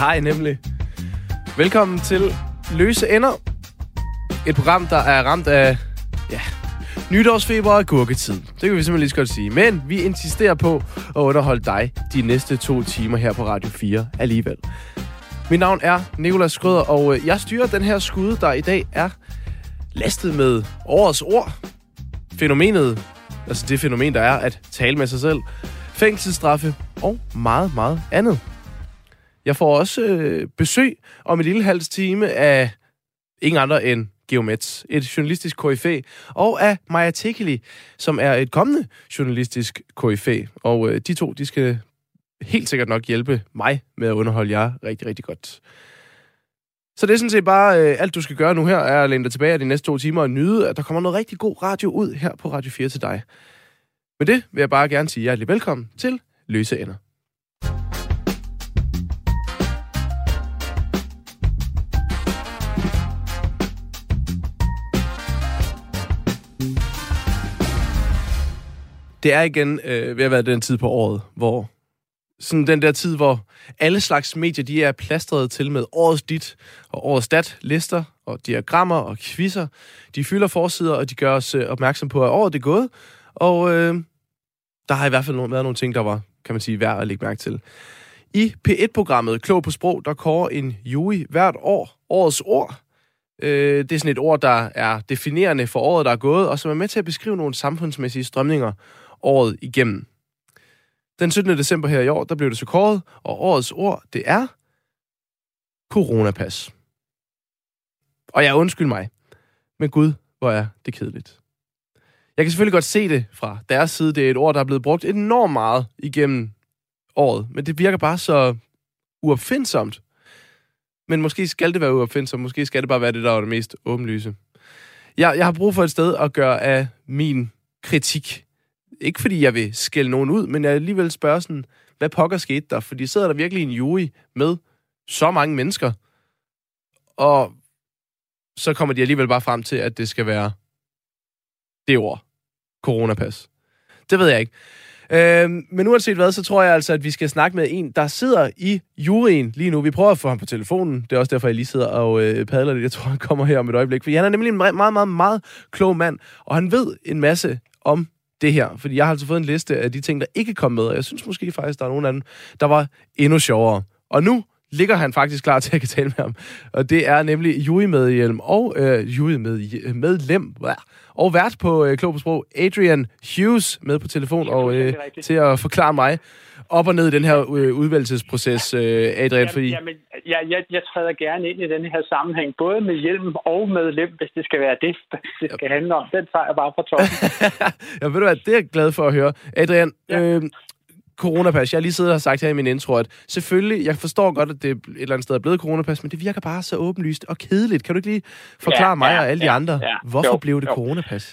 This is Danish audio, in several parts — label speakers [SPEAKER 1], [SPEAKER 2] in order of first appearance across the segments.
[SPEAKER 1] hej har nemlig. Velkommen til Løse Ender. Et program, der er ramt af ja, nytårsfeber og gurketid. Det kan vi simpelthen lige så godt sige. Men vi insisterer på at underholde dig de næste to timer her på Radio 4 alligevel. Mit navn er Nikolas Skrøder, og øh, jeg styrer den her skude, der i dag er lastet med årets ord. Fænomenet, altså det fænomen, der er at tale med sig selv. Fængselsstraffe og meget, meget andet. Jeg får også øh, besøg om en lille halvs time af ingen andre end Geomets, et journalistisk KFA, og af Maja Tekeli, som er et kommende journalistisk KFA. Og øh, de to, de skal helt sikkert nok hjælpe mig med at underholde jer rigtig, rigtig godt. Så det er sådan set bare øh, alt, du skal gøre nu her, er at læne dig tilbage de næste to timer og nyde, at der kommer noget rigtig god radio ud her på Radio 4 til dig. Med det vil jeg bare gerne sige hjertelig velkommen til Løse Ender. Det er igen øh, ved at være den tid på året, hvor sådan den der tid, hvor alle slags medier, de er plastret til med årets dit og årets dat, lister og diagrammer og quizzer. De fylder forsider, og de gør os øh, opmærksom på, at året er gået. Og øh, der har i hvert fald været nogle ting, der var, kan man sige, værd at lægge mærke til. I P1-programmet Klog på Sprog, der kårer en jury hvert år årets ord. Øh, det er sådan et ord, der er definerende for året, der er gået, og som er med til at beskrive nogle samfundsmæssige strømninger året igennem. Den 17. december her i år, der blev det så kåret, og årets ord, det er coronapas. Og jeg undskyld mig, men gud, hvor er det kedeligt. Jeg kan selvfølgelig godt se det fra deres side. Det er et ord, der er blevet brugt enormt meget igennem året, men det virker bare så uopfindsomt. Men måske skal det være uopfindsomt, måske skal det bare være det, der er det mest åbenlyse. Jeg, jeg har brug for et sted at gøre af min kritik ikke fordi jeg vil skælde nogen ud, men jeg alligevel spørger sådan, hvad pokker skete der? Fordi sidder der virkelig en jury med så mange mennesker, og så kommer de alligevel bare frem til, at det skal være det ord. Coronapas. Det ved jeg ikke. Øh, men uanset hvad, så tror jeg altså, at vi skal snakke med en, der sidder i juryen lige nu. Vi prøver at få ham på telefonen. Det er også derfor, jeg lige sidder og øh, padler lidt. Jeg tror, han kommer her om et øjeblik. For han er nemlig en meget, meget, meget, meget klog mand, og han ved en masse om det her. Fordi jeg har altså fået en liste af de ting, der ikke kom med, og jeg synes måske faktisk, der er nogle af dem, der var endnu sjovere. Og nu ligger han faktisk klar til, at jeg kan tale med ham. Og det er nemlig jurymedhjelm og øh, jurymedlem og vært på øh, Klog på Sprog, Adrian Hughes, med på telefon og øh, til at forklare mig op og ned i den her øh, udvalgelsesproces, øh, Adrian, fordi...
[SPEAKER 2] Jamen, jeg, jeg, jeg træder gerne ind i den her sammenhæng, både med hjelm og med lem, hvis det skal være det, det skal handle om. Den tager jeg bare fra toppen.
[SPEAKER 1] ja, ved du hvad, det er jeg glad for at høre. Adrian, ja. øh, coronapas. Jeg har lige siddet og sagt her i min intro, at selvfølgelig, jeg forstår godt, at det et eller andet sted er blevet coronapas, men det virker bare så åbenlyst og kedeligt. Kan du ikke lige forklare ja, mig ja, og alle de andre, ja, hvorfor jo, blev det jo. coronapas?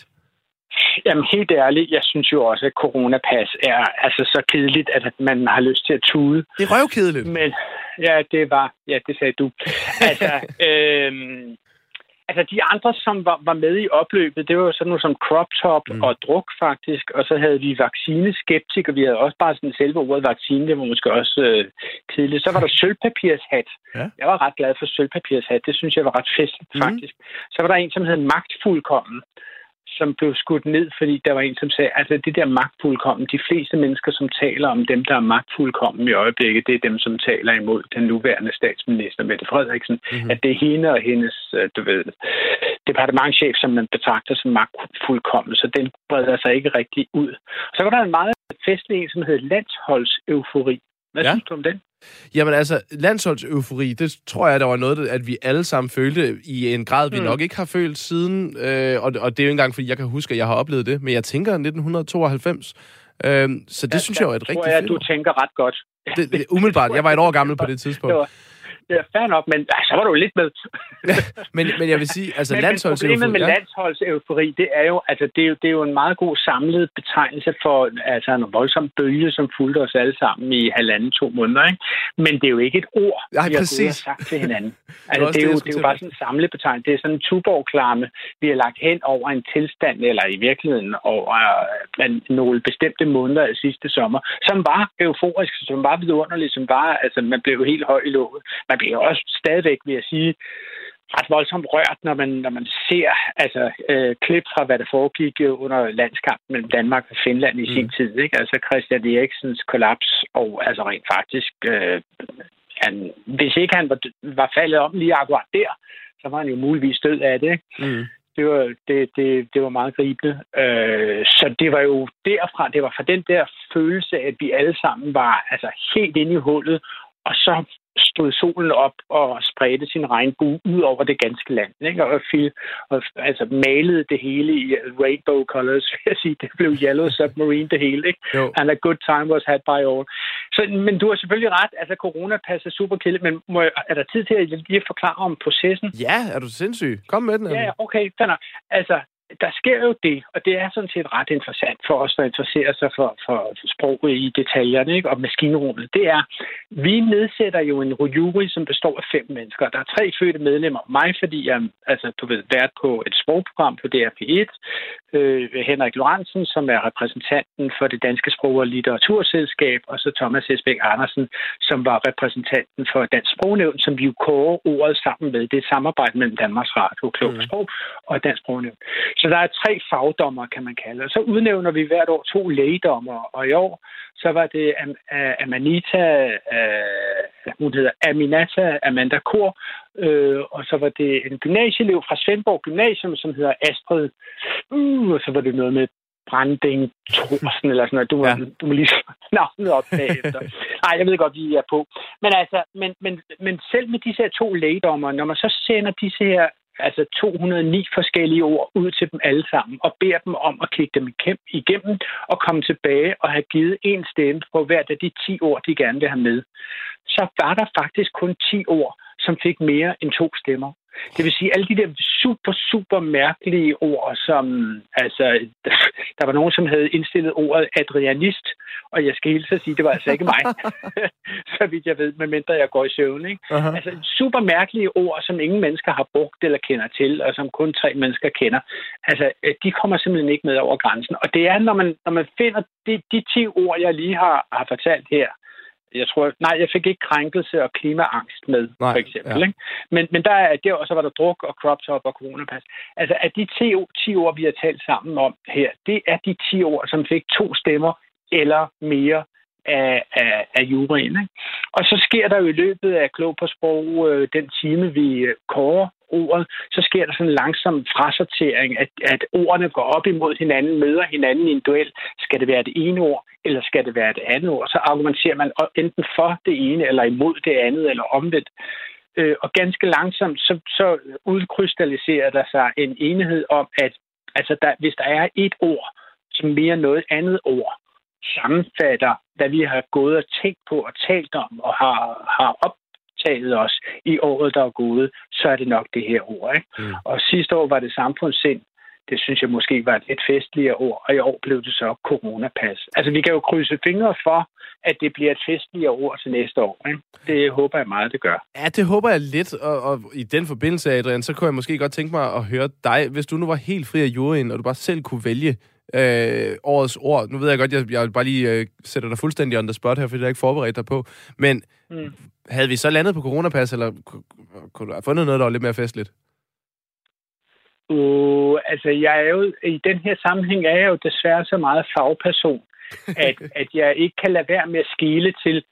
[SPEAKER 2] Jamen helt ærligt, jeg synes jo også, at coronapas er altså så kedeligt, at man har lyst til at tude.
[SPEAKER 1] Det er røvkedeligt.
[SPEAKER 2] Men ja, det var, ja, det sagde du. Altså, øhm, altså de andre, som var, var med i opløbet, det var sådan noget som crop top mm. og druk faktisk, og så havde vi vaccineskeptik, og vi havde også bare sådan selve ordet vaccine, det var måske også øh, kedeligt. Så var der sølvpapirshat. Ja. Jeg var ret glad for sølvpapirshat, det synes jeg var ret festligt mm. faktisk. Så var der en, som hed magtfuldkommen, som blev skudt ned, fordi der var en, som sagde, altså det der magtfuldkommen, de fleste mennesker, som taler om dem, der er magtfuldkommen i øjeblikket, det er dem, som taler imod den nuværende statsminister, Mette Frederiksen, mm-hmm. at det er hende og hendes, øh, du ved, departementchef, som man betragter som magtfuldkommen, så den breder sig ikke rigtig ud. Så var der en meget festlig en, som hed landsholdseufori. Hvad ja. synes du om den?
[SPEAKER 1] Jamen altså, landsholdseufori, det tror jeg, der var noget, at vi alle sammen følte i en grad, vi mm. nok ikke har følt siden. Øh, og, og det er jo ikke engang, fordi jeg kan huske, at jeg har oplevet det, men jeg tænker 1992. Øh, så det ja, synes jeg er et rigtig
[SPEAKER 2] fedt jeg, du tænker ret godt.
[SPEAKER 1] Det, det, umiddelbart, jeg var et år gammel på det tidspunkt. Det var,
[SPEAKER 2] Ja, fair nok, men ja, så var du lidt med.
[SPEAKER 1] men, men jeg vil sige, altså
[SPEAKER 2] men,
[SPEAKER 1] landsholds
[SPEAKER 2] Problemet med ja. landsholdseufori, det er jo, altså det er jo, det er jo en meget god samlet betegnelse for altså en voldsom bølge, som fulgte os alle sammen i halvanden, to måneder, ikke? Men det er jo ikke et ord,
[SPEAKER 1] ja,
[SPEAKER 2] vi har gået og sagt til hinanden. Altså, det, er det, er jo, det er jo bare sådan en samlet betegnelse. Det er sådan en tuborgklamme, vi har lagt hen over en tilstand, eller i virkeligheden over uh, nogle bestemte måneder af sidste sommer, som var euforisk, som var vidunderlig, som var, altså man blev helt høj i låget. Man bliver også stadigvæk, vil jeg sige, ret voldsomt rørt, når man, når man ser altså, øh, klip fra, hvad der foregik under landskampen mellem Danmark og Finland i mm. sin tid. Ikke? Altså Christian Eriksens kollaps, og altså rent faktisk, øh, han, hvis ikke han var, var faldet om lige akkurat der, så var han jo muligvis død af det. Ikke? Mm det var, det, det, det var meget gribende. Øh, så det var jo derfra, det var fra den der følelse, at vi alle sammen var altså, helt inde i hullet, og så stod solen op og spredte sin regnbue ud over det ganske land. Ikke? Og, fil, og altså malede det hele i rainbow colors, vil jeg sige. Det blev yellow submarine det hele. Ikke? Jo. And a good time was had by all. Så, men du har selvfølgelig ret. Altså, corona passer super kedeligt, men må jeg, er der tid til at lige forklare om processen?
[SPEAKER 1] Ja, er du sindssyg? Kom med den.
[SPEAKER 2] Ja, okay. Altså, der sker jo det, og det er sådan set ret interessant for os, der interesserer sig for, for, sproget i detaljerne ikke? og maskinrummet. Det er, vi nedsætter jo en jury, som består af fem mennesker. Der er tre fødte medlemmer. Mig, fordi jeg altså, du ved, været på et sprogprogram på DRP1. Øh, Henrik Lorentzen, som er repræsentanten for det Danske Sprog- og Litteraturselskab, og så Thomas Esbæk Andersen, som var repræsentanten for Dansk Sprognævn, som vi jo kårer ordet sammen med. Det er et samarbejde mellem Danmarks Radio, Klog mm. Sprog og Dansk Sprognævn. Så der er tre fagdommer, kan man kalde det. Så udnævner vi hvert år to lægedommer, og i år så var det Amanita, uh, hun hedder Aminata Amanda Kor, uh, og så var det en gymnasieelev fra Svendborg Gymnasium, som hedder Astrid, uh, og så var det noget med Branding Thorsen, eller sådan noget. Du må, ja. du må lige navnet op bagefter. Nej, jeg ved godt, vi er på. Men altså, men, men, men selv med disse her to lægedommer, når man så sender disse her altså 209 forskellige ord ud til dem alle sammen, og beder dem om at kigge dem igennem og komme tilbage og have givet en stemme på hvert af de 10 ord, de gerne vil have med. Så var der faktisk kun 10 ord, som fik mere end to stemmer. Det vil sige, alle de der super, super mærkelige ord, som, altså, der var nogen, som havde indstillet ordet adrianist, og jeg skal hilse at sige, det var altså ikke mig, så vidt jeg ved, medmindre jeg går i søvn. Ikke? Uh-huh. Altså, super mærkelige ord, som ingen mennesker har brugt eller kender til, og som kun tre mennesker kender, altså, de kommer simpelthen ikke med over grænsen. Og det er, når man, når man finder de, de 10 ord, jeg lige har, har fortalt her, jeg tror, nej, jeg fik ikke krænkelse og klimaangst med, nej, for eksempel. Ja. Ikke? Men, men der er der, og så var der druk og crop top og coronapas. Altså, at de 10, 10 ord, vi har talt sammen om her, det er de 10 ord, som fik to stemmer eller mere af, af, af juryen. Ikke? Og så sker der jo i løbet af Klog på Sprog, øh, den time, vi øh, kårer ordet, så sker der sådan en langsom frasortering, at, at ordene går op imod hinanden, møder hinanden i en duel. Skal det være det ene ord, eller skal det være det andet ord? Så argumenterer man enten for det ene, eller imod det andet, eller omvendt. Øh, og ganske langsomt, så, så udkrystalliserer der sig en enighed om, at altså der, hvis der er et ord, som mere noget andet ord, sammenfatter, hvad vi har gået og tænkt på og talt om og har, har op, optaget os i året, der er gået, så er det nok det her ord. Ikke? Mm. Og sidste år var det samfundssind. Det synes jeg måske var et lidt festligere ord, og i år blev det så coronapas. Altså, vi kan jo krydse fingre for, at det bliver et festligere ord til næste år. Ikke? Det håber jeg meget, det gør.
[SPEAKER 1] Ja, det håber jeg lidt, og, og i den forbindelse, Adrian, så kunne jeg måske godt tænke mig at høre dig, hvis du nu var helt fri af juryen, og du bare selv kunne vælge øh, årets ord. Nu ved jeg godt, jeg, jeg bare lige øh, sætter dig fuldstændig on the spot her, fordi jeg ikke forberedt dig på. Men mm. havde vi så landet på coronapas, eller kunne du have fundet noget, der var lidt mere festligt?
[SPEAKER 2] Uh, altså, jeg er jo, i den her sammenhæng er jeg jo desværre så meget fagperson, at, at jeg ikke kan lade være med at skile til,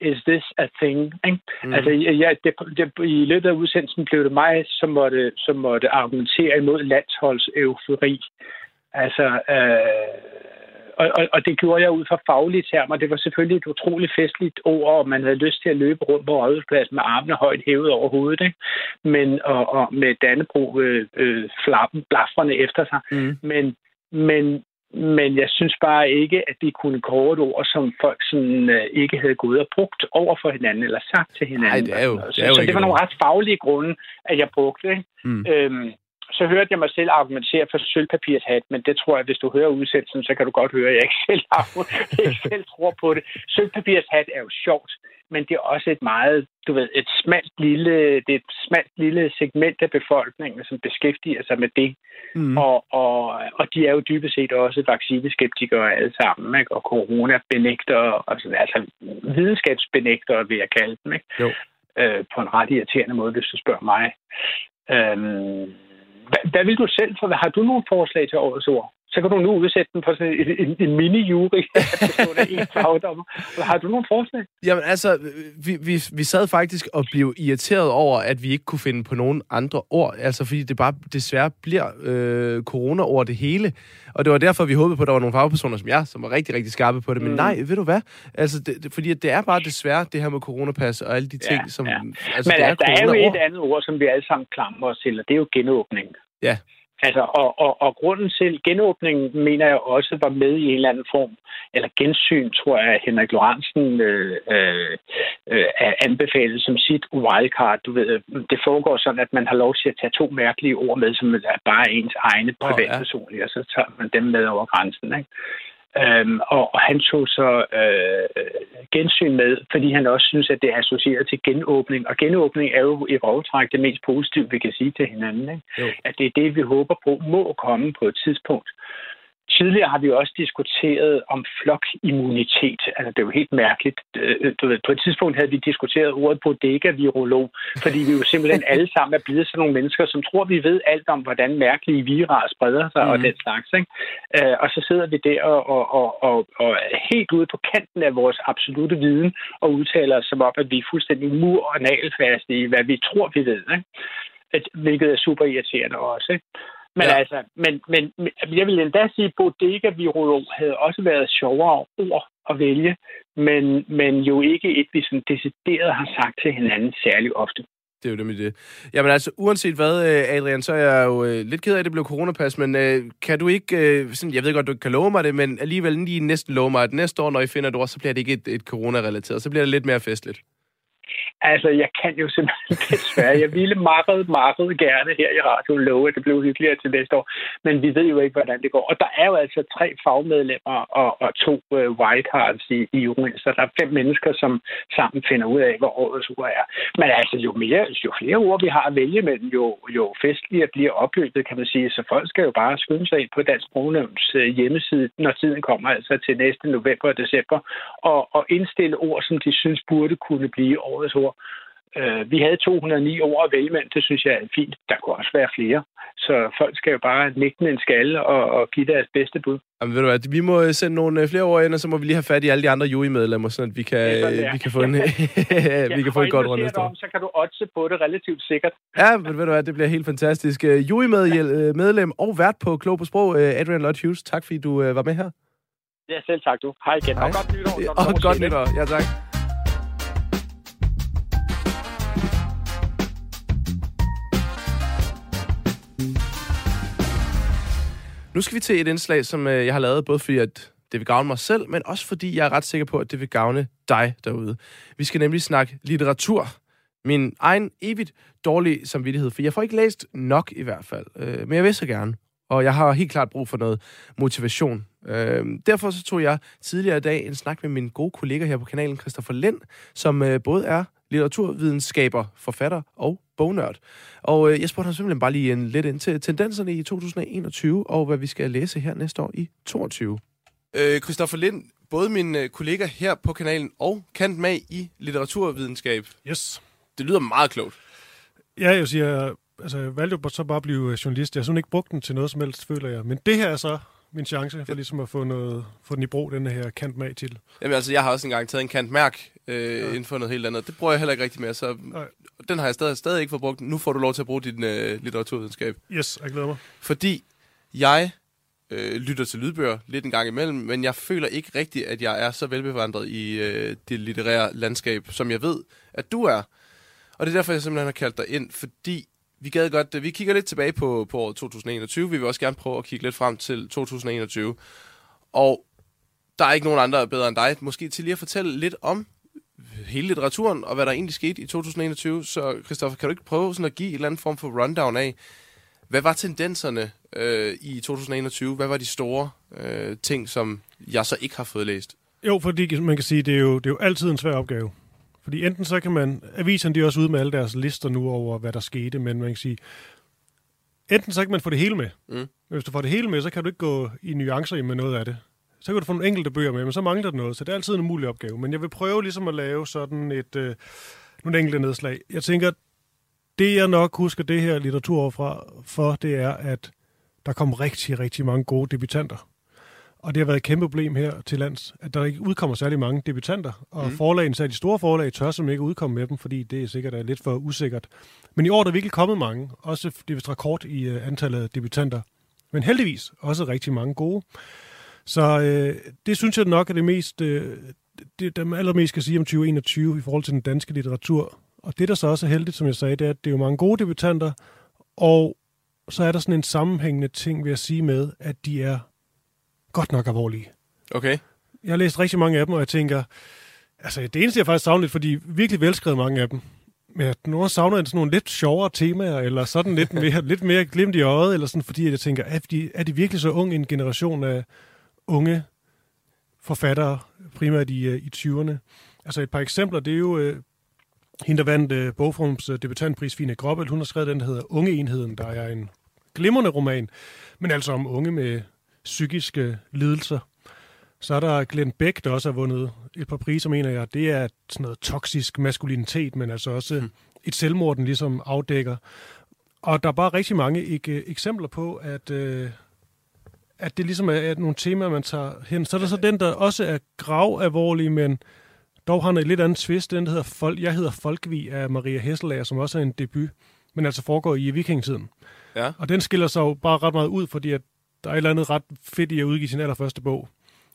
[SPEAKER 2] is this a thing? Ikke? Mm. Altså, jeg, det, det, i løbet af udsendelsen blev det mig, som måtte, som måtte argumentere imod landsholds eufori. Altså, øh, og, og, og det gjorde jeg ud fra faglige termer. Det var selvfølgelig et utroligt festligt ord, og man havde lyst til at løbe rundt på rådhuspladsen med armene højt hævet over hovedet, ikke? Men, og, og med Dannebro øh, øh, flappen, blafrene efter sig. Mm. Men, men men jeg synes bare ikke, at det kunne kåre et ord, som folk sådan, øh, ikke havde gået og brugt over for hinanden, eller sagt til hinanden.
[SPEAKER 1] Nej, det er jo, det er
[SPEAKER 2] så,
[SPEAKER 1] jo
[SPEAKER 2] så
[SPEAKER 1] ikke
[SPEAKER 2] det var nogle ret faglige grunde, at jeg brugte det.
[SPEAKER 1] Mm.
[SPEAKER 2] Øhm, så hørte jeg mig selv argumentere for sølvpapirshat, men det tror jeg, hvis du hører udsendelsen, så kan du godt høre, at jeg ikke selv, ikke selv tror på det. Sølvpapirshat er jo sjovt, men det er også et meget, du ved, et smalt lille, det er et smalt lille segment af befolkningen, som beskæftiger sig med det.
[SPEAKER 1] Mm.
[SPEAKER 2] Og, og, og de er jo dybest set også vaccineskeptikere alle sammen, ikke? og corona-benægtere, og sådan, altså videnskabsbenægtere vil jeg kalde dem, ikke?
[SPEAKER 1] Jo.
[SPEAKER 2] Øh, på en ret irriterende måde, hvis du spørger mig. Øhm, hvad, hvad vil du selv for? Har du nogle forslag til årets ord? Så kan du nu udsætte den for sådan en, en, en mini-jury, bestående af en fagdommer. Har du nogle forslag?
[SPEAKER 1] Jamen altså, vi, vi, vi sad faktisk og blev irriteret over, at vi ikke kunne finde på nogen andre ord. Altså, fordi det bare desværre bliver øh, corona-ord det hele. Og det var derfor, vi håbede på, at der var nogle fagpersoner som jeg, som var rigtig, rigtig skarpe på det. Men
[SPEAKER 2] Mm.
[SPEAKER 1] nej, ved du hvad? Altså, det, det, fordi det er bare desværre det her med coronapas og alle de ting,
[SPEAKER 2] Ja,
[SPEAKER 1] som...
[SPEAKER 2] ja.
[SPEAKER 1] Altså,
[SPEAKER 2] Men
[SPEAKER 1] det
[SPEAKER 2] altså, der er jo et andet ord, som vi alle sammen klamrer os til, og det er jo genåbning.
[SPEAKER 1] Ja.
[SPEAKER 2] Altså, og, og, og grunden til genåbningen, mener jeg også, var med i en eller anden form, eller gensyn, tror jeg, Henrik Lorentzen øh, øh, øh, er anbefalet som sit wildcard. Du ved, det foregår sådan, at man har lov til at tage to mærkelige ord med, som er bare ens egne
[SPEAKER 1] Åh, ja.
[SPEAKER 2] privatpersonlige, og så tager man dem med over grænsen, ikke? Øhm, og, han tog så øh, gensyn med, fordi han også synes, at det er associeret til genåbning. Og genåbning er jo i rovtræk det mest positive, vi kan sige til hinanden. Ikke?
[SPEAKER 1] Jo.
[SPEAKER 2] At det er det, vi håber på, må komme på et tidspunkt. Tidligere har vi også diskuteret om flokimmunitet. Altså, det er jo helt mærkeligt. Øh, Du ved, på et tidspunkt havde vi diskuteret ordet bodega-virolog, fordi vi jo simpelthen alle sammen er blevet sådan nogle mennesker, som tror, vi ved alt om, hvordan mærkelige virer spreder sig mm. og den slags. Ikke? Øh, og så sidder vi der og, og, og, og, og helt ude på kanten af vores absolute viden og udtaler os som om, at vi er fuldstændig mur og nagelfaste i, hvad vi tror, vi ved. Ikke? Hvilket er super irriterende også. Ikke? Men
[SPEAKER 1] Ja.
[SPEAKER 2] altså, men, men men jeg vil endda sige, at bodega-virolog havde også været sjovere ord at vælge, men, men jo ikke et, vi sådan decideret har sagt til hinanden særlig ofte.
[SPEAKER 1] Det er jo nemlig det. Jamen altså, uanset hvad, øh, Adrian, så er jeg jo øh, lidt ked af, at det blev coronapas, men øh, kan du ikke, øh, sådan, jeg ved godt, du ikke kan love mig det, men alligevel lige næsten love mig, at næste år, når I finder et ord, så bliver det ikke et, et corona-relateret, så bliver det lidt mere festligt.
[SPEAKER 2] Altså, jeg kan jo simpelthen desværre. Jeg ville meget, meget gerne her i radioen love, at det blev hyggeligere til næste år. Men vi ved jo ikke, hvordan det går. Og der er jo altså tre fagmedlemmer og, og to øh, wildcards i, i juryen. Så der er fem mennesker, som sammen finder ud af, hvor årets ord er. Men altså, jo, mere, jo flere ord vi har at vælge mellem, jo, jo festligere bliver opløbet, kan man sige. Så folk skal jo bare skynde sig ind på Dansk Sprognævns øh, hjemmeside, når tiden kommer, altså til næste november og december, og, og indstille ord, som de synes burde kunne blive årets ord. Øh, vi havde 209 ord at vælge mellem, det synes jeg er fint. Der kunne også være flere. Så folk skal jo bare nikke en skalle og, og give deres bedste bud.
[SPEAKER 1] Jamen ved du hvad, vi må øh, sende nogle øh, flere ord ind, og så må vi lige have fat i alle de andre jurymedlemmer, så vi kan,
[SPEAKER 2] sådan,
[SPEAKER 1] vi kan få en, vi kan få et godt
[SPEAKER 2] ser
[SPEAKER 1] næste
[SPEAKER 2] dig
[SPEAKER 1] år.
[SPEAKER 2] om, Så kan du oddse på det relativt sikkert.
[SPEAKER 1] Ja, men ved du hvad, det bliver helt fantastisk. Jurymedlem og vært på Klog på Sprog, Adrian Lodge Hughes. Tak fordi du var med her.
[SPEAKER 2] Ja, selv tak du. Hej igen.
[SPEAKER 1] Hej.
[SPEAKER 2] Og godt nytår.
[SPEAKER 1] Og godt nytår. Ja, tak. Nu skal vi til et indslag, som øh, jeg har lavet, både fordi at det vil gavne mig selv, men også fordi jeg er ret sikker på, at det vil gavne dig derude. Vi skal nemlig snakke litteratur. Min egen evigt dårlige samvittighed, for jeg får ikke læst nok i hvert fald. Øh, men jeg vil så gerne. Og jeg har helt klart brug for noget motivation. Øh, derfor så tog jeg tidligere i dag en snak med min gode kollega her på kanalen, Christoffer Lind, som øh, både er litteraturvidenskaber, forfatter og bognørd. Og øh, jeg spurgte ham simpelthen bare lige en lidt ind til tendenserne i 2021, og hvad vi skal læse her næste år i 22. Øh, Christoffer Lind, både min øh, kollega her på kanalen og kant med i litteraturvidenskab.
[SPEAKER 3] Yes.
[SPEAKER 1] Det lyder meget klogt.
[SPEAKER 3] Ja, jeg siger, altså, jeg valgte jo så bare at blive journalist. Jeg har sådan ikke brugt den til noget som helst, føler jeg. Men det her er så min chance for ligesom at få, noget, få den i brug, den her kant mag til.
[SPEAKER 1] Jamen altså, jeg har også engang taget en kant mærk øh, ja. inden for noget helt andet. Det bruger jeg heller ikke rigtig mere, så
[SPEAKER 3] Nej.
[SPEAKER 1] den har jeg stadig, stadig ikke fået brugt. Nu får du lov til at bruge din øh, litteraturvidenskab.
[SPEAKER 3] Yes, jeg glæder mig.
[SPEAKER 1] Fordi jeg øh, lytter til lydbøger lidt en gang imellem, men jeg føler ikke rigtigt, at jeg er så velbevandret i øh, det litterære landskab, som jeg ved, at du er. Og det er derfor, jeg simpelthen har kaldt dig ind, fordi vi gad godt, øh, vi kigger lidt tilbage på, på året 2021. Vi vil også gerne prøve at kigge lidt frem til 2021. Og der er ikke nogen andre bedre end dig, måske til lige at fortælle lidt om hele litteraturen, og hvad der egentlig skete i 2021. Så Christoffer, kan du ikke prøve sådan at give en eller anden form for rundown af, hvad var tendenserne øh, i 2021? Hvad var de store øh, ting, som jeg så ikke har fået læst?
[SPEAKER 3] Jo, fordi man kan sige, det er jo, det er jo altid en svær opgave. Fordi enten så kan man, aviserne de er også ude med alle deres lister nu over, hvad der skete, men man kan sige, enten så kan man få det hele med. Mm. Men hvis du får det hele med, så kan du ikke gå i nuancer med noget af det. Så kan du få nogle enkelte bøger med, men så mangler der noget, så det er altid en umulig opgave. Men jeg vil prøve ligesom at lave sådan et, øh, nogle enkelte nedslag. Jeg tænker, det jeg nok husker det her litteratur fra, for, det er, at der kom rigtig, rigtig mange gode debutanter. Og det har været et kæmpe problem her til lands, at der ikke udkommer særlig mange debutanter. Og mm. forlagene, så de store forlag, tør som ikke udkomme med dem, fordi det er sikkert er lidt for usikkert. Men i år er der virkelig kommet mange. Også det er rekord i uh, antallet af debutanter. Men heldigvis også rigtig mange gode. Så øh, det synes jeg nok er det mest, øh, det, der allermest skal sige om 2021 i forhold til den danske litteratur. Og det, der så også er heldigt, som jeg sagde, det er, at det er jo mange gode debutanter, og så er der sådan en sammenhængende ting, vil jeg sige med, at de er godt nok alvorlige.
[SPEAKER 1] Okay.
[SPEAKER 3] Jeg har læst rigtig mange af dem, og jeg tænker, altså det eneste, jeg faktisk savner lidt, fordi virkelig velskrevet mange af dem, men at nogle savner sådan nogle lidt sjovere temaer, eller sådan lidt mere, lidt mere glimt i øjet, eller sådan, fordi jeg tænker, er de, er de virkelig så ung en generation af unge forfattere, primært i, øh, i 20'erne? Altså et par eksempler, det er jo øh, hende, der vandt øh, Bogforums øh, debutantpris, Fine Grobbel, hun har skrevet den, der hedder Unge Enheden, der er en glimrende roman, men altså om unge med psykiske lidelser. Så er der Glenn Beck, der også har vundet et par priser, mener jeg. Det er sådan noget toksisk maskulinitet, men altså også mm. et selvmord, den ligesom afdækker. Og der er bare rigtig mange ikke, eksempler på, at, øh, at det ligesom er, er nogle temaer, man tager hen. Så er der så den, der også er grav alvorlig, men dog har en lidt anden twist. Den, der hedder Folk, Jeg hedder Folkvi af Maria Hesselager, som også er en debut, men altså foregår i vikingetiden. Ja. Og den skiller sig jo bare ret meget ud, fordi at der er et eller andet ret fedt i at udgive sin allerførste bog.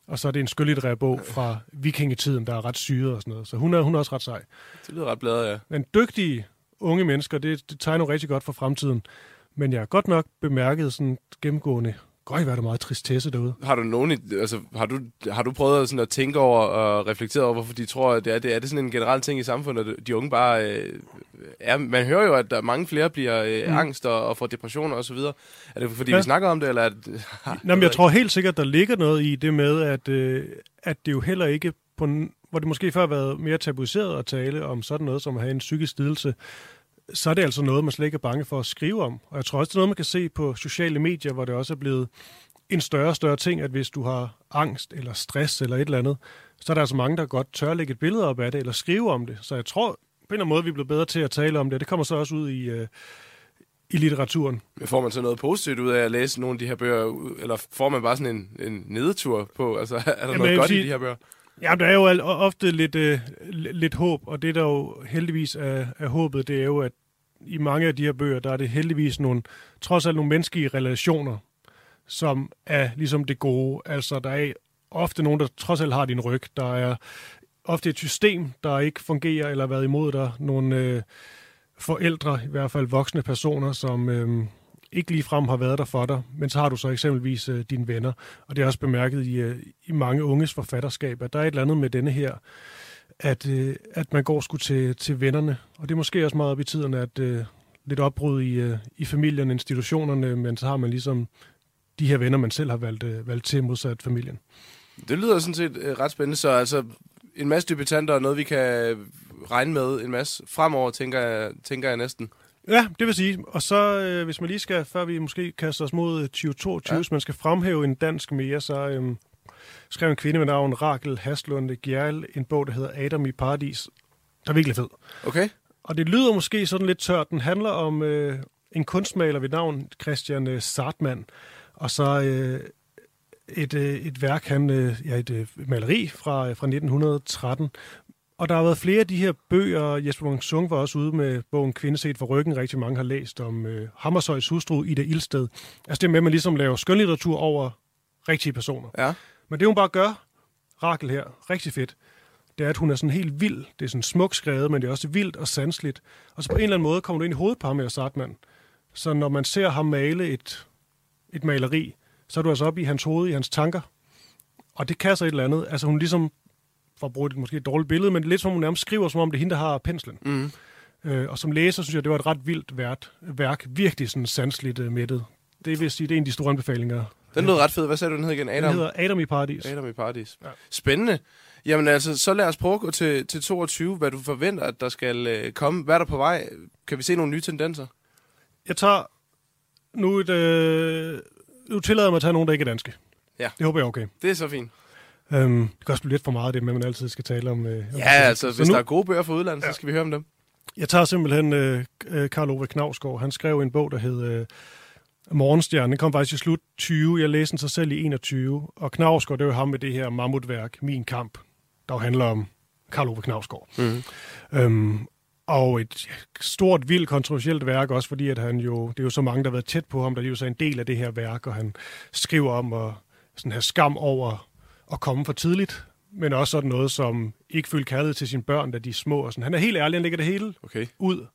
[SPEAKER 3] Og så er det en skønlitterær bog fra vikingetiden, der er ret syret og sådan noget. Så hun er, hun er også ret sej.
[SPEAKER 1] Det lyder ret bladet, ja.
[SPEAKER 3] Men dygtige unge mennesker, det, det tegner rigtig godt for fremtiden. Men jeg har godt nok bemærket sådan gennemgående Gøj, hvad er der meget tristesse derude.
[SPEAKER 1] Har du nogen, altså, har du, har du prøvet sådan at tænke over og reflektere over, hvorfor de tror, at det er, det er det sådan en generel ting i samfundet, at de unge bare øh, er, man hører jo, at der mange flere bliver øh, mm. angst og, og får depressioner osv. Er det fordi, ja. vi snakker om det, eller er det...
[SPEAKER 3] Jamen, jeg tror helt sikkert, der ligger noget i det med, at, øh, at det jo heller ikke på hvor det måske før har været mere tabuiseret at tale om sådan noget som at have en psykisk lidelse, så er det altså noget, man slet ikke er bange for at skrive om. Og jeg tror også, det er noget, man kan se på sociale medier, hvor det også er blevet en større og større ting, at hvis du har angst eller stress eller et eller andet, så er der altså mange, der godt tør lægge et billede op af det, eller skrive om det. Så jeg tror en eller anden måde, vi er blevet bedre til at tale om det. Det kommer så også ud i, uh, i litteraturen.
[SPEAKER 1] Får man så noget positivt ud af at læse nogle af de her bøger, eller får man bare sådan en, en nedetur på? Altså, er der Jamen, noget godt sige, i de her bøger?
[SPEAKER 3] Ja, der er jo ofte lidt, uh, lidt håb, og det der jo heldigvis er, er håbet, det er jo, at i mange af de her bøger, der er det heldigvis nogle, trods alt nogle menneskelige relationer, som er ligesom det gode. Altså, der er ofte nogen, der trods alt har din ryg. Der er ofte et system, der ikke fungerer eller har været imod dig. Nogle øh, forældre, i hvert fald voksne personer, som øh, ikke lige frem har været der for dig. Men så har du så eksempelvis øh, dine venner. Og det er også bemærket i, øh, i mange unges forfatterskab, at der er et eller andet med denne her at, øh, at man går sgu til, til vennerne. Og det er måske også meget op i tiden, at øh, lidt opbrud i, øh, i familien, institutionerne, men så har man ligesom de her venner, man selv har valgt, øh, valgt til modsat familien.
[SPEAKER 1] Det lyder sådan set øh, ret spændende, så altså en masse debutanter og noget, vi kan regne med en masse fremover, tænker jeg, tænker jeg næsten.
[SPEAKER 3] Ja, det vil sige. Og så, øh, hvis man lige skal, før vi måske kaster os mod 2022, ja. hvis man skal fremhæve en dansk mere, så øh, skrev en kvinde med navn Rakel Haslunde Gjerl en bog, der hedder Adam i Paradis. Der er virkelig fed.
[SPEAKER 1] Okay.
[SPEAKER 3] Og det lyder måske sådan lidt tørt. Den handler om øh, en kunstmaler ved navn Christian øh, Sartmann, og så øh, et, øh, et værk, han, øh, ja, et øh, maleri fra, fra 1913. Og der har været flere af de her bøger. Jesper Munk Sung var også ude med bogen Kvinde set for ryggen. Rigtig mange har læst om øh, Hammershøjs hustru i det ildsted. Altså det med, at man ligesom laver skønlitteratur over rigtige personer.
[SPEAKER 1] Ja.
[SPEAKER 3] Men det hun bare gør, Rakel her, rigtig fedt, det er, at hun er sådan helt vild. Det er sådan smuk skrevet, men det er også vildt og sansligt. Og så på en eller anden måde kommer du ind i hovedet på ham med Sartmann. Så når man ser ham male et, et maleri, så er du altså oppe i hans hoved, i hans tanker. Og det kan så et eller andet. Altså hun ligesom, for at bruge et måske et dårligt billede, men lidt som hun nærmest skriver, som om det er hende, der har penslen.
[SPEAKER 1] Mm.
[SPEAKER 3] Øh, og som læser, synes jeg, det var et ret vildt værk. værk. Virkelig sådan sansligt uh, mættet. Det vil sige, det er en af de store anbefalinger.
[SPEAKER 1] Den lød ret fed. Hvad sagde du, den hed igen?
[SPEAKER 3] Den
[SPEAKER 1] Adam?
[SPEAKER 3] hedder Adam i Paradis.
[SPEAKER 1] Adam i Paradis.
[SPEAKER 3] Ja.
[SPEAKER 1] Spændende. Jamen altså, så lad os prøve at gå til, til 22, hvad du forventer, at der skal øh, komme. Hvad er der på vej? Kan vi se nogle nye tendenser?
[SPEAKER 3] Jeg tager nu et... Øh, nu tillader jeg mig at tage nogen, der ikke er danske.
[SPEAKER 1] Ja.
[SPEAKER 3] Det håber jeg er okay.
[SPEAKER 1] Det er så fint.
[SPEAKER 3] Um, det kan også blive lidt for meget, det med, at man altid skal tale om... Øh, om
[SPEAKER 1] Ja, altså,
[SPEAKER 3] Så
[SPEAKER 1] hvis
[SPEAKER 3] nu-
[SPEAKER 1] der er gode bøger fra udlandet,
[SPEAKER 3] Ja.
[SPEAKER 1] så skal vi høre om dem.
[SPEAKER 3] Jeg tager simpelthen øh, øh, Karl Ove Knavsgaard. Han skrev en bog, der hed øh, Morgenstjernen. Den kom faktisk i slut 20. Jeg læste den sig selv i 21. Og Knavsgaard, det er jo ham med det her mammutværk, Min Kamp, der jo handler om Karl Ove Knavsgaard.
[SPEAKER 1] Mm.
[SPEAKER 3] Øhm, og et stort, vildt, kontroversielt værk også, fordi at han jo, det er jo så mange, der har været tæt på ham, der er jo så en del af det her værk, og han skriver om at sådan have skam over at komme for tidligt, men også sådan noget som ikke føle kærlighed til sine børn, da de er små. Og sådan. Han er helt ærlig, han lægger det hele
[SPEAKER 1] Okay.
[SPEAKER 3] ud.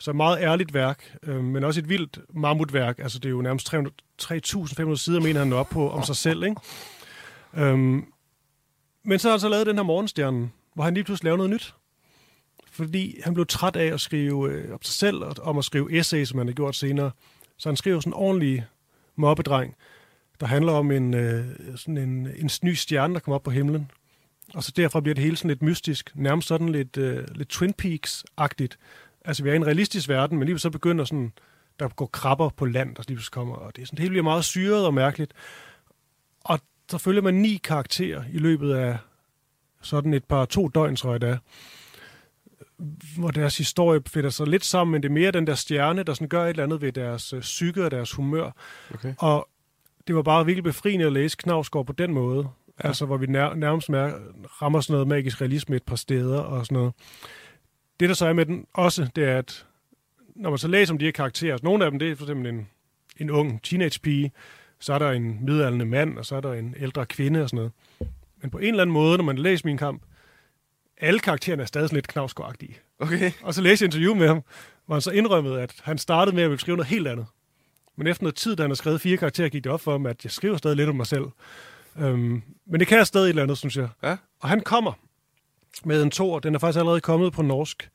[SPEAKER 3] Så et meget ærligt værk, øh, men også et vildt mammutværk. Altså det er jo nærmest 300 3.500 sider, mener han op på om sig selv. Ikke? Øhm, men så har han så lavet den her morgenstjerne, hvor han lige pludselig laver noget nyt. Fordi han blev træt af at skrive øh, om sig selv, og om at skrive essays, som han har gjort senere. Så han skriver sådan en ordentlig mobbedreng, der handler om en, øh, sådan en, en ny stjerne, der kommer op på himlen. Og så derfra bliver det hele sådan lidt mystisk, nærmest sådan lidt, øh, lidt Twin Peaks-agtigt. Altså, vi er i en realistisk verden, men lige så begynder sådan, der går krabber på land, der lige pludselig kommer, og det, er sådan, det hele bliver meget syret og mærkeligt. Og så følger man ni karakterer i løbet af sådan et par to døgn, tror jeg det er, hvor deres historie finder sig lidt sammen, men det er mere den der stjerne, der sådan gør et eller andet ved deres øh, psyke og deres humør.
[SPEAKER 1] Okay.
[SPEAKER 3] Og det var bare virkelig befriende at læse Knavsgaard på den måde. Ja. Altså, hvor vi nær, nærmest mær, rammer sådan noget magisk realisme et par steder og sådan noget. Det, der så er med den også, det er, at når man så læser om de her karakterer, så nogle af dem, det er for eksempel en, en ung teenage-pige, så er der en midaldrende mand, og så er der en ældre kvinde og sådan noget. Men på en eller anden måde, når man læser min kamp, alle karaktererne er stadig sådan lidt knavsgaard
[SPEAKER 1] Okay.
[SPEAKER 3] og så læste jeg interview med ham, hvor han så indrømmede, at han startede med at ville skrive noget helt andet. Men efter noget tid, da han har skrevet fire karakterer, gik det op for ham, at jeg skriver stadig lidt om mig selv. Øhm, men det kan jeg stadig et eller andet, synes jeg.
[SPEAKER 1] Ja.
[SPEAKER 3] Og han kommer med en tor. Den er faktisk allerede kommet på norsk.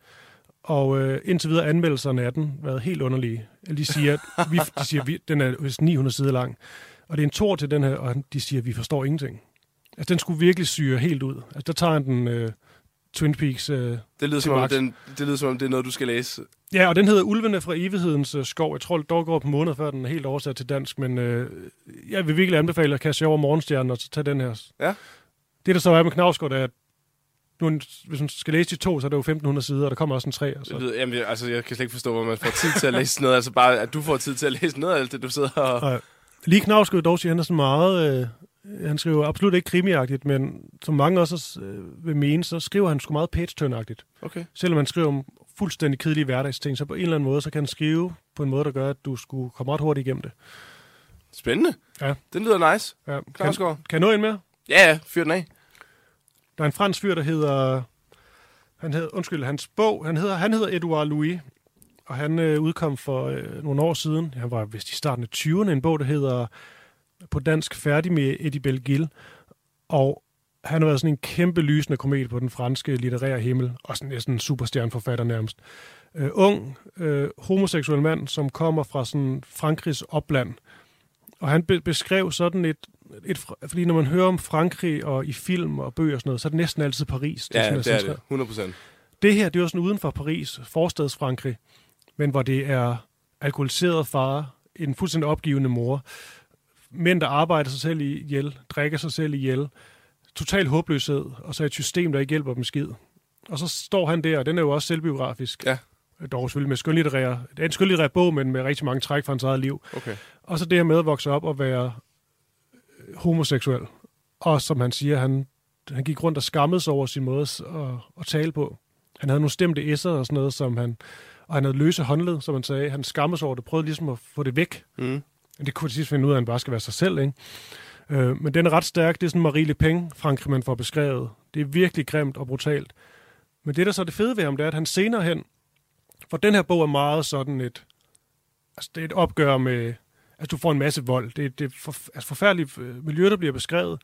[SPEAKER 3] Og øh, indtil videre anmeldelserne af den været helt underlige. De siger, at vi, de siger, vi, den er vist 900 sider lang. Og det er en tor til den her, og de siger, at vi forstår ingenting. Altså, den skulle virkelig syre helt ud. Altså, der tager han den øh, Twin Peaks... Øh,
[SPEAKER 1] Det lyder, som om, den, det lyder som om, det er noget, du skal læse.
[SPEAKER 3] Ja, og den hedder Ulvene fra evighedens øh, skov. Jeg tror, det dog går på måneder, før den er helt oversat til dansk, men øh, jeg vil virkelig anbefale at kaste over morgenstjernen og så tage den her.
[SPEAKER 1] Ja.
[SPEAKER 3] Det, der så er med Knavsgaard, er, at nu, hvis man skal læse de to, så er det jo 1500 sider, og der kommer også en tre.
[SPEAKER 1] Det
[SPEAKER 3] Så.
[SPEAKER 1] lyder, jamen, jeg- altså, jeg kan slet ikke forstå, hvor man får tid til at læse noget. Altså bare, at du får tid til at læse noget af alt det, du sidder og...
[SPEAKER 3] Og lige Knavsgaard dog siger, han er sådan meget... Øh, han skriver absolut ikke krimiagtigt, men som mange også øh, vil mene, så skriver han sgu meget page
[SPEAKER 1] Okay.
[SPEAKER 3] Selvom han skriver om fuldstændig kedelige hverdagsting, så på en eller anden måde, så kan han skrive på en måde, der gør, at du skulle komme ret hurtigt igennem det.
[SPEAKER 1] Spændende.
[SPEAKER 3] Ja.
[SPEAKER 1] Den lyder nice.
[SPEAKER 3] Ja. Kan, kan jeg nå en mere?
[SPEAKER 1] Ja, ja. Fyr den af.
[SPEAKER 3] Der er en fransk fyr, der hedder... Han hedder, undskyld, hans bog, han hedder, han hedder Edouard Louis, og han øh, udkom for øh, nogle år siden, han var vist i starten af 20'erne, en bog, der hedder på dansk Færdig med Eddie Belgil, og han har været sådan en kæmpe lysende komet på den franske litterære himmel, og sådan næsten en superstjerneforfatter nærmest. Øh, ung, øh, homoseksuel mand, som kommer fra sådan Frankrigs opland, og han be- beskrev sådan et, et, fordi når man hører om Frankrig og i film og bøger og sådan noget, så er det næsten altid Paris.
[SPEAKER 1] Ja,
[SPEAKER 3] sådan,
[SPEAKER 1] det er det. 100 procent.
[SPEAKER 3] det her, det er jo sådan uden for Paris, forstads Frankrig, men hvor det er alkoholiseret far, en fuldstændig opgivende mor, mænd, der arbejder sig selv ihjel, drikker sig selv ihjel, total håbløshed, og så et system, der ikke hjælper dem skid. Og så står han der, og den er jo også selvbiografisk.
[SPEAKER 1] Ja.
[SPEAKER 3] Dog selvfølgelig med skønlitterær, det er en skønlitterær bog, men med rigtig mange træk fra hans eget liv.
[SPEAKER 1] Okay.
[SPEAKER 3] Og så det her med at vokse op og være øh, homoseksuel. Og som han siger, han, han gik rundt og skammede sig over sin måde at, at, tale på. Han havde nogle stemte esser og sådan noget, som han, og han havde løse håndled, som han sagde. Han skammede sig over det, prøvede ligesom at få det væk.
[SPEAKER 1] Mm.
[SPEAKER 3] Det kunne til sidst finde ud af, at han bare skal være sig selv, ikke? Øh, men den er ret stærk. Det er sådan Marie Le Pen, Frankrig, man får beskrevet. Det er virkelig grimt og brutalt. Men det, der så er det fede ved ham, det er, at han senere hen, for den her bog er meget sådan et Altså, det er et opgør med... Altså, du får en masse vold. Det, det er for, altså, forfærdeligt øh, miljø, der bliver beskrevet.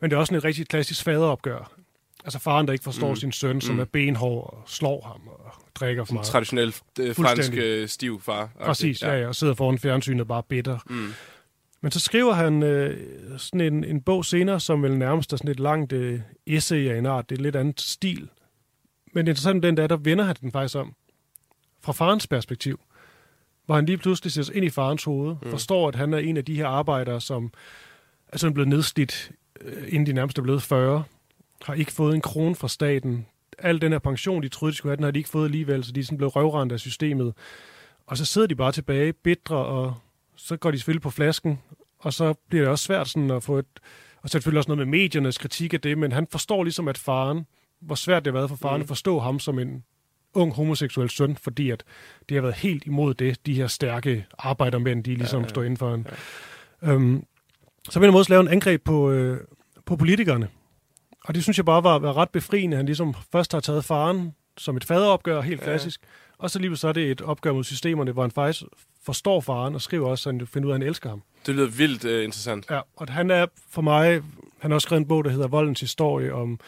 [SPEAKER 3] Men det er også en rigtig klassisk faderopgør. Altså faren, der ikke forstår mm. sin søn, som mm. er benhård og slår ham og drikker for meget.
[SPEAKER 1] Traditionel øh, fransk øh, stiv far.
[SPEAKER 3] Præcis, ja. ja, og sidder foran fjernsynet bare bitter. Mm. Men så skriver han øh, sådan en, en bog senere, som vel nærmest er sådan et langt øh, essay af en art. Det er lidt andet stil. Men interessant den der, der vender han den faktisk om. Fra farens perspektiv. Hvor han lige pludselig ser ind i farens hoved. Mm. Forstår, at han er en af de her arbejdere, som er sådan blevet nedslidt, øh, inden de nærmest er blevet 40. Har ikke fået en krone fra staten. Al den her pension, de troede, de skulle have, den har de ikke fået alligevel, så de er sådan blevet røvrendt af systemet. Og så sidder de bare tilbage, bitre, og så går de selvfølgelig på flasken, og så bliver det også svært sådan at få et... Og selvfølgelig også noget med mediernes kritik af det, men han forstår ligesom, at faren, hvor svært det har været for faren mm. at forstå ham som en ung homoseksuel søn, fordi at det har været helt imod det, de her stærke arbejdermænd, de ligesom ja, ja, står inden for en. Ja. Øhm, så vil han også lave en angreb på, øh, på politikerne. Og det synes jeg bare var, var ret befriende. Han ligesom først har taget faren som et faderopgør, helt ja. klassisk, og så lige så er det et opgør mod systemerne, hvor han faktisk forstår faren og skriver også, at han finder ud af, at han elsker ham.
[SPEAKER 1] Det lyder vildt uh, interessant.
[SPEAKER 3] Ja, og han er for mig, han har også skrevet en bog, der hedder Voldens Historie, om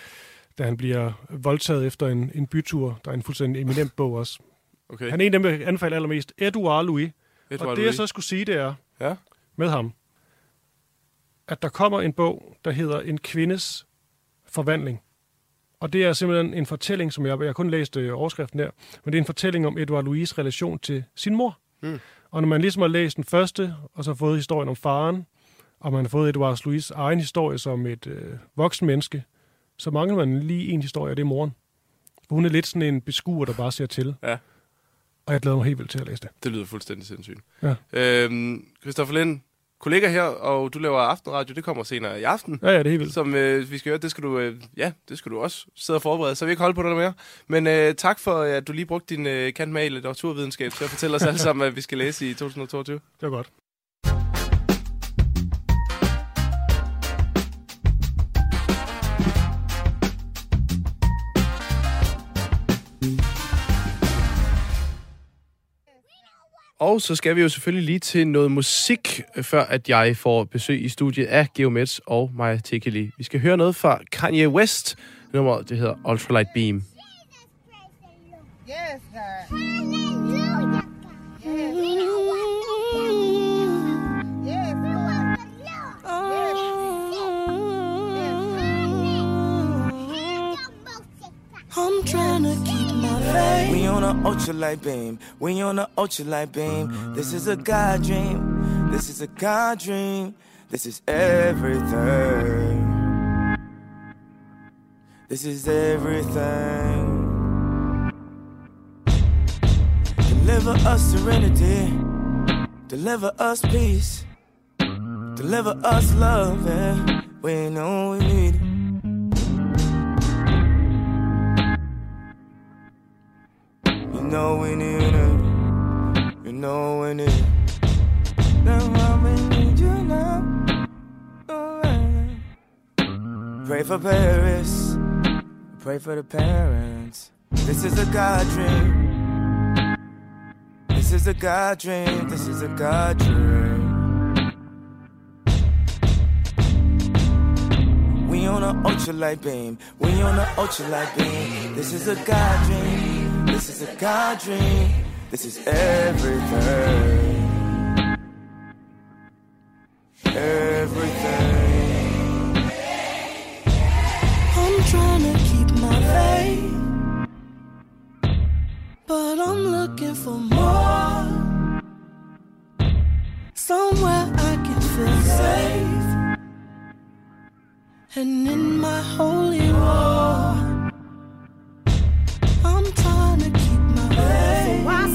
[SPEAKER 3] da han bliver voldtaget efter en, en bytur. Der er en fuldstændig eminent bog også. Okay. Han er en af dem, jeg anbefaler allermest. Edouard Louis. Edouard og det, Louis. jeg så skulle sige, det er ja? med ham, at der kommer en bog, der hedder En kvindes forvandling. Og det er simpelthen en fortælling, som jeg, jeg har kun læst øh, overskriften der, men det er en fortælling om Edouard Louis' relation til sin mor. Mm. Og når man ligesom har læst den første, og så har fået historien om faren, og man har fået Edouard Louis' egen historie som et øh, voksen menneske, så mangler man lige en historie, og det er moren. For hun er lidt sådan en beskuer, der bare ser til. Ja. Og jeg glæder mig helt vildt til at læse det.
[SPEAKER 1] Det lyder fuldstændig sindssygt. Ja. Øhm, Christoffer Lind, kollega her, og du laver aftenradio, det kommer senere i aften.
[SPEAKER 3] Ja, ja, det er helt vildt.
[SPEAKER 1] Som øh, vi skal høre, det skal du, øh, ja, det skal du også sidde og forberede, så vi ikke holde på det mere. Men øh, tak for, at du lige brugte din øh, kant med i litteraturvidenskab til at fortælle os alle sammen, hvad vi skal læse i 2022. Det
[SPEAKER 3] var godt.
[SPEAKER 1] Og så skal vi jo selvfølgelig lige til noget musik, før at jeg får besøg i studiet af Geomets og Maja Tekeli. Vi skal høre noget fra Kanye West. Nummeret, det hedder Ultralight Beam. Yes, I'm trying to faith. We on an ultralight beam. We on an ultralight beam. This is a God dream. This is a God dream. This is everything. This is everything. Deliver us serenity. Deliver us peace. Deliver us love. Yeah. We know we need it. Know we need it. You know we need it. Now we need you now. Oh, Pray for Paris. Pray for the parents. This is a God dream. This is a God dream. This is a God dream. We on an ultralight beam. We on an ultralight beam. This is a God dream. This is a God dream. This is everything. Everything. I'm trying to keep my faith, but I'm looking for more. Somewhere I can feel safe, and in my holy war.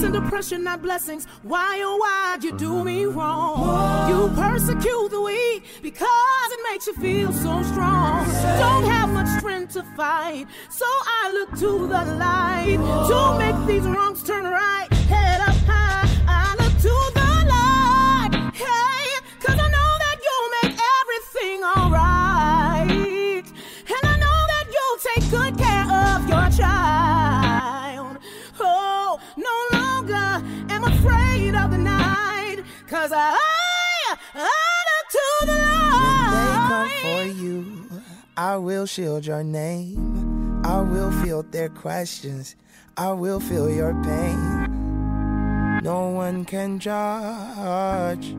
[SPEAKER 1] And depression, not blessings. Why, oh, why you do me wrong? You persecute the weak because it makes you feel so strong. Don't have much strength to fight, so I look to the light to make these wrongs turn right. Head up Cause I
[SPEAKER 4] honor to the Lord.
[SPEAKER 5] When they come for you, I will shield your name. I will field their questions. I will feel your pain. No one can judge.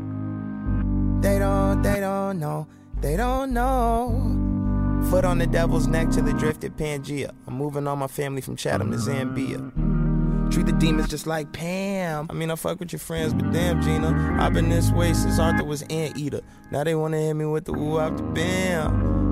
[SPEAKER 5] They don't, they don't know. They don't know. Foot on the devil's neck to the drifted Pangea. I'm moving all my family from Chatham to Zambia. Treat the demons just like Pam. I mean, I fuck with your friends, but damn, Gina. I've been this way since Arthur was Anteater. Now they wanna hit me with the woo the bam.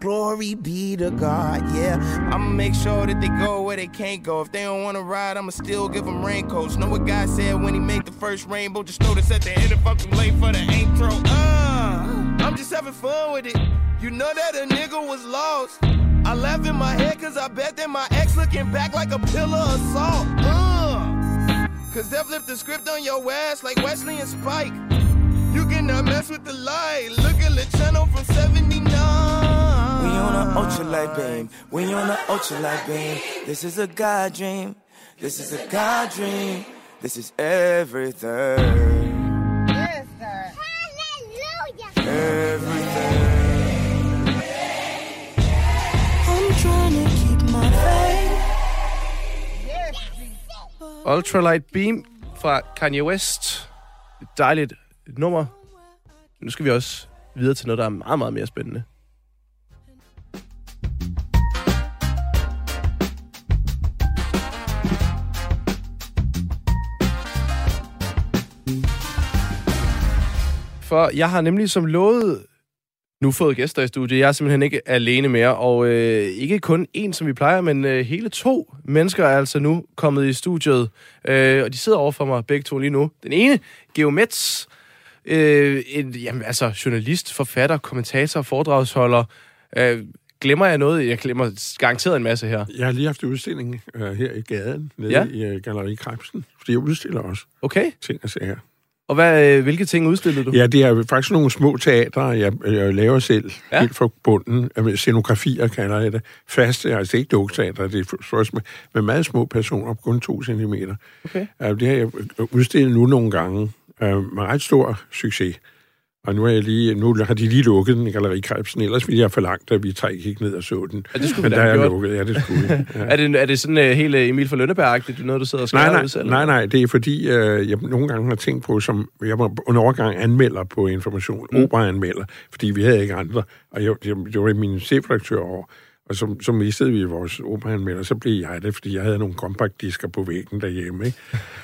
[SPEAKER 5] Glory be to God, yeah. I'ma make sure that they go where they can't go. If they don't wanna ride, I'ma still give them raincoats. Know what God said when he made the first rainbow? Just notice at the end if I'm too late for the intro. Uh, I'm just having fun with it. You know that a nigga was lost. I laugh in my head cause I bet that my ex looking back like a pillar of salt. Uh, cause they flipped the script on your ass like Wesley and Spike. You cannot mess with the light. Look at channel from 79. On a ultralight beam. when you're on a ultralight beam. This is a God dream. This is a God dream. This is everything.
[SPEAKER 4] Yes, God.
[SPEAKER 5] Everything.
[SPEAKER 4] I'm trying to keep my faith. Yes,
[SPEAKER 1] Ultralight Beam fra Kanye West. Et dejligt nummer. Nu skal vi også videre til noget, der er meget, meget mere spændende. For jeg har nemlig som lovet nu fået gæster i studiet. Jeg er simpelthen ikke alene mere, og øh, ikke kun en, som vi plejer, men øh, hele to mennesker er altså nu kommet i studiet, øh, og de sidder over for mig begge to lige nu. Den ene, Geo Metz, øh, en, jamen, altså journalist, forfatter, kommentator, foredragsholder. Øh, glemmer jeg noget? Jeg glemmer garanteret en masse her.
[SPEAKER 6] Jeg har lige haft udstilling uh, her i gaden, nede
[SPEAKER 1] Ja.
[SPEAKER 6] i uh, Galeri Krebsen, fordi jeg udstiller også
[SPEAKER 1] Okay,
[SPEAKER 6] ting og sager.
[SPEAKER 1] Og hvad, øh, hvilke ting udstillede du?
[SPEAKER 6] Ja, det er faktisk nogle små teatre, jeg, jeg laver selv,
[SPEAKER 1] Ja.
[SPEAKER 6] helt fra bunden. Øh, Scenografier kalder jeg det. Faste, altså det er ikke dukteater, det er med, med meget små personer, kun to centimeter.
[SPEAKER 1] Okay.
[SPEAKER 6] Det har jeg udstillet nu nogle gange, uh, med ret stor succes. Og nu, er jeg lige, nu har de lige lukket den i Galeri Krebsen, ellers ville jeg forlangt, at vi tre gik ned og så den.
[SPEAKER 1] Ja, det skulle
[SPEAKER 6] Men der er jeg
[SPEAKER 1] gjort.
[SPEAKER 6] lukket, ja, det skulle. Ja.
[SPEAKER 1] Er det, er det sådan uh, helt uh, Emil for Lønneberg-agtigt, noget du sidder og skriver
[SPEAKER 6] Nej, nej,
[SPEAKER 1] ud selv?
[SPEAKER 6] nej, nej, det er fordi, øh, jeg nogle gange har tænkt på, som jeg var en overgang anmelder på Information, mm. operaanmelder, fordi vi havde ikke andre, og jeg, jeg, det var min chefredaktør over, og så, så mistede vi vores operaanmelder, så blev jeg det, fordi jeg havde nogle kompaktdisker på væggen derhjemme, ikke?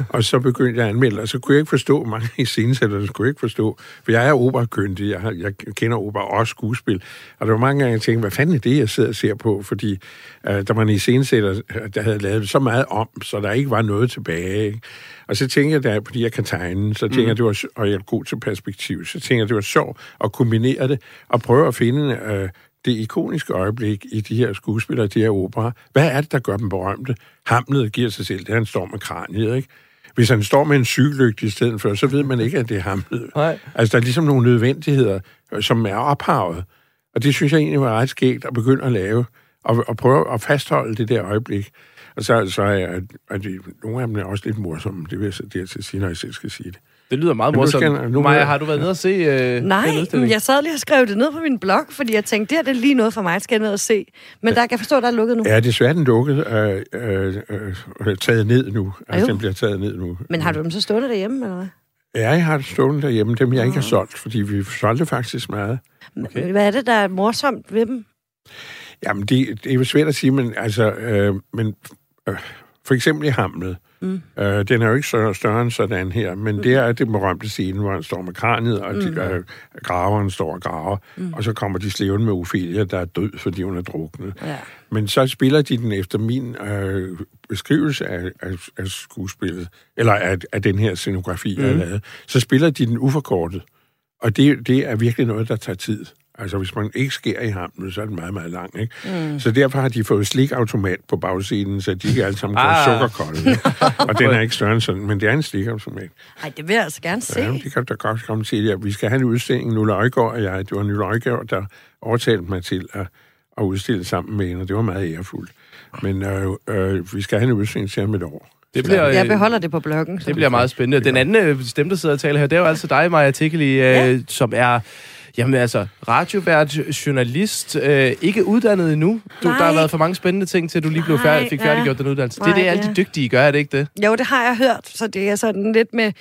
[SPEAKER 6] og så begyndte jeg at anmelde, og så kunne jeg ikke forstå, mange i scenesætter, kunne jeg ikke forstå, for jeg er operakyndig, jeg, har, jeg kender opera og skuespil, og der var mange gange, jeg tænkte, hvad fanden er det, jeg sidder og ser på, fordi øh, der var en iscenesætter, der havde lavet så meget om, så der ikke var noget tilbage, ikke? Og så tænker jeg, der, fordi jeg kan tegne, så tænker mm. jeg, det var, og jeg er god til perspektiv, så tænker jeg, det var sjovt at kombinere det, og prøve at finde øh, det ikoniske øjeblik i de her skuespillere, de her operer. Hvad er det, der gør dem berømte? Hamlet giver sig selv, det er, han står med kraniet, ikke? Hvis han står med en cykellygte i stedet for, så ved man ikke, at det er Hamlet.
[SPEAKER 1] Nej.
[SPEAKER 6] Altså, der er ligesom nogle nødvendigheder, øh, som er ophavet. Og det synes jeg egentlig var ret skægt at begynde at lave, og, og prøve at fastholde det der øjeblik. Og så, så er, er det, nogle af dem er også lidt morsomme, det vil jeg så der til at sige, når jeg selv skal sige det.
[SPEAKER 1] Det lyder meget
[SPEAKER 6] nu
[SPEAKER 1] morsomt.
[SPEAKER 6] skal jeg- nu-
[SPEAKER 1] Maja, har du været nede og se øh,
[SPEAKER 7] Nej, men jeg sad lige og skrev det ned på min blog, fordi jeg tænkte, det her det er lige noget for mig, skal jeg ned og se. Men der kan jeg forstå, at der er lukket nu.
[SPEAKER 6] Ja, desværre er den lukket, øh, øh, øh, taget ned nu. Altså, den bliver taget ned nu.
[SPEAKER 7] Men har du dem så stående derhjemme, eller hvad?
[SPEAKER 6] Ja, jeg har det stående derhjemme, dem jeg ikke har solgt, fordi vi solgte faktisk meget.
[SPEAKER 7] Okay. Hvad er det, der er morsomt ved dem?
[SPEAKER 6] Jamen, det, det er jo svært at sige, men altså, øh, men øh, for eksempel i Hamlet, mm. øh, den er jo ikke så større end sådan her, men mm. det er det berømte scene, hvor han står med kraniet, og de, øh, graveren står og graver, mm. og så kommer de slæven med Ophelia, der er død, fordi hun er druknet.
[SPEAKER 7] Ja.
[SPEAKER 6] Men så spiller de den efter min øh, beskrivelse af, af, af skuespillet, eller af, af den her scenografi, mm. jeg har lavet, så spiller de den uforkortet. og det, det er virkelig noget, der tager tid. Altså, hvis man ikke skærer i hampen, så er det meget, meget lang, ikke? Mm. Så derfor har de fået slikautomat på bagsiden, så de ikke alle sammen går
[SPEAKER 1] Ah.
[SPEAKER 6] sukkerkolde. og den er ikke større end sådan, men det er en slikautomat.
[SPEAKER 7] Ej, det vil jeg altså gerne se.
[SPEAKER 6] Ja, det kan du da godt komme til. Ja, vi skal have en udstilling, Nulle Øjgaard og jeg. Det var Nulle Øjgaard, der overtalte mig til at, at udstille sammen med hende, og det var meget ærefuldt. Men øh, øh, vi skal have en udstilling til om et år.
[SPEAKER 1] Det bliver,
[SPEAKER 7] Jeg beholder det på bloggen. så-
[SPEAKER 1] Det bliver meget spændende. Den anden øh, stemme, der sidder og taler her, det er jo altså dig, Maja Tikkeli, øh,
[SPEAKER 7] Ja.
[SPEAKER 1] som er jamen, altså, radiovært, journalist, øh, ikke uddannet endnu. Du,
[SPEAKER 7] Nej.
[SPEAKER 1] der har været for mange spændende ting til, at du lige blev færdig,
[SPEAKER 7] Nej,
[SPEAKER 1] fik
[SPEAKER 7] ja.
[SPEAKER 1] færdiggjort den uddannelse. det er
[SPEAKER 7] Nej,
[SPEAKER 1] det, alle
[SPEAKER 7] ja.
[SPEAKER 1] de dygtige gør, er det ikke det?
[SPEAKER 7] Jo, det har jeg hørt, så det er sådan lidt med...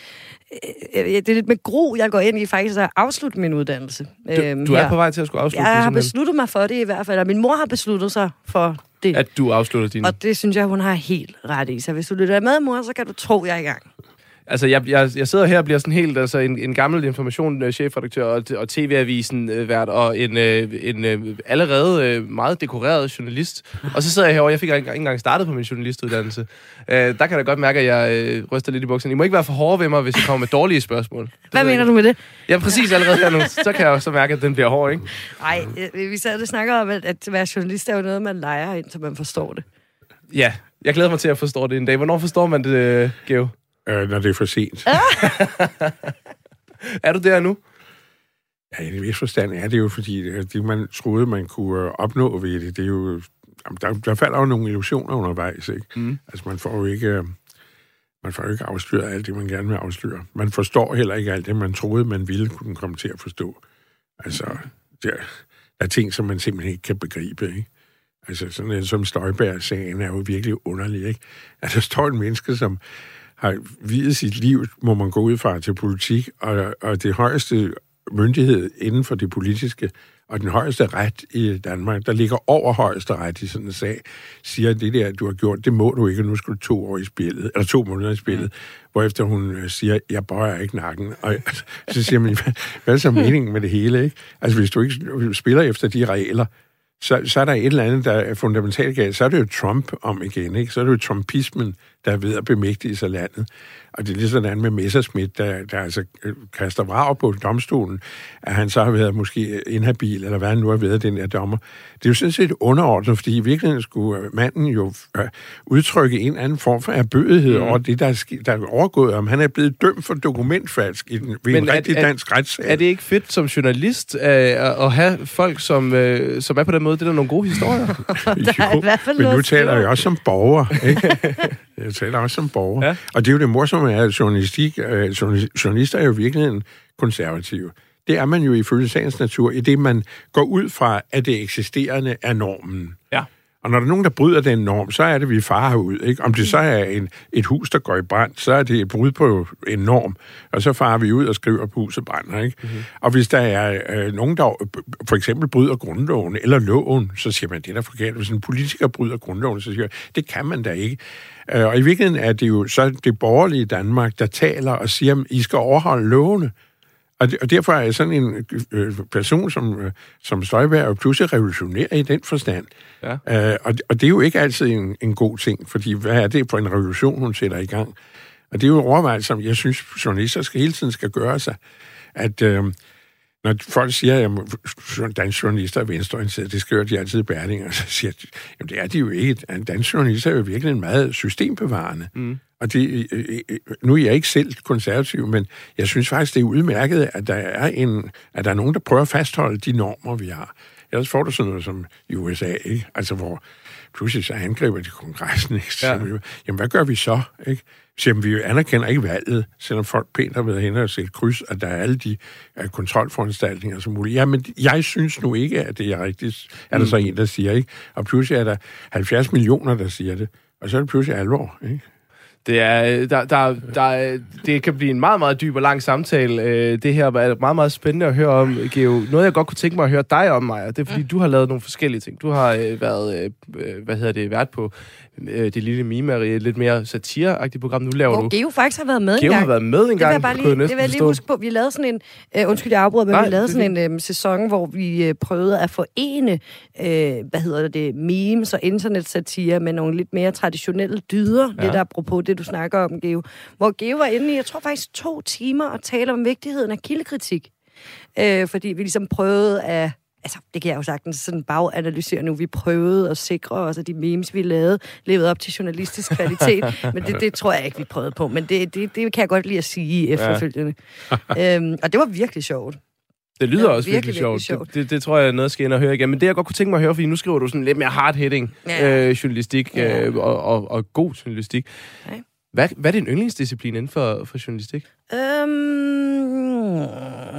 [SPEAKER 7] øh, Det er lidt med gro, jeg går ind i faktisk at afslutte min uddannelse.
[SPEAKER 1] Du, du er på vej til at skulle afslutte
[SPEAKER 7] Jeg har besluttet mig for det i hvert fald, og min mor har besluttet sig for det.
[SPEAKER 1] at du afslutter din...
[SPEAKER 7] Og det synes jeg, hun har helt ret i. Så hvis du lytter med, mor, så kan du tro, jeg er i gang.
[SPEAKER 1] Altså, jeg, jeg, jeg sidder her og bliver sådan helt altså, en, en gammel information øh, og, og TV-avisen øh, og en, øh, en øh, allerede øh, meget dekoreret journalist. Og så sidder jeg herovre, jeg fik ikke engang- ikke engang startet på min journalistuddannelse. Øh, der kan jeg godt mærke, at jeg øh, ryster lidt i bukserne. I må ikke være for hårde ved mig, hvis jeg kommer med dårlige spørgsmål. Det
[SPEAKER 7] Hvad
[SPEAKER 1] jeg
[SPEAKER 7] mener du med det?
[SPEAKER 1] Ja, præcis allerede her nu. Så kan jeg jo så mærke, at den bliver hård, ikke?
[SPEAKER 7] Nej, vi sad og snakker om, at, at være journalist er jo noget, man leger, indtil man forstår det.
[SPEAKER 1] Ja, jeg glæder mig til at forstå det en dag. Hvornår forstår man det, øh, Geo?
[SPEAKER 6] Øh, når det er for sent.
[SPEAKER 1] Er du der nu?
[SPEAKER 6] Ja, i en vis forstand er det jo, fordi øh, det, man troede, man kunne øh, opnå ved det, det er jo... Jamen, der, der falder jo nogle illusioner undervejs, ikke?
[SPEAKER 1] Mm.
[SPEAKER 6] Altså, man får jo ikke... øh, Man får jo ikke afsløret alt det, man gerne vil afsløre. Man forstår heller ikke alt det, man troede, man ville kunne komme til at forstå. Altså, der, der er ting, som man simpelthen ikke kan begribe, ikke? Altså, sådan en som Støjberg-sagen er jo virkelig underlig, ikke? At der står et menneske, som har videt sit liv, må man gå ud fra, til politik, og, og det højeste myndighed inden for det politiske, og den højeste ret i Danmark, der ligger over højeste ret i sådan en sag, siger, at det der, du har gjort, det må du ikke, og nu skal du to år i spillet, eller to måneder i spillet, mm. hvorefter hun øh, siger, jeg bøjer ikke nakken. Og så siger man, hvad, hvad er så meningen med det hele, ikke? Altså, hvis du ikke spiller efter de regler, så, så er der et eller andet, der er fundamentalt galt. Så er det jo Trump om igen, ikke? Så er det jo Trumpismen, der er ved at bemægtige sig landet. Og det er lige sådan med Messerschmidt, der, der altså øh, kaster vrag på domstolen, at han så har været måske inhabil, eller hvad han nu har været, den der dommer. Det er jo sådan set underordnet, fordi i virkeligheden skulle øh, manden jo øh, udtrykke en anden form for erbødighed mm. over det, der er, der er overgået, om han er blevet dømt for dokumentfalsk i den, ved
[SPEAKER 1] Men
[SPEAKER 6] en
[SPEAKER 1] er-
[SPEAKER 6] rigtig
[SPEAKER 1] er-
[SPEAKER 6] dansk retssag.
[SPEAKER 1] Er det ikke fedt som journalist øh, at at have folk, som, øh, som er på den måde? Det er nogle gode historier.
[SPEAKER 7] Der er i hvert fald
[SPEAKER 6] men nu taler jeg også som borger, ikke? jeg taler også som borger.
[SPEAKER 1] Ja.
[SPEAKER 6] Og det er jo det morsomme, at journalistik, øh, journal- journalister er jo i virkeligheden konservative. Det er man jo ifølge sagens natur, i det man går ud fra, at det eksisterende er normen.
[SPEAKER 1] Ja.
[SPEAKER 6] Og når der er nogen, der bryder den norm, så er det, vi farer ud. Ikke? Om det så er en, et hus, der går i brand, så er det et brud på en norm. Og så farer vi ud og skriver på huset brænder. Ikke? Mm-hmm. Og hvis der er øh, nogen, der for eksempel bryder grundloven eller loven, så siger man, det er da forkert. Hvis en politiker bryder grundloven, så siger man, det kan man da ikke. Øh, og i virkeligheden er det jo så det borgerlige Danmark, der taler og siger, I skal overholde lovene. Og, det, og derfor er sådan en øh, person som, øh, som Støjberg jo pludselig revolutionær i den forstand.
[SPEAKER 1] Ja.
[SPEAKER 6] Øh, og, og det er jo ikke altid en, en god ting, fordi hvad er det for en revolution, hun sætter i gang? Og det er jo en overvejelse, som jeg synes, journalister skal, hele tiden skal gøre sig, at øh, når folk siger, at danske journalister er venstreorienterede, det skriver de altid i Berlinger, så siger de, jamen det er de jo ikke. Danske journalister er jo virkelig en meget systembevarende. Mm. Og det, øh, øh, nu er jeg ikke selv konservativ, men jeg synes faktisk, det er udmærket, at der er, en, at der er nogen, der prøver at fastholde de normer, vi har. Ellers får du sådan noget som i USA, ikke? Altså, hvor pludselig så angriber de kongressen, ikke? Så,
[SPEAKER 1] Ja.
[SPEAKER 6] ja. Jamen, hvad gør vi så, ikke? Så jamen, vi anerkender ikke valget, selvom folk pænt har været hen og set kryds, at der er alle de uh, kontrolforanstaltninger som muligt. Jamen, jeg synes nu ikke, at det er rigtigt, er der så en, der siger, ikke? Og pludselig er der 70 millioner, der siger det. Og så er det pludselig alvor, ikke?
[SPEAKER 1] Det, er, der, der, der, det kan blive en meget, meget dyb og lang samtale. Øh, Det her er meget, meget spændende at høre om, Geo. Noget, jeg godt kunne tænke mig at høre dig om, Maja, det er, fordi du har lavet nogle forskellige ting. Du har øh, været, øh, hvad hedder det, vært på øh, det lille mimeri, et lidt mere satireagtigt program. Nu laver
[SPEAKER 7] Hvor
[SPEAKER 1] du...
[SPEAKER 7] Geo faktisk har været med
[SPEAKER 1] Geo
[SPEAKER 7] en
[SPEAKER 1] har været med en
[SPEAKER 7] Det vil
[SPEAKER 1] gang,
[SPEAKER 7] jeg bare lige,
[SPEAKER 1] jeg
[SPEAKER 7] det vil jeg lige huske på. Vi lavede sådan en, øh, undskyld, jeg afbryder, men
[SPEAKER 1] Nej,
[SPEAKER 7] vi lavede sådan en øh, sæson, hvor vi øh, prøvede at forene, øh, hvad hedder det, memes og internetsatire med nogle lidt mere traditionelle dyder, ja. lidt apropos det, du snakker om, Geo. Hvor Geo var inde i, jeg tror faktisk to timer, og tale om vigtigheden af kildekritik. Øh, fordi vi ligesom prøvede at altså, det kan jeg jo sagtens sådan baganalysere nu. Vi prøvede at sikre os, at de memes, vi lavede, levede op til journalistisk kvalitet. men det, det tror jeg ikke, vi prøvede på. Men det, det, det kan jeg godt lide at sige efterfølgende. Ja. øhm, og det var virkelig sjovt.
[SPEAKER 1] Det lyder
[SPEAKER 7] var
[SPEAKER 1] også virkelig,
[SPEAKER 7] virkelig,
[SPEAKER 1] virkelig
[SPEAKER 7] virkelig
[SPEAKER 1] sjovt. Det, det, det tror jeg er noget, jeg skal ind og høre igen. Men det, jeg godt kunne tænke mig at høre, fordi nu skriver du sådan lidt mere hard-hitting
[SPEAKER 7] Ja.
[SPEAKER 1] øh, journalistik
[SPEAKER 7] Ja.
[SPEAKER 1] øh, og, og, og god journalistik.
[SPEAKER 7] Ja.
[SPEAKER 1] Hvad, hvad er din yndlingsdisciplin inden for, for journalistik?
[SPEAKER 7] Øhm,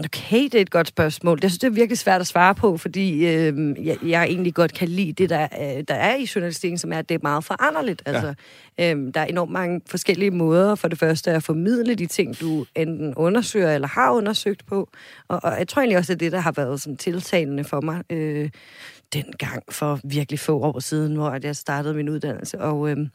[SPEAKER 7] okay, det er et godt spørgsmål. Jeg synes, det er virkelig svært at svare på, fordi øhm, jeg, jeg egentlig godt kan lide det, der, øh, der er i journalistikken, som er, at det er meget foranderligt. Ja. Altså, øhm, der er enormt mange forskellige måder for det første at formidle de ting, du enten undersøger eller har undersøgt på. Og, og jeg tror egentlig også, at det, der har været sådan, tiltalende for mig øh, dengang for virkelig få år siden, hvor jeg startede min uddannelse. Og... Øhm,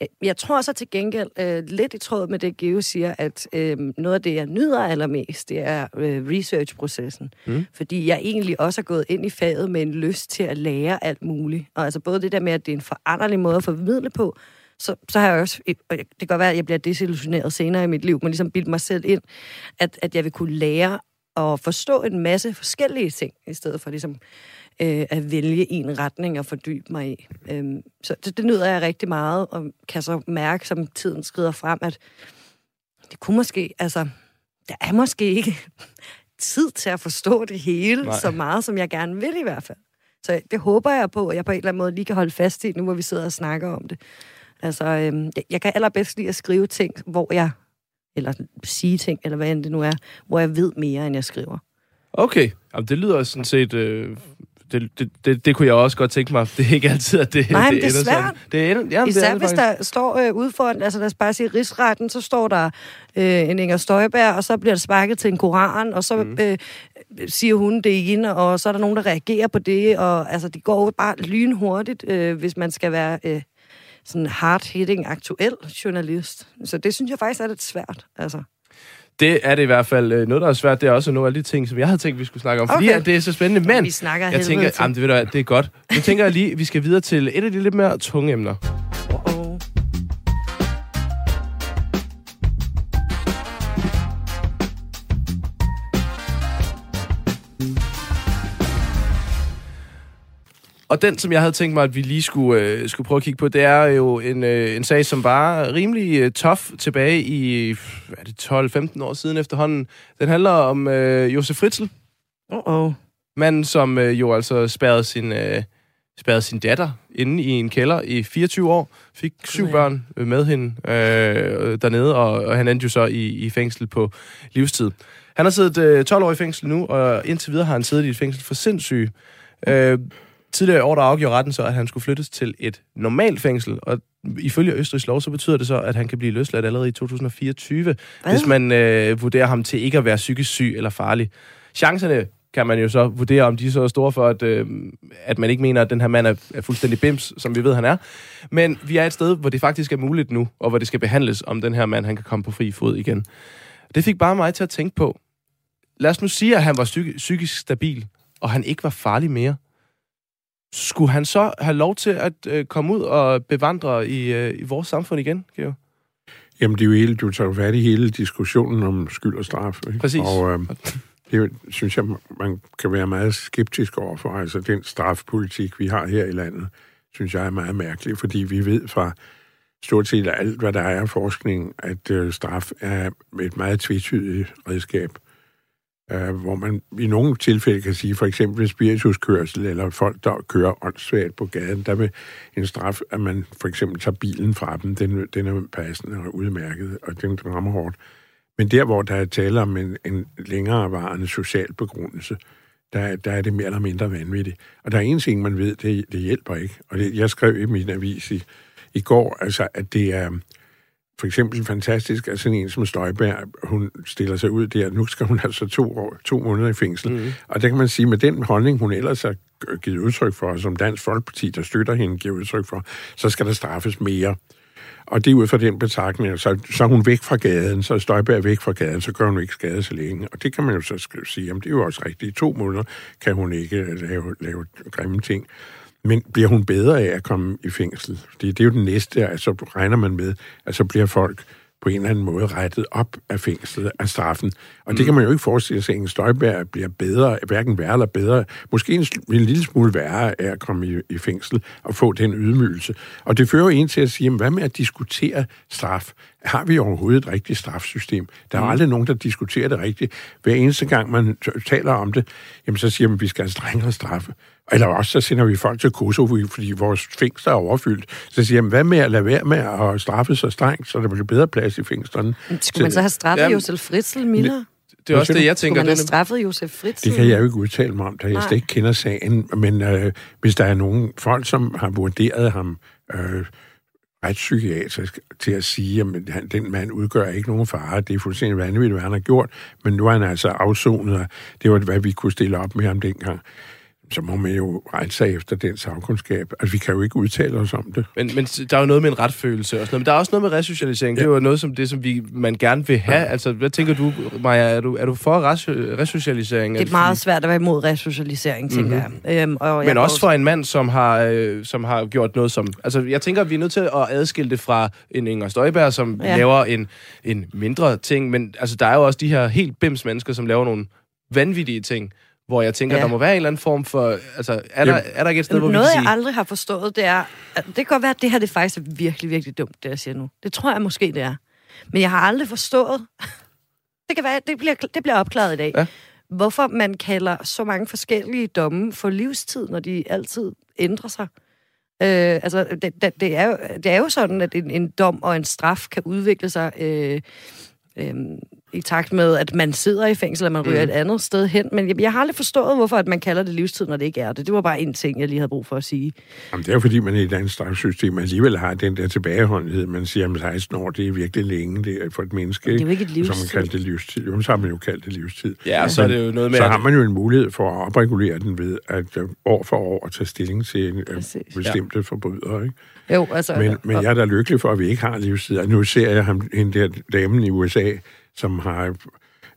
[SPEAKER 7] jeg- jeg tror så til gengæld, øh, lidt i tråd med det, Geo siger, at øh, noget af det, jeg nyder allermest, det er øh, researchprocessen. Mm. Fordi jeg egentlig også er gået ind i faget med en lyst til at lære alt muligt. Og altså både det der med, at det er en foranderlig måde at formidle på, så, så har jeg også, og det kan godt være, at jeg bliver desillusioneret senere i mit liv, men ligesom bildt mig selv ind, at, at jeg vil kunne lære at forstå en masse forskellige ting, i stedet for ligesom øh, at vælge en retning og fordybe mig i. Øhm, så det, det nyder jeg rigtig meget, og kan så mærke, som tiden skrider frem, at det kunne måske, altså, der er måske ikke tid til at forstå det hele
[SPEAKER 1] Nej.
[SPEAKER 7] Så meget, som jeg gerne vil i hvert fald. Så det håber jeg på, at jeg på en eller anden måde lige kan holde fast i, nu hvor vi sidder og snakker om det. Altså, øhm, jeg, jeg kan allerbedst lide at skrive ting, hvor jeg, eller sige ting, eller hvad end det nu er, hvor jeg ved mere, end jeg skriver.
[SPEAKER 1] Okay, Jamen, det lyder sådan set... Øh, det, det, det, det kunne jeg også godt tænke mig. Det er ikke altid, at det,
[SPEAKER 7] Nej, men det er svært.
[SPEAKER 1] sådan. Det er, det
[SPEAKER 7] Især
[SPEAKER 1] er det
[SPEAKER 7] hvis
[SPEAKER 1] faktisk.
[SPEAKER 7] der står øh, ude foran, altså lad os bare sige rigsretten, så står der øh, en Inger Støjberg, og så bliver der sparket til en koran, og så mm. øh, siger hun det ene, og så er der nogen, der reagerer på det, og altså de går jo bare lynhurtigt, øh, hvis man skal være øh, sådan hard-hitting aktuel journalist. Så det synes jeg faktisk er lidt svært, altså.
[SPEAKER 1] Det er det i hvert fald. Øh, Noget, der er svært, det er også nogle af de ting, som jeg havde tænkt, vi skulle snakke om. Fordi
[SPEAKER 7] Okay.
[SPEAKER 1] at det er så spændende, men
[SPEAKER 7] Vi snakker
[SPEAKER 1] jeg tænker, jamen, det, ved du, det er godt. Nu tænker jeg lige, vi skal videre til et af de lidt mere tunge emner.
[SPEAKER 7] Uh-oh.
[SPEAKER 1] Og den, som jeg havde tænkt mig, at vi lige skulle, øh, skulle prøve at kigge på, det er jo en, øh, en sag, som var rimelig øh, tof tilbage i er det, 12-15 år siden efterhånden. Den handler om øh, Josef Fritzl,
[SPEAKER 7] Uh-oh.
[SPEAKER 1] manden, som øh, jo altså spærrede sin, øh, spærrede sin datter inde i en kælder i 24 år, fik syv børn øh, med hende øh, dernede, og, og han endte jo så i, i fængsel på livstid. Han har siddet øh, 12 år i fængsel nu, og indtil videre har han siddet i et fængsel for sindssyge. Øh, tidligere i år, der afgjorde retten så, at han skulle flyttes til et normalt fængsel, og ifølge Østrigs lov, så betyder det så, at han kan blive løsladt allerede i 2024,
[SPEAKER 7] Hvad?
[SPEAKER 1] hvis man øh, vurderer ham til ikke at være psykisk syg eller farlig. Chancerne kan man jo så vurdere, om de er så store for, at, øh, at man ikke mener, at den her mand er, er fuldstændig bims, som vi ved, han er. Men vi er et sted, hvor det faktisk er muligt nu, og hvor det skal behandles, om den her mand han kan komme på fri fod igen. Det fik bare mig til at tænke på, lad os nu sige, at han var psyk- psykisk stabil, og han ikke var farlig mere. Skulle han så have lov til at øh, komme ud og bevandre i, øh, i vores samfund igen, Georg?
[SPEAKER 6] Jamen, det er jo hele, du tager fat i hele diskussionen om skyld og straf. Ikke?
[SPEAKER 1] Præcis.
[SPEAKER 6] Og øh, det synes jeg, man kan være meget skeptisk overfor. Altså, den strafpolitik, vi har her i landet, synes jeg er meget mærkelig, fordi vi ved fra stort set alt, hvad der er af forskning, at øh, straf er et meget tvetydigt redskab. Øh, hvor man i nogle tilfælde kan sige, for eksempel spirituskørsel, eller folk, der kører åndssvagt på gaden, der vil en straf, at man for eksempel tager bilen fra dem, den, den er passende og udmærket, og den rammer hårdt. Men der, hvor der er tale om en, en længerevarende social begrundelse, der, der er det mere eller mindre vanvittigt. Og der er en ting, man ved, det, det hjælper ikke. Og det, jeg skrev i min avis i, i går, altså, at det er for eksempel fantastisk, at sådan en som Støjberg, hun stiller sig ud der. Nu skal hun altså to, år, to måneder i fængsel. Mm. Og der kan man sige, med den holdning, hun ellers har givet udtryk for, og som Dansk Folkeparti, der støtter hende, giver udtryk for, så skal der straffes mere. Og det er ud fra den betragtning, så, så er hun væk fra gaden, så er Støjberg væk fra gaden, så gør hun ikke skade så længe. Og det kan man jo så sige, jamen det er jo også rigtigt. I to måneder kan hun ikke lave, lave grimme ting. Men bliver hun bedre af at komme i fængsel? Det, det er jo den næste, altså regner man med, at så bliver folk på en eller anden måde rettet op af fængslet, af straffen. Og det kan man jo ikke forestille sig, at Inger Støjberg bliver bedre, hverken værre eller bedre, måske en, en lille smule værre af at komme i, i fængsel og få den ydmygelse. Og det fører jo en til at sige, jamen, hvad med at diskutere straf? Har vi overhovedet et rigtigt strafsystem? Der er jo aldrig nogen, der diskuterer det rigtigt. Hver eneste gang, man taler om det, jamen, så siger man, at vi skal have strengere straffe. Eller også så sender vi folk til Kosovo, fordi vores fængsler er overfyldt. Så siger jeg, hvad med at lade være med at straffe så strengt, så der bliver bedre plads i fængslerne?
[SPEAKER 7] Skulle man så have straffet
[SPEAKER 1] Jamen,
[SPEAKER 7] Josef Fritzl, Miller?
[SPEAKER 1] Det er også det, jeg
[SPEAKER 7] Skulle
[SPEAKER 1] tænker.
[SPEAKER 7] man have
[SPEAKER 1] Det er,
[SPEAKER 7] straffet Josef Fritzl?
[SPEAKER 6] Det kan jeg jo ikke udtale mig om, da jeg
[SPEAKER 7] Nej.
[SPEAKER 6] slet ikke kender sagen. Men øh, hvis der er nogen folk, som har vurderet ham øh, retspsykiatrisk til at sige, at han, den mand udgør ikke nogen fare, det er fuldstændig vanvittigt, hvad han har gjort, men nu er han altså afsonet, og det var, hvad vi kunne stille op med ham dengang. Så må man jo regne sig efter den sagkundskab. Altså, vi kan jo ikke udtale os om det.
[SPEAKER 1] men, men der er jo noget med en retfølelse og sådan noget. Men der er også noget med resocialisering. Ja. Det er jo noget som det, som vi, man gerne vil have. Altså, hvad tænker du, Maja? Er du, er du for res- resocialisering?
[SPEAKER 7] Det er meget svært at være imod resocialisering, tænker
[SPEAKER 1] Mhm.
[SPEAKER 7] jeg. Øhm, og jeg
[SPEAKER 1] Men også for en mand, som har, øh, som har gjort noget som... Altså, jeg tænker, at vi er nødt til at adskille det fra en Inger Støjberg, som
[SPEAKER 7] Ja.
[SPEAKER 1] ja. laver en, en mindre ting. Men altså, der er jo også de her helt bims mennesker, som laver nogle vanvittige ting, hvor jeg tænker,
[SPEAKER 7] Ja.
[SPEAKER 1] der må være en eller anden form for... Altså, er, der, er der ikke et sted, hvor vi
[SPEAKER 7] Noget,
[SPEAKER 1] kan
[SPEAKER 7] jeg
[SPEAKER 1] sige...
[SPEAKER 7] aldrig har forstået, det er... At det kan godt være, at det her det faktisk er virkelig, virkelig dumt, det jeg siger nu. Det tror jeg måske, det er. Men jeg har aldrig forstået... Det kan være, det bliver, det bliver opklaret i dag.
[SPEAKER 1] Ja.
[SPEAKER 7] Hvorfor man kalder så mange forskellige domme for livstid, når de altid ændrer sig. Øh, altså, det, det, det, er jo, det er jo sådan, at en, en dom og en straf kan udvikle sig øh, øh, i takt med, at man sidder i fængsel, eller man ryger
[SPEAKER 1] Mm.
[SPEAKER 7] et andet sted hen. Men jeg, jeg har aldrig forstået, hvorfor at man kalder det livstid, når det ikke er det. Det var bare en ting, jeg lige havde brug for at sige.
[SPEAKER 6] Jamen, det er jo fordi, man i et andet straffesystem alligevel har den der tilbageholdenhed. Man siger, at 16 år, det er virkelig længe det er for et menneske.
[SPEAKER 7] Det er jo ikke et
[SPEAKER 6] Så har man
[SPEAKER 7] livstid.
[SPEAKER 6] kaldt det livstid. Jo, så har man jo kaldt det livstid.
[SPEAKER 1] Ja, så er det jo noget med...
[SPEAKER 6] Så har man jo en mulighed for at opregulere den ved at øh, år for år at tage stilling til en, øh,
[SPEAKER 7] Præcis.
[SPEAKER 6] bestemte ja. forbrydere. Ikke?
[SPEAKER 7] Jo, altså...
[SPEAKER 6] Men, men jeg er da lykkelig for, at vi ikke har livstid. Og nu ser jeg ham, hende der damen i USA, som har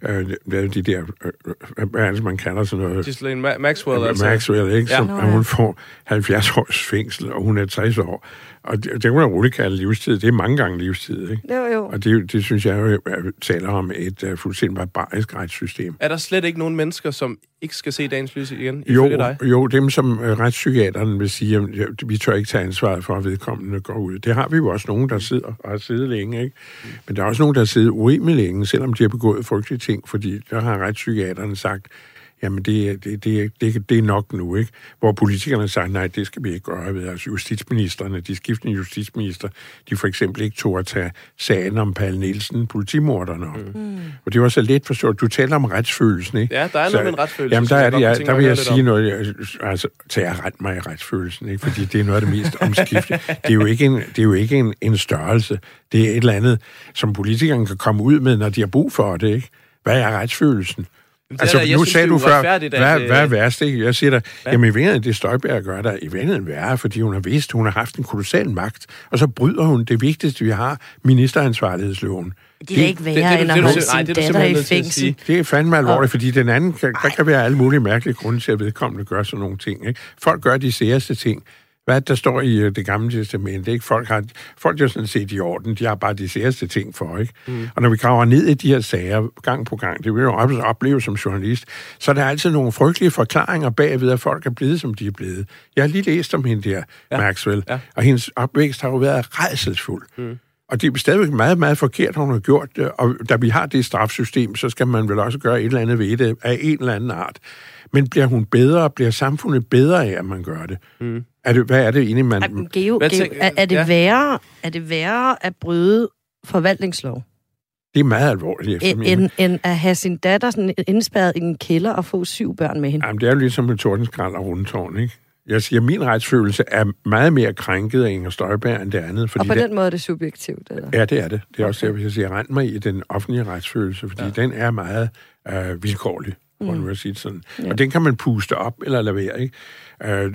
[SPEAKER 6] øh, lavet de der, øh, hvad er det, man kalder sådan noget?
[SPEAKER 1] Ghislaine Ma- Maxwell, altså.
[SPEAKER 6] Maxwell, ikke?
[SPEAKER 1] Ja.
[SPEAKER 6] Som,
[SPEAKER 7] ja.
[SPEAKER 6] hun får 70 års fængsel, og hun er 60 år. Og det, det kan man roligt kalde livstid. Det er mange gange livstid, ikke?
[SPEAKER 7] Jo, jo.
[SPEAKER 6] Og det, det synes jeg jo øh, taler om et uh, fuldstændig barbarisk retssystem.
[SPEAKER 1] Er der slet ikke nogen mennesker, som ikke skal se dagens lys igen,
[SPEAKER 6] Jo,
[SPEAKER 1] dig?
[SPEAKER 6] jo, dem som øh, retspsykiaterne vil sige, at ja, vi tør ikke tage ansvaret for, at vedkommende går ud. Det har vi jo også nogen, der sidder og har siddet længe, ikke? Men der er også nogen, der har siddet urimelig længe, selvom de har begået frygtelige ting, fordi der har retspsykiaterne sagt, jamen det, er- det, det, det, det er nok nu, ikke? Hvor politikerne siger, nej, det skal vi ikke gøre ved. Altså justitsministerne, de skiftende justitsminister, de for eksempel ikke tog at tage sagen om Palle Nielsen, politimorderne op. Mm. Og det var så let forstået. Du taler om retsfølelsen, ikke?
[SPEAKER 1] Ja, der er noget med en retsfølelse,
[SPEAKER 6] Jamen, der,
[SPEAKER 1] jeg
[SPEAKER 6] er det, jeg, der vil jeg sige noget, jeg- altså, til at rette mig i retsfølelsen, ikke? fordi det er noget af det mest omskiftende. Det er jo ikke, en, det er jo ikke en, en størrelse. Det er et eller andet, som politikerne kan komme ud med, når de har brug for det. Ikke? Hvad er retsfølelsen?
[SPEAKER 1] Er
[SPEAKER 6] Altså,
[SPEAKER 1] jeg
[SPEAKER 6] nu
[SPEAKER 1] synes,
[SPEAKER 6] sagde
[SPEAKER 1] det
[SPEAKER 6] du før,
[SPEAKER 1] at,
[SPEAKER 6] hvad,
[SPEAKER 1] øh,
[SPEAKER 6] hvad er værst, ikke? Jeg siger dig,
[SPEAKER 1] Ja.
[SPEAKER 6] jamen i virkeligheden, det Støjberg gør der, i virkeligheden værre, fordi hun har vidst, hun har haft en kolossal magt, og så bryder hun det vigtigste, vi har, ministeransvarlighedsloven.
[SPEAKER 7] Det er ikke værre,
[SPEAKER 1] det- det-
[SPEAKER 7] end at
[SPEAKER 1] det-
[SPEAKER 7] holde
[SPEAKER 1] det-
[SPEAKER 7] sin
[SPEAKER 1] det er
[SPEAKER 7] datter i fængsel.
[SPEAKER 6] Det er fandme alvorligt, fordi den anden, kan, der kan være alle mulige mærkelige grunde til, at vedkommende gør sådan nogle ting. Ikke? Folk gør de særeste ting. Hvad er det, der står i øh, det gamle testamente? Ikke? Folk, har, folk er jo sådan set i orden. De har bare de særeste ting for. Ikke? Mm. Og når vi graver ned i de her sager gang på gang, det vil jeg jo opleve som journalist, så er der altid nogle frygtelige forklaringer bagved, at folk er blevet, som de er blevet. Jeg har lige læst om hende der, ja. Maxwell,
[SPEAKER 1] Ja.
[SPEAKER 6] og hendes opvækst har jo været redselsfuld. Mm. Og det er stadigvæk meget, meget forkert, hun har gjort det. Og da vi har det strafsystem, så skal man vel også gøre et eller andet ved det af en eller anden art. Men bliver hun bedre? Bliver samfundet bedre af, at man gør det? Mm. Er det hvad er det egentlig, man...
[SPEAKER 7] Men Geo,
[SPEAKER 1] Hvad
[SPEAKER 7] Geo, er, er, det
[SPEAKER 1] ja.
[SPEAKER 7] værre, er det værre at bryde forvaltningslov,
[SPEAKER 6] Det er meget alvorligt. efter
[SPEAKER 7] end,
[SPEAKER 6] min-
[SPEAKER 7] end, at have sin datter sådan indspærret i en kælder og få syv børn med hende?
[SPEAKER 6] Jamen, det er jo ligesom med tordenskrald og rundtårn, ikke? Jeg siger, at min retsfølelse er meget mere krænket af Inger Støjberg end det andet.
[SPEAKER 7] Og
[SPEAKER 6] Fordi
[SPEAKER 7] på
[SPEAKER 6] det,
[SPEAKER 7] den måde er det subjektivt, eller?
[SPEAKER 6] Ja, det er det. Det er også derfor, jeg siger, rent mig i den offentlige retsfølelse, fordi ja. den er meget øh, vilkårlig, for mm. nu at sige det sådan. Ja. Og den kan man puste op eller lade være, ikke? Øh,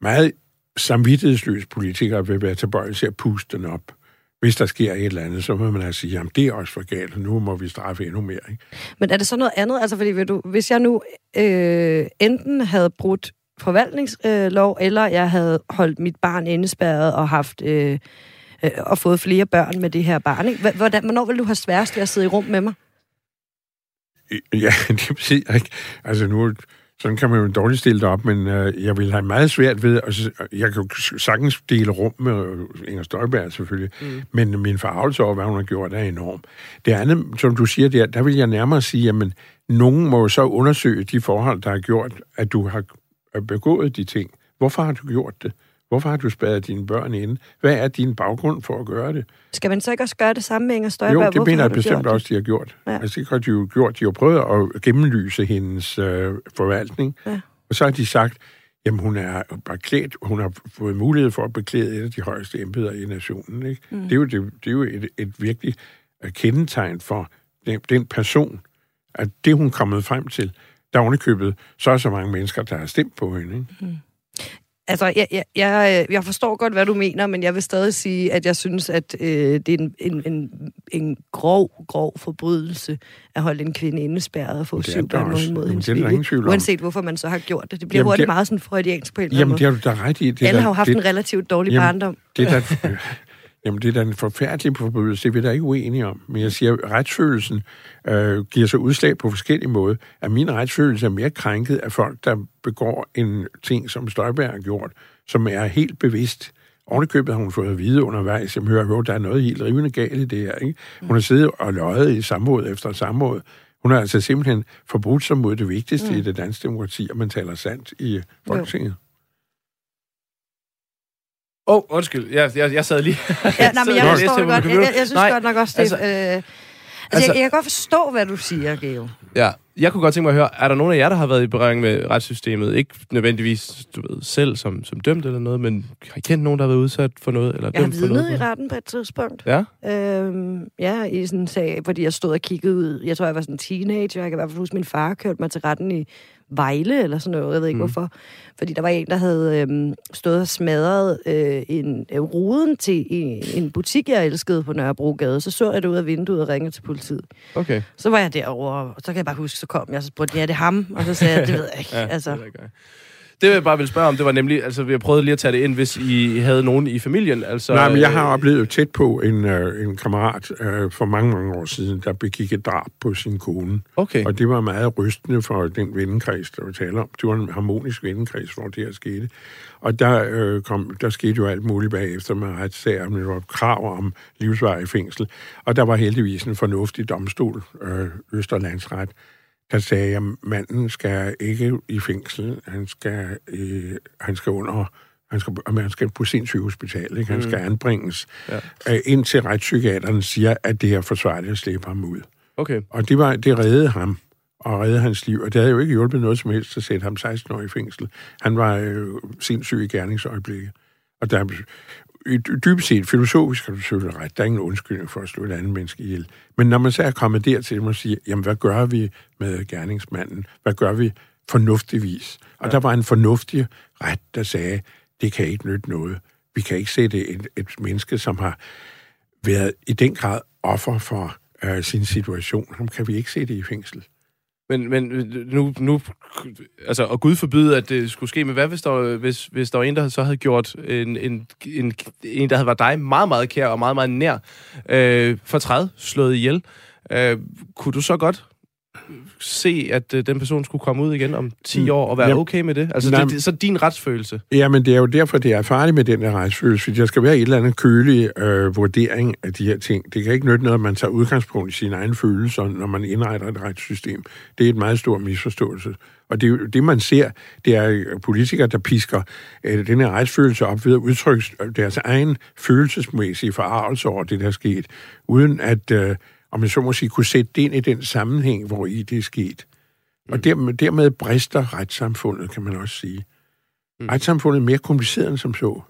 [SPEAKER 6] meget samvittighedsløs politikere vil være tilbøjelige til at puste den op. Hvis der sker et eller andet, så må man altså sige, at det er også for galt, og nu må vi straffe endnu mere. Ikke?
[SPEAKER 7] Men er det så noget andet? Altså, fordi du, hvis jeg nu øh, enten havde brudt forvaltningslov, eller jeg havde holdt mit barn indespærret og haft øh, øh, og fået flere børn med det her barn. Ikke? Hvordan, hvornår vil du have sværest ved at sidde i rum med mig?
[SPEAKER 6] Ja, det jeg ikke. Altså nu, sådan kan man jo dårligt stille det op, men øh, jeg vil have meget svært ved, altså, jeg kan jo sagtens dele rum med Inger Støjberg selvfølgelig, mm. men min forarvelse over, hvad hun har gjort, er enorm. Det andet, som du siger der, der vil jeg nærmere sige, jamen, nogen må jo så undersøge de forhold, der har gjort, at du har begået de ting. Hvorfor har du gjort det? Hvorfor har du spadet dine børn inde? Hvad er din baggrund for at gøre det?
[SPEAKER 7] Skal man så ikke også gøre det samme med Inger Støjberg?
[SPEAKER 6] Jo, det
[SPEAKER 7] Hvorfor
[SPEAKER 6] mener jeg bestemt også, de har gjort.
[SPEAKER 7] Ja.
[SPEAKER 6] Altså, det har de jo gjort. De har prøvet at gennemlyse hendes øh, forvaltning,
[SPEAKER 7] Ja.
[SPEAKER 6] og så har de sagt, jamen hun er beklædt, hun har fået mulighed for at beklæde et af de højeste embeder i nationen. Ikke? Mm. Det er jo, det, det er jo et, et virkelig kendetegn for den, den person, at det hun er kommet frem til, der er ovenikøbet så er så mange mennesker, der har stemt på hende. Ikke?
[SPEAKER 7] Altså, jeg, jeg, jeg, jeg forstår godt, hvad du mener, men jeg vil stadig sige, at jeg synes, at øh, det er en, en, en, en grov, grov forbrydelse at holde en kvinde indespærret og få syv
[SPEAKER 6] der
[SPEAKER 7] børn mod
[SPEAKER 6] Jamen,
[SPEAKER 7] hendes
[SPEAKER 6] det er der
[SPEAKER 7] vilje. Uanset hvorfor man så har gjort det. Det bliver
[SPEAKER 6] Jamen,
[SPEAKER 7] hurtigt
[SPEAKER 6] det-
[SPEAKER 7] meget sådan freudiansk på en eller
[SPEAKER 6] Jamen,
[SPEAKER 7] anden
[SPEAKER 6] det har du da ret i. Det
[SPEAKER 7] Alle
[SPEAKER 6] da-
[SPEAKER 7] har jo haft
[SPEAKER 6] det,
[SPEAKER 7] en relativt dårlig
[SPEAKER 6] Jamen,
[SPEAKER 7] barndom.
[SPEAKER 6] Det er da, jamen, det er da en forfærdelig forbrydelse, det er vi da ikke uenige om. Men jeg siger, at retsfølelsen øh, giver sig udslag på forskellige måder. At min retsfølelse er mere krænket af folk, der begår en ting, som Støjberg har gjort, som er helt bevidst. Ovenikøbet har hun fået at vide undervejs, jeg hører, at der er noget helt rivende galt i det her. Ikke? Hun har siddet og løjet i samråd efter samråd. Hun har altså simpelthen forbrudt sig mod det vigtigste mm. i det danske demokrati, at man taler sandt i Folketinget.
[SPEAKER 1] Åh, oh, undskyld. Jeg, jeg, jeg sad lige...
[SPEAKER 7] Ja, nej, men jeg forstår det godt. Jeg, jeg, jeg synes
[SPEAKER 1] Nej,
[SPEAKER 7] godt nok også, det...
[SPEAKER 1] Altså,
[SPEAKER 7] øh, altså,
[SPEAKER 1] altså-
[SPEAKER 7] jeg, jeg kan godt forstå, hvad du siger, Geo.
[SPEAKER 1] Ja, jeg kunne godt tænke mig at høre, er der nogen af jer, der har været i berøring med retssystemet? Ikke nødvendigvis, du ved, selv som, som dømt eller noget, men har I kendt nogen, der har været udsat for noget? Eller
[SPEAKER 7] Jeg har vidnet i retten på et tidspunkt.
[SPEAKER 1] Ja?
[SPEAKER 7] Øhm, ja, i sådan en sag, fordi jeg stod og kiggede ud. Jeg tror, jeg var sådan en teenager. Jeg kan i hvert fald huske, at min far kørte mig til retten i Vejle eller sådan noget. Jeg ved ikke, mm. hvorfor. Fordi der var en, der havde øhm, stået og smadret øh, en øh, ruden til en, en butik, jeg elskede på Nørrebrogade. Så så jeg det ud af vinduet og ringede til politiet.
[SPEAKER 1] Okay.
[SPEAKER 7] Så var jeg derovre, og så kan jeg bare huske, så kom jeg, så spurgte jeg, er det ham? Og så sagde jeg, det ved jeg ikke.
[SPEAKER 1] Ja,
[SPEAKER 7] altså,
[SPEAKER 1] det, er ikke- det jeg bare vil spørge om, det var nemlig, altså vi har prøvet lige at tage det ind, hvis I havde nogen i familien. Altså,
[SPEAKER 6] Nej, men jeg har
[SPEAKER 1] øh,
[SPEAKER 6] oplevet tæt på en, øh, en kammerat øh, for mange, mange år siden, der begik et drab på sin kone.
[SPEAKER 1] Okay.
[SPEAKER 6] Og det var meget rystende for den vennekreds, der var tale om. Det var en harmonisk vennekreds, hvor det her skete. Og der, øh, kom, der skete jo alt muligt bagefter med retssager, men der var krav om livsvarig fængsel. Og der var heldigvis en fornuftig domstol, øh, Østerlandsret, der sagde, at manden skal ikke i fængsel, han skal, øh, han skal under han skal, han skal på sindssygehospital, ikke? han skal anbringes,
[SPEAKER 1] Ja.
[SPEAKER 6] øh, indtil retspsykiateren siger, at det er forsvarligt at slippe ham ud.
[SPEAKER 1] Okay.
[SPEAKER 6] Og det, var, det reddede ham, og reddede hans liv. Og det havde jo ikke hjulpet noget som helst at sætte ham 16 år i fængsel. Han var øh, sindssyg i gerningsøjeblikket. Og der, dybest set, filosofisk har du selvfølgelig ret. Der er ingen undskyldning for at slå et andet menneske ihjel. Men når man så er kommet dertil, må man sige, jamen hvad gør vi med gerningsmanden? Hvad gør vi fornuftigvis? Og ja. der var en fornuftig ret, der sagde, det kan ikke nytte noget. Vi kan ikke sætte et, et menneske, som har været i den grad offer for øh, sin situation, ham kan vi ikke sætte i fængsel.
[SPEAKER 1] Men, men nu, nu, altså, og Gud forbyde, at det skulle ske, men hvad hvis der, hvis, hvis der var en, der så havde gjort en, en, en, en der havde været dig meget, meget kær og meget, meget nær, øh, fortræd, slået ihjel, øh, kunne du så godt se, at øh, den person skulle komme ud igen om 10 år og være
[SPEAKER 6] Jamen,
[SPEAKER 1] okay med det? Altså,
[SPEAKER 6] nej,
[SPEAKER 1] det, det, så din retsfølelse.
[SPEAKER 6] Jamen, det er jo derfor, det er farligt med den der retsfølelse, fordi der skal være et eller andet kølig øh, vurdering af de her ting. Det kan ikke nytte noget, at man tager udgangspunkt i sine egne følelser, når man indretter et retssystem. Det er et meget stor misforståelse. Og det, er det man ser, det er politikere, der pisker øh, den her retsfølelse op ved at udtrykke deres egen følelsesmæssige forarvelse over det, der er sket, uden at, øh, om man så må sige, kunne sætte det ind i den sammenhæng, hvor i det er sket. Og dermed, dermed brister retssamfundet, kan man også sige. Mm. Retssamfundet er mere kompliceret end som så.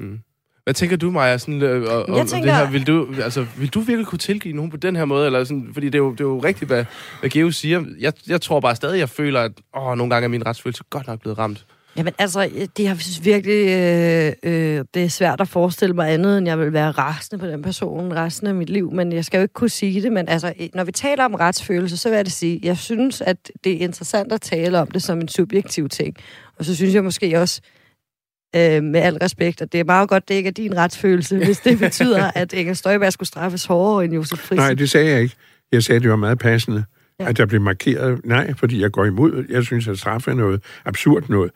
[SPEAKER 1] Hvad tænker du, Maja, sådan, øh, om,
[SPEAKER 7] Jeg
[SPEAKER 1] om
[SPEAKER 7] tænker-
[SPEAKER 1] det her? Vil du, altså, vil du virkelig kunne tilgive nogen på den her måde? Eller sådan, fordi det er, jo, det er jo rigtigt, hvad, hvad Geo siger. Jeg, jeg tror bare stadig, jeg føler, at åh, nogle gange er min retsfølelse godt nok blevet ramt.
[SPEAKER 7] Jamen altså, det synes virkelig, øh, øh, det er svært at forestille mig andet, end jeg vil være rasende på den person resten af mit liv, men jeg skal jo ikke kunne sige det, men altså, når vi taler om retsfølelse, så vil jeg det sige, jeg synes, at det er interessant at tale om det som en subjektiv ting, og så synes jeg måske også, Øh, med al respekt, og det er meget godt, det ikke er din retsfølelse, hvis det betyder, at Inger Støjberg skulle straffes hårdere end Josef Friis.
[SPEAKER 6] Nej, det sagde jeg ikke. Jeg sagde, at det var meget passende,
[SPEAKER 7] Ja.
[SPEAKER 6] ja. at der blev markeret. Nej, fordi jeg går imod. Jeg synes, at straf er noget absurd noget.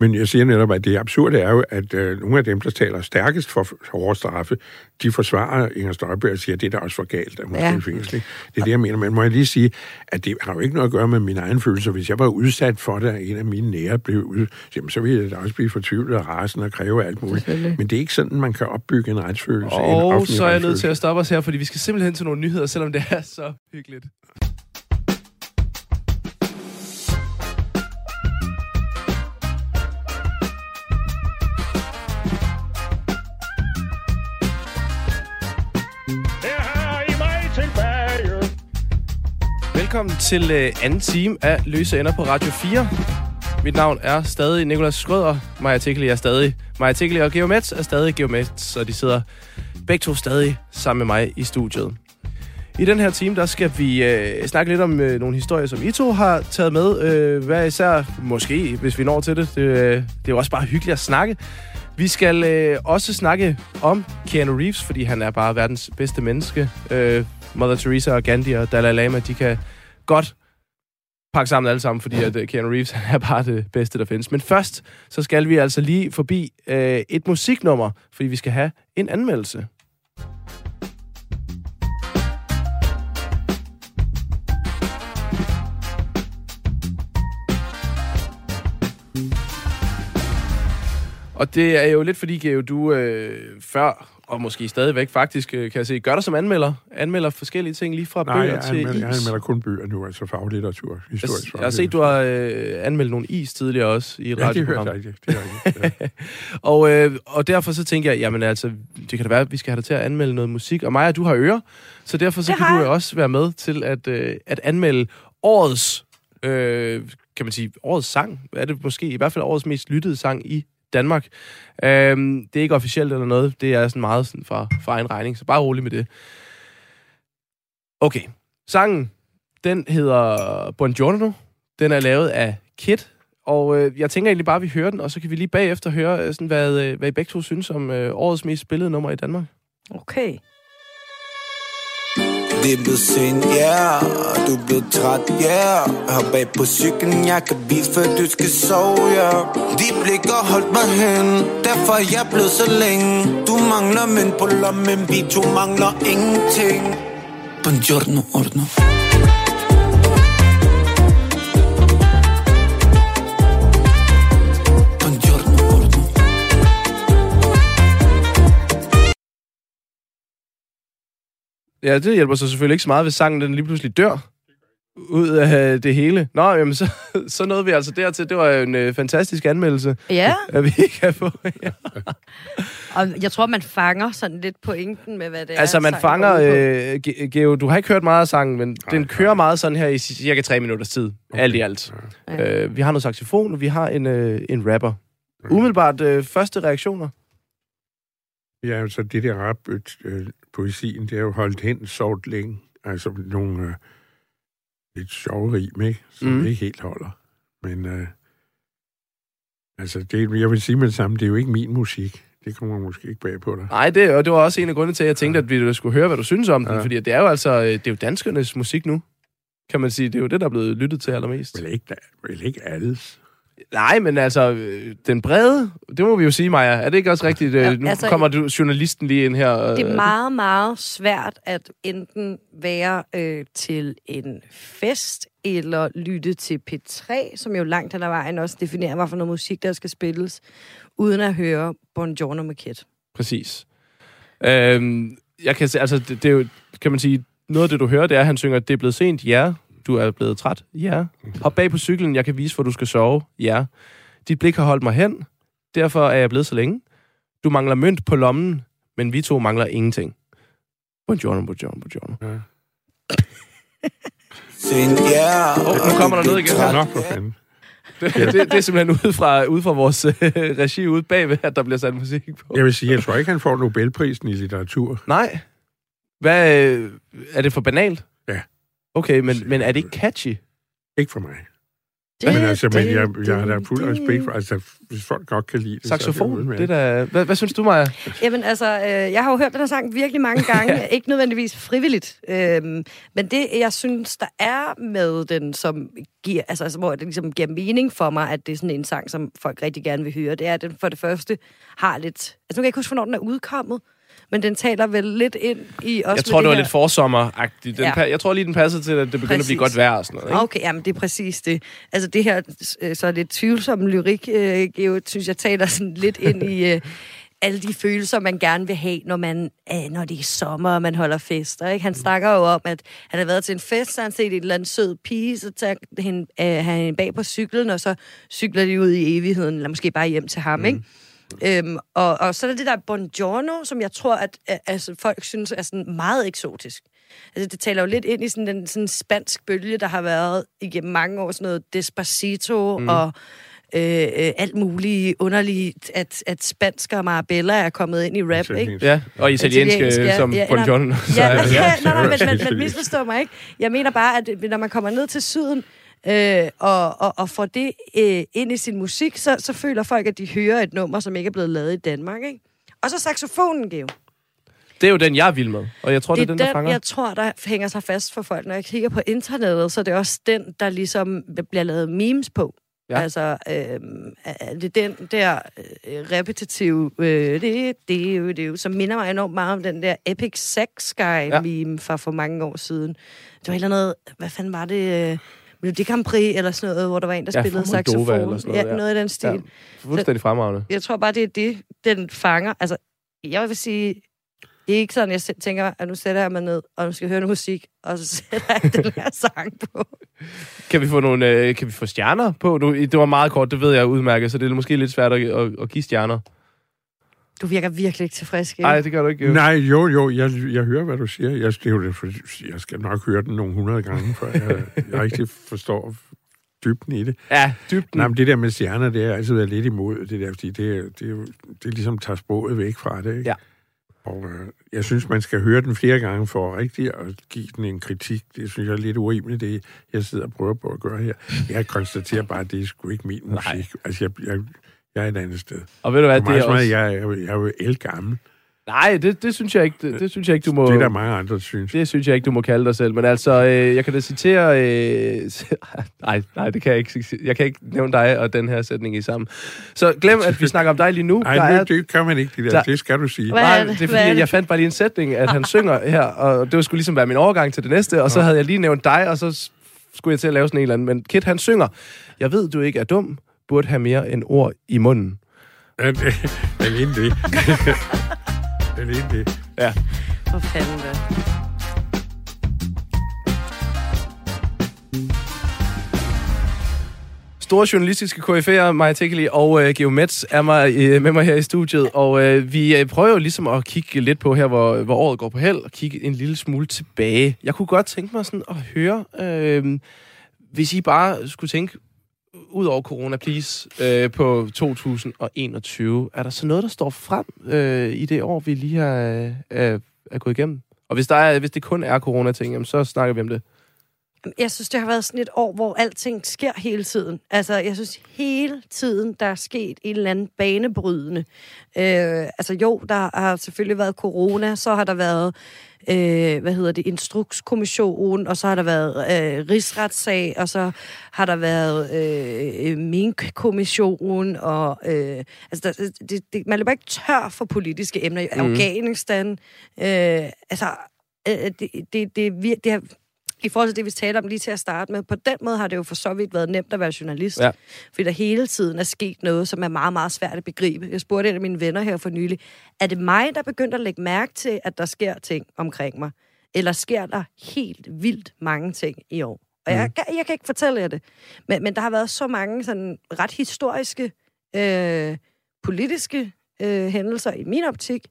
[SPEAKER 6] Men jeg siger netop, at det absurde er jo, at øh, nogle af dem, der taler stærkest for hårde straffe, de forsvarer Inger Støjberg og siger, at det er da også for galt, at hun
[SPEAKER 7] Ja.
[SPEAKER 6] skal fængsel. Det er det, jeg mener. Men må jeg lige sige, at det har jo ikke noget at gøre med mine egne følelser. Hvis jeg var udsat for det, at en af mine nære blev ud, jamen, så ville jeg da også blive fortvivlet og rasen og kræve alt muligt. Men det er ikke sådan, man kan opbygge en retsfølelse. en
[SPEAKER 1] Og
[SPEAKER 6] offentlig
[SPEAKER 1] så er jeg nødt til at stoppe os her, fordi vi skal simpelthen til nogle nyheder, selvom det er så hyggeligt. Velkommen til øh, anden time af Løse Ender på Radio 4. Mit navn er stadig Nikolas Skrøder. Maja Tikkeli er stadig Maja Tikkeli, og Geomets er stadig Geomets, og de sidder begge to stadig sammen med mig i studiet. I den her time, der skal vi øh, snakke lidt om øh, nogle historier, som I to har taget med. Øh, hvad især, måske, hvis vi når til det. Det, øh, det er jo også bare hyggeligt at snakke. Vi skal øh, også snakke om Keanu Reeves, fordi han er bare verdens bedste menneske. Øh, Mother Teresa og Gandhi og Dalai Lama, de kan godt pakke sammen alle sammen, fordi at øh, Keanu Reeves han er bare det bedste, der findes. Men først, så skal vi altså lige forbi øh, et musiknummer, fordi vi skal have en anmeldelse. Og det er jo lidt fordi, Geo, du øh, før, og måske stadigvæk faktisk, øh, kan jeg se, gør dig som anmelder. Anmelder forskellige ting, lige fra
[SPEAKER 6] Nej,
[SPEAKER 1] bøger
[SPEAKER 6] jeg
[SPEAKER 1] til
[SPEAKER 6] anmelder, jeg
[SPEAKER 1] is.
[SPEAKER 6] anmelder kun bøger nu, altså faglitteratur, historisk
[SPEAKER 1] Jeg, jeg har set, du har øh, anmeldt nogle is tidligere også i et
[SPEAKER 6] Ja, det
[SPEAKER 1] radioprogram.
[SPEAKER 6] hørte jeg ikke. Det rigtigt. Ja.
[SPEAKER 1] og, øh, og derfor så tænker jeg, jamen altså, det kan da være, at vi skal have dig til at anmelde noget musik. Og Maja, du har ører, så derfor så
[SPEAKER 7] Det
[SPEAKER 1] kan
[SPEAKER 7] har
[SPEAKER 1] du
[SPEAKER 7] jeg.
[SPEAKER 1] jo også være med til at, øh, at anmelde årets, øh, kan man sige, årets sang. Er det måske i hvert fald årets mest lyttede sang i Danmark. Øhm, det er ikke officielt eller noget. Det er sådan meget sådan fra, fra egen regning, så bare rolig med det. Okay. Sangen, den hedder Buongiorno. Den er lavet af Kit. Og øh, jeg tænker egentlig bare, at vi hører den, og så kan vi lige bagefter høre, øh, sådan, hvad, øh, hvad I begge to synes om øh, årets mest spillede nummer i Danmark.
[SPEAKER 7] Okay.
[SPEAKER 8] Vi er blevet sent, yeah Du er blevet træt, yeah Hop af på cyklen, jeg kan vise, før du skal sove, yeah De blik har holdt mig hen Derfor er jeg blevet så længe. Du mangler mænd på lommen Vi to mangler ingenting. Buongiorno, ordno
[SPEAKER 1] Ja, det hjælper så selvfølgelig ikke så meget, hvis sangen den lige pludselig dør ud af det hele. Nå, jamen, så, så nåede vi altså dertil. Det var jo en øh, fantastisk anmeldelse,
[SPEAKER 7] Ja,
[SPEAKER 1] at vi kan få. Ja.
[SPEAKER 7] og jeg tror, man fanger sådan lidt pointen med, hvad det er.
[SPEAKER 1] Altså, man
[SPEAKER 7] sangen
[SPEAKER 1] fanger... Øh, Ge- Geo, du har ikke hørt meget af sangen, men den kører meget sådan her i cirka tre minutters tid. Okay. Alt i alt.
[SPEAKER 7] Ja.
[SPEAKER 1] Øh, vi har noget saxofon, og vi har en, øh, en rapper. Umiddelbart øh, første reaktioner.
[SPEAKER 6] Ja, altså det der rap, øh, poesien, det er jo holdt hen sort længe. Altså nogle øh, lidt sjove rim, ikke? Som
[SPEAKER 1] Mm.
[SPEAKER 6] ikke helt holder. Men øh, altså, det, jeg vil sige med det samme, det er jo ikke min musik. Det kommer måske ikke bag på dig.
[SPEAKER 1] Nej, det, og det var også en af grundene til, at jeg tænkte, at vi skulle høre, hvad du synes om den.
[SPEAKER 6] Ja.
[SPEAKER 1] Fordi det er jo altså øh, det er jo danskernes musik nu, kan man sige. Det er jo det, der er blevet lyttet til allermest.
[SPEAKER 6] Vel ikke, vel ikke alles.
[SPEAKER 1] Nej, men altså, øh, den brede, det må vi jo sige, Maja. Er det ikke også rigtigt? Ja,
[SPEAKER 7] Ja,
[SPEAKER 1] nu
[SPEAKER 7] altså-
[SPEAKER 1] kommer du, journalisten lige ind her. øh,
[SPEAKER 7] Det er meget, meget svært at enten være øh, til en fest, eller lytte til P3, som jo langt hen ad vejen også definerer, hvad for noget musik, der skal spilles, uden at høre Buongiorno Kit.
[SPEAKER 1] Præcis. Øhm, jeg kan se, altså, det, det er jo, kan man sige, noget af det, du hører, det er, at han synger, det er blevet sent, ja. Du er blevet træt, ja. Hop bag på cyklen, jeg kan vise, hvor du skal sove, ja. Dit blik har holdt mig hen, derfor er jeg blevet så længe. Du mangler mønt på lommen, men vi to mangler ingenting. Buongiorno, buongiorno, buongiorno.
[SPEAKER 6] Ja.
[SPEAKER 1] Åh, nu kommer der noget igen her.
[SPEAKER 6] Nå, for fanden.
[SPEAKER 1] Det, det, det er simpelthen ude fra, ude fra vores øh, regi ude bagved, at der bliver sat musik på.
[SPEAKER 6] Jeg vil sige, jeg tror ikke, han får Nobelprisen i litteratur.
[SPEAKER 1] Nej. Hvad, øh, er det for banalt? Okay, men, men er det ikke catchy?
[SPEAKER 6] Ikke for mig.
[SPEAKER 7] Det,
[SPEAKER 6] Men altså, men jeg, jeg har da fuld respekt for, altså, hvis folk godt kan lide det, så er
[SPEAKER 1] Saxofon,
[SPEAKER 6] det
[SPEAKER 1] det der... Hvad, hvad synes du, Maja?
[SPEAKER 7] Jamen altså, øh, jeg har jo hørt den her sang virkelig mange gange. ikke nødvendigvis frivilligt. Øhm, men det, jeg synes, der er med den, som giver, altså, altså, hvor det ligesom giver mening for mig, at det er sådan en sang, som folk rigtig gerne vil høre, det er, at den for det første har lidt... Altså, nu kan jeg ikke huske, hvornår den er udkommet, men den taler vel lidt ind i også
[SPEAKER 1] Jeg tror, det var
[SPEAKER 7] her-
[SPEAKER 1] lidt forsommeragtigt. Den
[SPEAKER 7] Ja.
[SPEAKER 1] pa- jeg tror lige, den passede til, at det begynder at blive
[SPEAKER 7] Præcis.
[SPEAKER 1] godt vejr og sådan noget. Ikke?
[SPEAKER 7] Okay, jamen det er præcis det. Altså det her, øh, så det tvivlsomme lyrik, øh, Geo, synes jeg taler sådan lidt ind i øh, alle de følelser, man gerne vil have, når, man, øh, når det er sommer, og man holder fester. Ikke? Han snakker jo om, at han har været til en fest, så han set et eller andet sød pige, så tager hende, øh, han hende bag på cyklen, og så cykler de ud i evigheden, eller måske bare hjem til ham, mm. ikke? Øhm, og, og så er der det der Buongiorno, som jeg tror, at, at altså, folk synes er sådan meget eksotisk. Altså, det taler jo lidt ind i sådan den sådan spansk bølge, der har været igennem mange år, sådan noget Despacito mm. og øh, øh, alt muligt underligt, at, at spansk og Marabella er kommet ind i rap, ikke?
[SPEAKER 1] Ja, og italiensk,
[SPEAKER 7] Italiensk, ja.
[SPEAKER 1] som
[SPEAKER 7] Ja,
[SPEAKER 1] Bon John.
[SPEAKER 7] Ja, ja, ja, nej, nej, men, men, men misforstå mig ikke. Jeg mener bare, at når man kommer ned til syden, øh, og, og, og får det øh, ind i sin musik, så, så føler folk, at de hører et nummer, som ikke er blevet lavet i Danmark, ikke? Og så saxofonen, Geo.
[SPEAKER 1] Det er jo den, jeg er vild med. Og jeg tror, det,
[SPEAKER 7] Det
[SPEAKER 1] er
[SPEAKER 7] er
[SPEAKER 1] den, der
[SPEAKER 7] den,
[SPEAKER 1] fanger.
[SPEAKER 7] jeg tror, der hænger sig fast for folk. Når jeg kigger på internettet, så er det også den, der ligesom bliver lavet memes på.
[SPEAKER 1] Ja.
[SPEAKER 7] Altså, øh, er det er den der øh, repetitive, øh, det, det, er det er som minder mig enormt meget om den der Epic Sex Guy
[SPEAKER 1] Ja.
[SPEAKER 7] meme fra for mange år siden. Det var et eller andet, hvad fanden var det, øh, Melodi Grand Prix eller sådan noget, hvor der var en, der
[SPEAKER 1] Ja,
[SPEAKER 7] spillede saxofon.
[SPEAKER 1] eller sådan noget,
[SPEAKER 7] ja,
[SPEAKER 1] ja.
[SPEAKER 7] noget i den stil.
[SPEAKER 1] Ja. Fuldstændig fremragende.
[SPEAKER 7] Jeg tror bare, det er det, den fanger. Altså, jeg vil sige, det er ikke sådan, jeg tænker, at nu sætter jeg mig ned, og nu skal jeg høre noget musik, og så sætter jeg den her sang på.
[SPEAKER 1] Kan vi få nogle, øh, kan vi få stjerner på? Nu, det var meget kort, det ved jeg udmærket, så det er måske lidt svært at, at, at give stjerner.
[SPEAKER 7] Du virker virkelig ikke tilfreds, Geo.
[SPEAKER 1] Nej, det gør du ikke. Jo.
[SPEAKER 6] Nej, jo, jo, jeg, jeg hører, hvad du siger. Jeg, det er jo det, for, jeg skal nok høre den nogle hundrede gange, før jeg, jeg rigtig forstår dybden i det.
[SPEAKER 1] Ja, dybden.
[SPEAKER 6] Nej, men det der med stjerner, det har jeg altid været lidt imod, det der, fordi det, det, det ligesom tager sproget væk fra det, ikke?
[SPEAKER 1] Ja.
[SPEAKER 6] Og øh, jeg synes, man skal høre den flere gange for rigtig at give den en kritik. Det synes jeg er lidt urimeligt, det jeg sidder og prøver på at gøre her. Jeg konstaterer bare, at det er sgu ikke min musik.
[SPEAKER 1] Nej.
[SPEAKER 6] Altså, jeg, jeg, jeg er et andet sted.
[SPEAKER 1] Og ved du hvad,
[SPEAKER 6] For
[SPEAKER 1] det er
[SPEAKER 6] også... jeg, er, jo- jeg er jo elgammel.
[SPEAKER 1] Nej, det, det, synes jeg ikke, det, det synes jeg ikke, du må...
[SPEAKER 6] Det er der mange andre, der synes.
[SPEAKER 1] Det synes jeg ikke, du må kalde dig selv. Men altså, øh, jeg kan da citere... Øh, nej, nej, det kan jeg ikke. Jeg kan ikke nævne dig og den her sætning i sammen. Så glem, at vi snakker om dig lige nu. Der
[SPEAKER 6] Nej,
[SPEAKER 1] er,
[SPEAKER 6] det, det kan man ikke, det der.
[SPEAKER 1] der-
[SPEAKER 6] Det skal du sige.
[SPEAKER 7] Hvad
[SPEAKER 1] nej, det er
[SPEAKER 7] Hvad
[SPEAKER 1] fordi,
[SPEAKER 7] det?
[SPEAKER 1] jeg fandt bare lige en sætning, at han synger her, og det var skulle ligesom være min overgang til det næste, og så havde jeg lige nævnt dig, og så skulle jeg til at lave sådan en eller anden. Men Kit, han synger, jeg ved, du ikke er dum, burde have mere end ord i munden.
[SPEAKER 6] Alene det. Alene det.
[SPEAKER 1] Ja.
[SPEAKER 7] For fanden da.
[SPEAKER 1] Store journalistiske KF'er, Maja Tekeli og øh, Geo Metz er mig, øh, med mig her i studiet, og øh, vi øh, prøver jo ligesom at kigge lidt på her, hvor, hvor året går på held, og kigge en lille smule tilbage. Jeg kunne godt tænke mig sådan at høre, øh, hvis I bare skulle tænke, ud over corona, please, øh, på 2021, er der så noget, der står frem øh, i det år, vi lige har øh, er, gået igennem? Og hvis, der er, hvis det kun er corona-ting, jamen, så snakker vi om det.
[SPEAKER 7] Jeg synes, det har været sådan et år, hvor alting sker hele tiden. Altså, jeg synes hele tiden, der er sket en eller anden banebrydende. Øh, altså jo, der har selvfølgelig været corona, så har der været, øh, hvad hedder det, instrukskommission, og så har der været øh, rigsretssag, og så har der været øh, minkkommission, og øh, altså, der, det, det, man løber ikke tør for politiske emner. Mm. Afghanistan, øh, altså, øh, det, det, det, det har i forhold til det, vi talte om lige til at starte med, på den måde har det jo for så vidt været nemt at være journalist.
[SPEAKER 1] Ja.
[SPEAKER 7] Fordi der hele tiden er sket noget, som er meget, meget svært at begribe. Jeg spurgte en af mine venner her for nylig, er det mig, der begynder at lægge mærke til, at der sker ting omkring mig? Eller sker der helt vildt mange ting i år? Og jeg, kan, jeg kan ikke fortælle jer det. Men, men der har været så mange sådan ret historiske, øh, politiske øh, hændelser i min optik,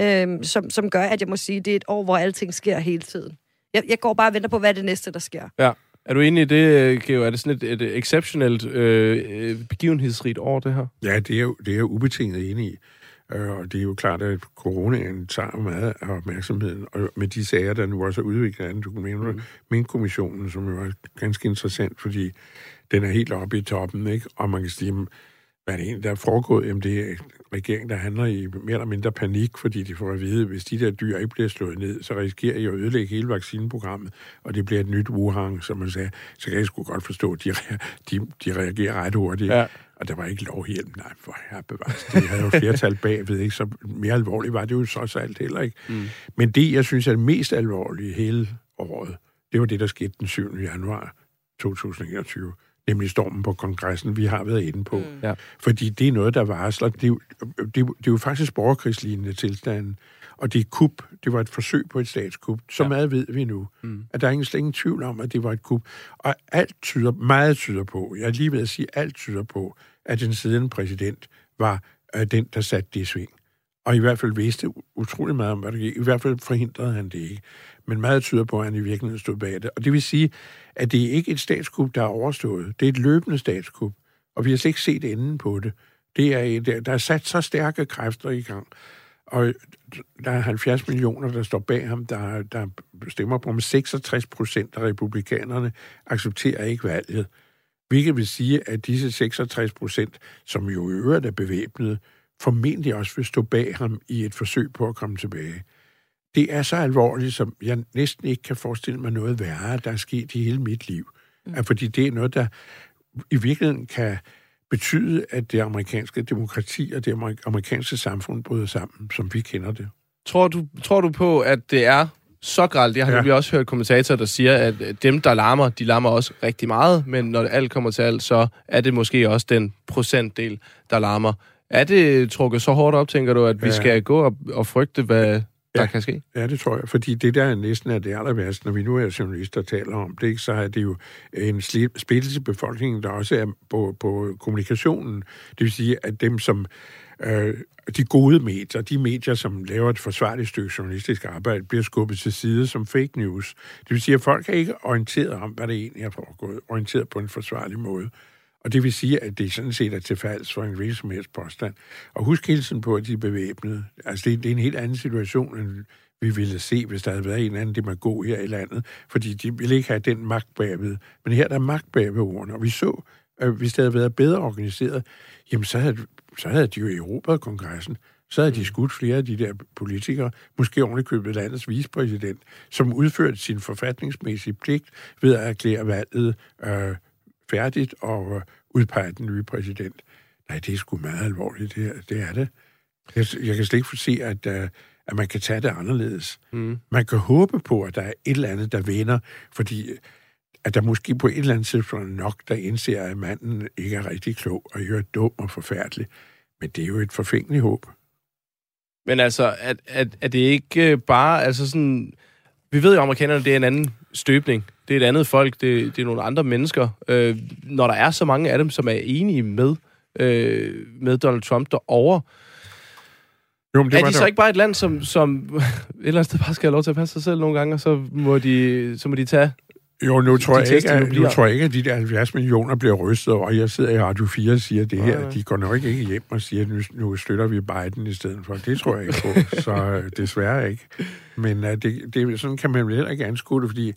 [SPEAKER 7] øh, som, som gør, at jeg må sige, at det er et år, hvor alting sker hele tiden. Jeg, jeg går bare og venter på, hvad er det næste, der sker.
[SPEAKER 1] Ja. Er du enig i det, øh, Geo? Er det sådan et, et exceptionelt øh, øh, begivenhedsrigt år, det her?
[SPEAKER 6] Ja, det er jo, det er jeg ubetinget enig i. Øh, Og det er jo klart, at coronaen tager meget af opmærksomheden. Og med de sager, der nu også er udviklet af den, du kan mene, mm. min kommissionen, som jo er ganske interessant, fordi den er helt oppe i toppen, ikke? Og man kan sige, hvad er det egentlig, der er foregået? Jamen, det er regeringen, der handler i mere eller mindre panik, fordi de får at vide, at hvis de der dyr ikke bliver slået ned, så risikerer I at ødelægge hele vaccineprogrammet, og det bliver et nyt Wuhan, som man sagde. Så kan jeg sgu godt forstå, at de, de, de reagerer ret hurtigt.
[SPEAKER 1] Ja.
[SPEAKER 6] Og der var ikke lovhjælp. Nej, for her bevares. De havde jo flertal bagved, ikke? Så mere alvorligt var det jo så alt heller ikke. Mm. Men det, jeg synes er det mest alvorlige hele året, det var det, der skete den 7. januar 2021 nemlig stormen på kongressen, vi har været inde på. Mm.
[SPEAKER 1] Ja.
[SPEAKER 6] Fordi det er noget, der varsler. Det er, jo, det, er, det er jo faktisk borgerkrigslignende tilstanden. Og det er kup. Det var et forsøg på et statskup. Så ja. meget ved vi nu. Mm. At der er ingen, slet ingen tvivl om, at det var et kup. Og alt tyder, meget tyder på, jeg er lige ved at sige, alt tyder på, at den siddende præsident var øh, den, der satte det i sving. Og i hvert fald vidste utrolig meget om, hvad der gik. I hvert fald forhindrede han det ikke. Men meget tyder på, at han i virkeligheden stod bag det. Og det vil sige, at det er ikke et statskup, der er overstået. Det er et løbende statskup. Og vi har slet ikke set enden på det. det er et, der er sat så stærke kræfter i gang. Og der er 70 millioner, der står bag ham, der, der stemmer på ham. 66 procent af republikanerne accepterer ikke valget. Hvilket vil sige, at disse 66 procent, som jo i øvrigt er bevæbnede, formentlig også vil stå bag ham i et forsøg på at komme tilbage. Det er så alvorligt, som jeg næsten ikke kan forestille mig noget værre, der er sket i hele mit liv. Mm. Fordi det er noget, der i virkeligheden kan betyde, at det amerikanske demokrati og det amer- amerikanske samfund bryder sammen, som vi kender det.
[SPEAKER 1] Tror du, tror du på, at det er så gralt? Jeg har
[SPEAKER 6] Ja.
[SPEAKER 1] ja. også hørt kommentatorer, der siger, at dem, der larmer, de larmer også rigtig meget, men når alt kommer til alt, så er det måske også den procentdel, der larmer. Er det trukket så hårdt op, tænker du, at vi
[SPEAKER 6] Ja.
[SPEAKER 1] skal gå og, og frygte, hvad der
[SPEAKER 6] Ja.
[SPEAKER 1] kan ske?
[SPEAKER 6] Ja, det tror jeg, fordi det der næsten er det aller værste, når vi nu er journalister og taler om det, ikke, så er det jo en splittelse i befolkningen, der også er på, på kommunikationen. Det vil sige, at dem, som øh, de gode medier, de medier, som laver et forsvarligt stykke journalistisk arbejde, bliver skubbet til side som fake news. Det vil sige, at folk er ikke orienteret om, hvad der egentlig er foregået, orienteret på en forsvarlig måde. Og det vil sige, at det sådan set er til falds for en hvilken som helst påstand. Og husk tiden på, at de er bevæbnede. Altså, det, det er en helt anden situation, end vi ville se, hvis der havde været en eller anden demagog her i landet. Fordi de ville ikke have den magt bagved. Men her der er magt bagved ordene. Og vi så, at hvis det havde været bedre organiseret, jamen så havde, så havde de jo erobret kongressen. Så havde de skudt flere af de der politikere, måske ovenikøbet landets vicepræsident, som udførte sin forfatningsmæssige pligt ved at erklære valget øh, færdigt og øh, udpege den nye præsident. Nej, det er sgu meget alvorligt, det, det er det. Jeg, jeg kan slet ikke se, at, uh, at man kan tage det anderledes. Mm. Man kan håbe på, at der er et eller andet, der vinder, fordi at der måske på et eller andet tidspunkt nok, der indser, at manden ikke er rigtig klog og er dum og forfærdelig. Men det er jo et forfængeligt håb.
[SPEAKER 1] Men altså, at, at, at det ikke øh, bare, altså sådan... Vi ved jo, amerikanerne, det er en anden støbning. Det er et andet folk, det, det er nogle andre mennesker. Øh, når der er så mange af dem, som er enige med, øh, med Donald Trump derovre,
[SPEAKER 6] Jo, men
[SPEAKER 1] det er de
[SPEAKER 6] der-
[SPEAKER 1] så ikke bare et land, som, som et eller andet sted bare skal have lov til at passe sig selv nogle gange, og så må de, så må de tage...
[SPEAKER 6] Jo, nu tror, jeg ikke, at, nu tror jeg ikke, at de der 70 millioner bliver rystet over. Jeg sidder i Radio 4 og siger det her.
[SPEAKER 1] nej.
[SPEAKER 6] De går nok ikke hjem og siger, at nu, nu støtter vi Biden i stedet for. Det tror jeg ikke på. Så øh, desværre ikke. Men uh, det, det, sådan kan man vel heller ikke anskue det, fordi det, det,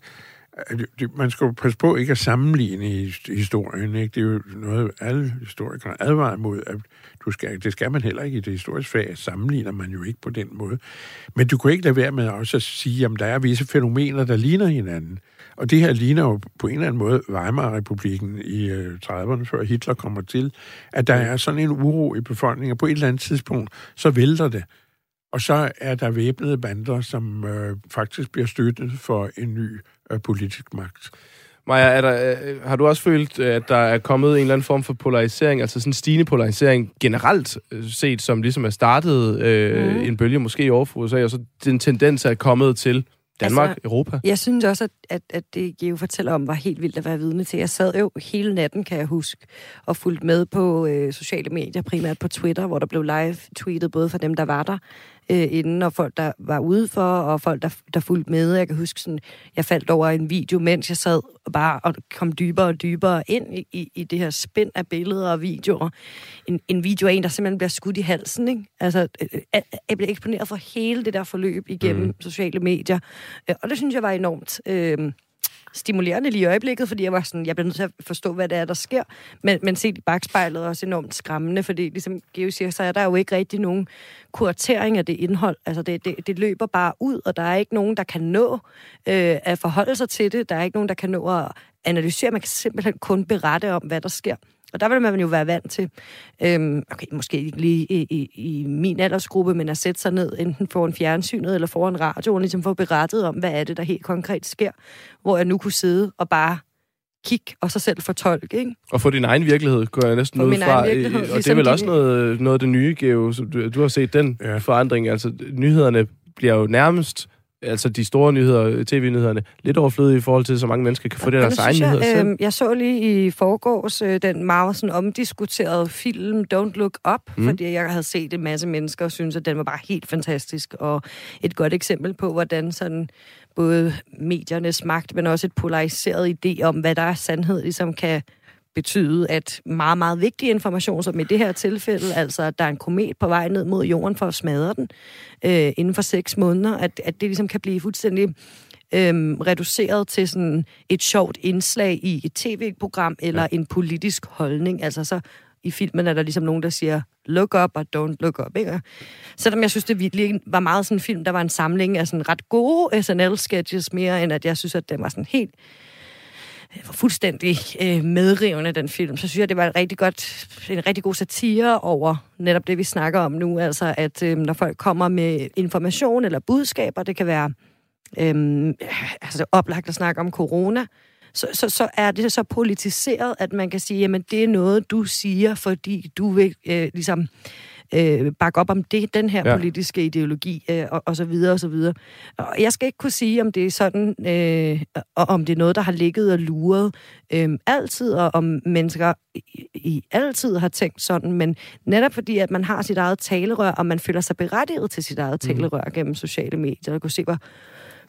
[SPEAKER 6] man skal jo passe på ikke at sammenligne his- historien. Ikke? Det er jo noget, alle historikere advarer mod, at du skal, det skal man heller ikke i det historiske fag. Sammenligner man jo ikke på den måde. Men du kan ikke lade være med også at sige, at der er visse fænomener, der ligner hinanden. Og det her ligner jo på en eller anden måde Weimar-republiken i øh, 30'erne, før Hitler kommer til, at der er sådan en uro i befolkningen, og på et eller andet tidspunkt, så vælter det. Og så er der væbnede bander, som øh, faktisk bliver støttet for en ny øh, politisk magt.
[SPEAKER 1] Maja, er der, øh, har du også følt, at der er kommet en eller anden form for polarisering, altså sådan en stigende polarisering generelt øh, set, som ligesom er startet øh, mm. en bølge måske over for USA, og så den tendens er kommet til Danmark,
[SPEAKER 7] Altså,
[SPEAKER 1] Europa?
[SPEAKER 7] Jeg synes også, at, at, at det Geo fortæller om var helt vildt at være vidne til. Jeg sad jo hele natten, kan jeg huske, og fulgte med på øh, sociale medier, primært på Twitter, hvor der blev live-tweetet både for dem, der var der øh, inden, og folk, der var udenfor, og folk, der, der fulgte med. Jeg kan huske, sådan, jeg faldt over en video, mens jeg sad og bare og kom dybere og dybere ind i, i, i det her spænd af billeder og videoer. En, en video af en, der simpelthen bliver skudt i halsen. Ikke? Altså, øh, øh, jeg blev eksponeret for hele det der forløb igennem mm. sociale medier. Øh, Og det synes jeg var enormt øh, stimulerende lige i øjeblikket, fordi jeg var sådan, jeg bliver nødt til at forstå, hvad det er, der sker. Men, men set i bagspejlet er også enormt skræmmende, fordi ligesom Geo siger, så er der jo ikke rigtig nogen kuratering af det indhold. Altså det, det, det løber bare ud, og der er ikke nogen, der kan nå øh, at forholde sig til det. Der er ikke nogen, der kan nå at analysere. Man kan simpelthen kun berette om, hvad der sker. Og der vil man jo være vant til, øhm, okay, måske ikke lige i, i, i min aldersgruppe, men at sætte sig ned enten foran fjernsynet eller foran radioen, ligesom få berettet om, hvad er det, der helt konkret sker, hvor jeg nu kunne sidde og bare kigge og sig selv fortolke, ikke?
[SPEAKER 1] Og få din egen virkelighed, går jeg næsten ud
[SPEAKER 7] min
[SPEAKER 1] fra.
[SPEAKER 7] egen virkelighed,
[SPEAKER 1] Øh, og det er
[SPEAKER 7] ligesom
[SPEAKER 1] vel
[SPEAKER 7] din-
[SPEAKER 1] også noget, noget af det nye, Geo. Så du, du har set den
[SPEAKER 6] ja.
[SPEAKER 1] forandring. Altså, nyhederne bliver jo nærmest, altså de store nyheder, tv-nyhederne, lidt overflødige i forhold til, så mange mennesker kan få det deres
[SPEAKER 7] synes
[SPEAKER 1] nyheder
[SPEAKER 7] jeg,
[SPEAKER 1] selv.
[SPEAKER 7] øhm, jeg så lige i forgårs øh, den meget sådan omdiskuterede film Don't Look Up,
[SPEAKER 1] mm.
[SPEAKER 7] fordi jeg havde set en masse mennesker og synes at den var bare helt fantastisk, og et godt eksempel på, hvordan sådan både mediernes magt, men også et polariseret idé om, hvad der er sandhed, ligesom kan betyde, at meget, meget vigtig information, som i det her tilfælde, altså at der er en komet på vej ned mod jorden for at smadre den øh, inden for seks måneder, at, at det ligesom kan blive fuldstændig øhm, reduceret til sådan et sjovt indslag i et tv-program eller ja. en politisk holdning. Altså så i filmen er der ligesom nogen, der siger, look up og don't look up. Ikke? Selvom jeg synes, det virkelig var meget sådan en film, der var en samling af sådan ret gode SNL-sketches, mere end at jeg synes, at den var sådan helt Øh, var fuldstændig øh, medrivende, den film. Så synes jeg, det var et rigtig godt, en rigtig god satire over netop det, vi snakker om nu. Altså, at øh, når folk kommer med information eller budskaber, det kan være øh, altså det er oplagt at snakke om corona, så, så, så er det så politiseret, at man kan sige, jamen det er noget, du siger, fordi du vil øh, ligesom øh, bakke op om det, den her
[SPEAKER 1] Ja.
[SPEAKER 7] politiske ideologi, øh, og, og så videre, og så videre. Og jeg skal ikke kunne sige, om det er sådan, øh, og om det er noget, der har ligget og luret øh, altid, og om mennesker i, i altid har tænkt sådan, men netop fordi, at man har sit eget talerør, og man føler sig berettiget til sit eget talerør gennem sociale medier, og kunne se, hvor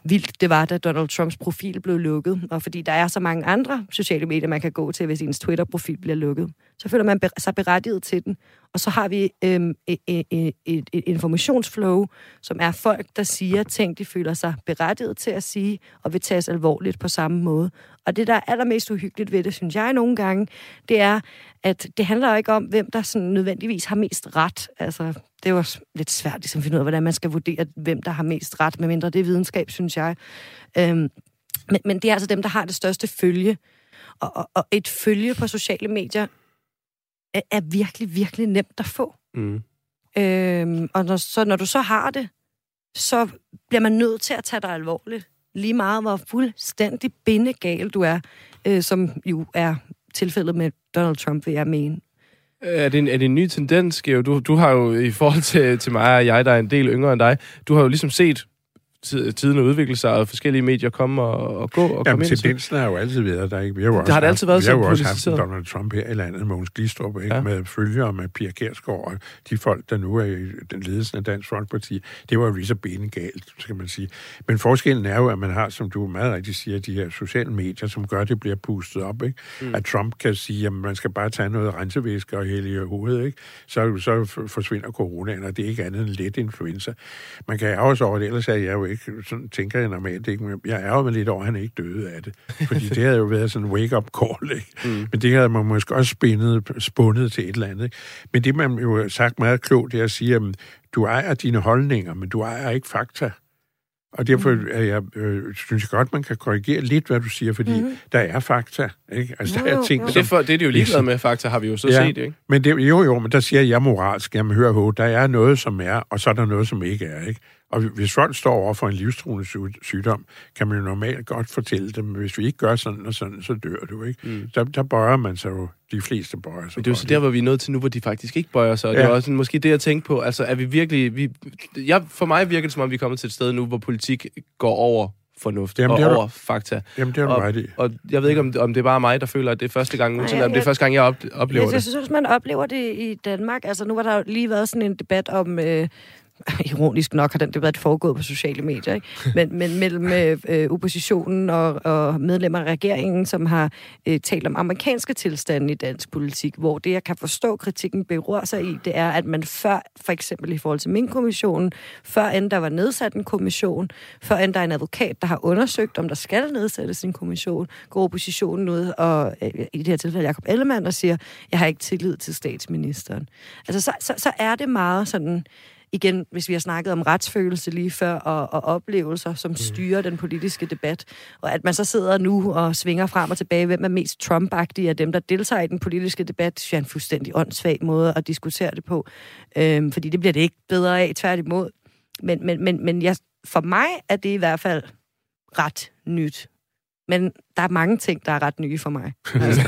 [SPEAKER 7] vildt det var, da Donald Trumps profil blev lukket. Og fordi der er så mange andre sociale medier, man kan gå til, hvis ens Twitter-profil bliver lukket. Så føler man sig berettiget til den. Og så har vi øhm, et, et, et, et informationsflow, som er folk, der siger ting, de føler sig berettiget til at sige, og vil tages alvorligt på samme måde. Og det, der er allermest uhyggeligt ved det, synes jeg nogle gange, det er, at det handler ikke om, hvem der sådan nødvendigvis har mest ret. Altså, det er jo også lidt svært ligesom, at finde ud af, hvordan man skal vurdere, hvem der har mest ret, medmindre det er videnskab, synes jeg. Øhm, men, men det er altså dem, der har det største følge. Og, og, og et følge på sociale medier er, er virkelig, virkelig nemt at få.
[SPEAKER 1] Mm.
[SPEAKER 7] Øhm, og når, så når du så har det, så bliver man nødt til at tage dig alvorligt. Lige meget, hvor fuldstændig bindegal du er, øh, som jo er tilfældet med Donald Trump, vil jeg mene.
[SPEAKER 1] Er det, en, er det en ny tendens, Geo? Du, du har jo i forhold til, til mig og jeg, der er en del yngre end dig, du har jo ligesom set tiden udvikle sig, og forskellige medier komme og, og gå og komme
[SPEAKER 6] Jamen,
[SPEAKER 1] ind. og så-
[SPEAKER 6] tendensen har jo altid været der, ikke? Vi har jo
[SPEAKER 1] Det har det altid været
[SPEAKER 6] Vi har jo
[SPEAKER 1] så
[SPEAKER 6] også haft. Donald Trump her i landet, Mogens Glistrup, ikke?
[SPEAKER 1] Ja.
[SPEAKER 6] Med følgere med Pia Kjærsgaard og de folk, der nu er i den ledelsen af Dansk Folkeparti. Det var jo lige så benegalt, skal man sige. Men forskellen er jo, at man har, som du meget rigtigt siger, de her sociale medier, som gør, at det bliver pustet op. Ikke? Mm. At Trump kan sige, at man skal bare tage noget rensevæske og hælde i hovedet, ikke? Så, så forsvinder coronaen, og det er ikke andet end let influenza. Man kan sig over det, ellers er jeg jo ikke, sådan tænker jeg normalt ikke, men jeg ærger mig lidt over, at han ikke døde af det. Fordi det havde jo været sådan en wake-up call, ikke? Mm. Men det havde man måske også spændet, spundet til et eller andet. Ikke? Men det, man jo har sagt meget klogt, det er at sige, at du ejer dine holdninger, men du ejer ikke fakta. Og derfor er jeg, øh, synes jeg godt, man kan korrigere lidt, hvad du siger, fordi mm. der er fakta. Ikke? Altså, der er ting,
[SPEAKER 1] Men det, er for, det er de jo ligeglade med, fakta har vi jo så
[SPEAKER 6] Ja.
[SPEAKER 1] set, ikke?
[SPEAKER 6] men det, jo, jo, men der siger jeg moralsk, jamen hør på, der er noget, som er, og så er der noget, som ikke er, ikke? Og hvis folk står over for en livstruende sy- sygdom, kan man jo normalt godt fortælle dem, hvis vi ikke gør sådan og sådan, så dør du, ikke? Mm. Der, der bøjer man sig jo, de fleste bøjer sig.
[SPEAKER 1] Men det er jo så der, hvor vi er nået til nu, hvor de faktisk ikke bøjer sig. Og
[SPEAKER 6] Ja.
[SPEAKER 1] det er også måske det, jeg tænker på. Altså, er vi virkelig... Vi, jeg, for mig virker det, som om vi er kommet til et sted nu, hvor politik går over fornuft
[SPEAKER 6] Jamen,
[SPEAKER 1] og
[SPEAKER 6] det er du-
[SPEAKER 1] over fakta.
[SPEAKER 6] Jamen, det er du
[SPEAKER 1] og,
[SPEAKER 6] ret i.
[SPEAKER 1] og jeg ved ikke, om, om det er bare mig, der føler, at det er første gang nogensinde, eller om det er første gang, jeg op, oplever
[SPEAKER 7] Jeg, jeg
[SPEAKER 1] det.
[SPEAKER 7] synes også, man oplever det i Danmark. Altså, nu var der jo lige været sådan en debat om, øh, ironisk nok har den debat foregået på sociale medier, ikke? Men, men mellem øh, øh, oppositionen og, og medlemmer af regeringen, som har øh, talt om amerikanske tilstande i dansk politik, hvor det, jeg kan forstå, kritikken beror sig i, det er, at man før, for eksempel i forhold til min kommissionen, før end der var nedsat en kommission, før end der er en advokat, der har undersøgt, om der skal nedsættes en kommission, går oppositionen ud og, øh, i det her tilfælde Jacob Ellemann, og siger, jeg har ikke tillid til statsministeren. Altså, så, så, så er det meget sådan, igen, hvis vi har snakket om retsfølelse lige før, og, og oplevelser, som styrer den politiske debat, og at man så sidder nu og svinger frem og tilbage, hvem er mest trump af dem, der deltager i den politiske debat, synes jeg er en fuldstændig åndssvag måde at diskutere det på, øhm, fordi det bliver det ikke bedre af, tværtimod. Men, men, men, men jeg, for mig er det i hvert fald ret nyt. Men der er mange ting, der er ret nye for mig. Altså,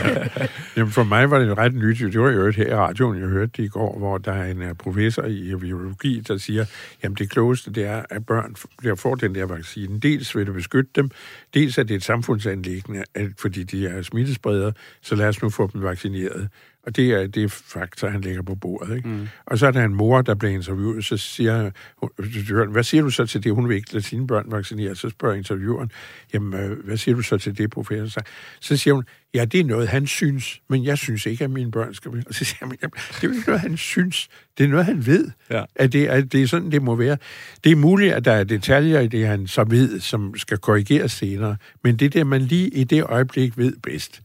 [SPEAKER 6] Jamen for mig var det jo ret nyt. Det var jo her i radioen, jeg hørte det i går, hvor der er en øh, professor i biologi, der siger, jamen det klogeste det er, at børn der får den der vaccine. Dels vil det beskytte dem, dels er det et samfundsanlæggende, at, fordi de er smittespredere, så lad os nu få dem vaccineret. Og det er det er fakta, han lægger på bordet. Ikke? Mm. Og så er der en mor, der bliver interviewet, så siger hun, hvad siger du så til det? Hun vil ikke lade sine børn vaccinere. Så spørger intervieweren, jamen, øh, hvad siger du så til det, professor? Så siger hun, ja, det er noget, han synes, men jeg synes ikke, at mine børn skal. Og så siger han, jamen, det er ikke noget, han synes. Det er noget, han ved.
[SPEAKER 1] Ja.
[SPEAKER 6] At, det, at det er sådan, det må være. Det er muligt, at der er detaljer i det, han så ved, som skal korrigeres senere. Men det er det, man lige i det øjeblik ved bedst.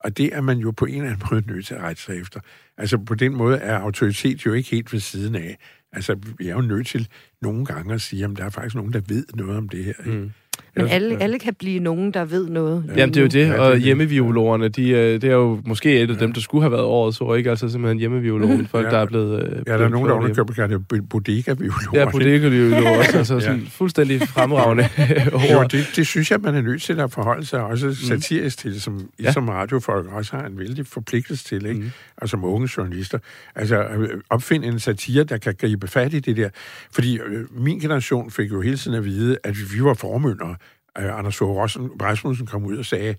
[SPEAKER 6] Og det er man jo på en eller anden måde nødt til at rette sig efter. Altså på den måde er autoritet jo ikke helt ved siden af. Altså vi er jo nødt til nogle gange at sige, at der er faktisk nogen, der ved noget om det her. Ikke?
[SPEAKER 1] Mm
[SPEAKER 7] men alle, alle kan blive nogen, der ved noget.
[SPEAKER 1] Jamen, det er jo det,
[SPEAKER 6] Ja,
[SPEAKER 1] og
[SPEAKER 6] det.
[SPEAKER 1] hjemmeviolorerne, de, øh, det er jo måske et af dem, der skulle have været årets år, ikke? Altså simpelthen hjemmeviologen, folk,
[SPEAKER 6] Ja.
[SPEAKER 1] der er blevet... Øh,
[SPEAKER 6] Ja, der er nogen, der underkøber kan det bodega vi
[SPEAKER 1] Ja, bodega også, altså sådan fuldstændig fremragende
[SPEAKER 6] Jo,
[SPEAKER 1] ord.
[SPEAKER 6] det, det synes jeg, man er nødt til at forholde sig også satirisk til, som I
[SPEAKER 1] Ja.
[SPEAKER 6] som radiofolk også har en vældig forpligtelse til, ikke?
[SPEAKER 1] Mm.
[SPEAKER 6] og som unge journalister. Altså øh, opfinde en satire, der kan gribe fat i det der. Fordi øh, min generation fik jo hele tiden at vide, at vi var formyndere. Øh, Anders Fogh Rasmussen kom ud og sagde,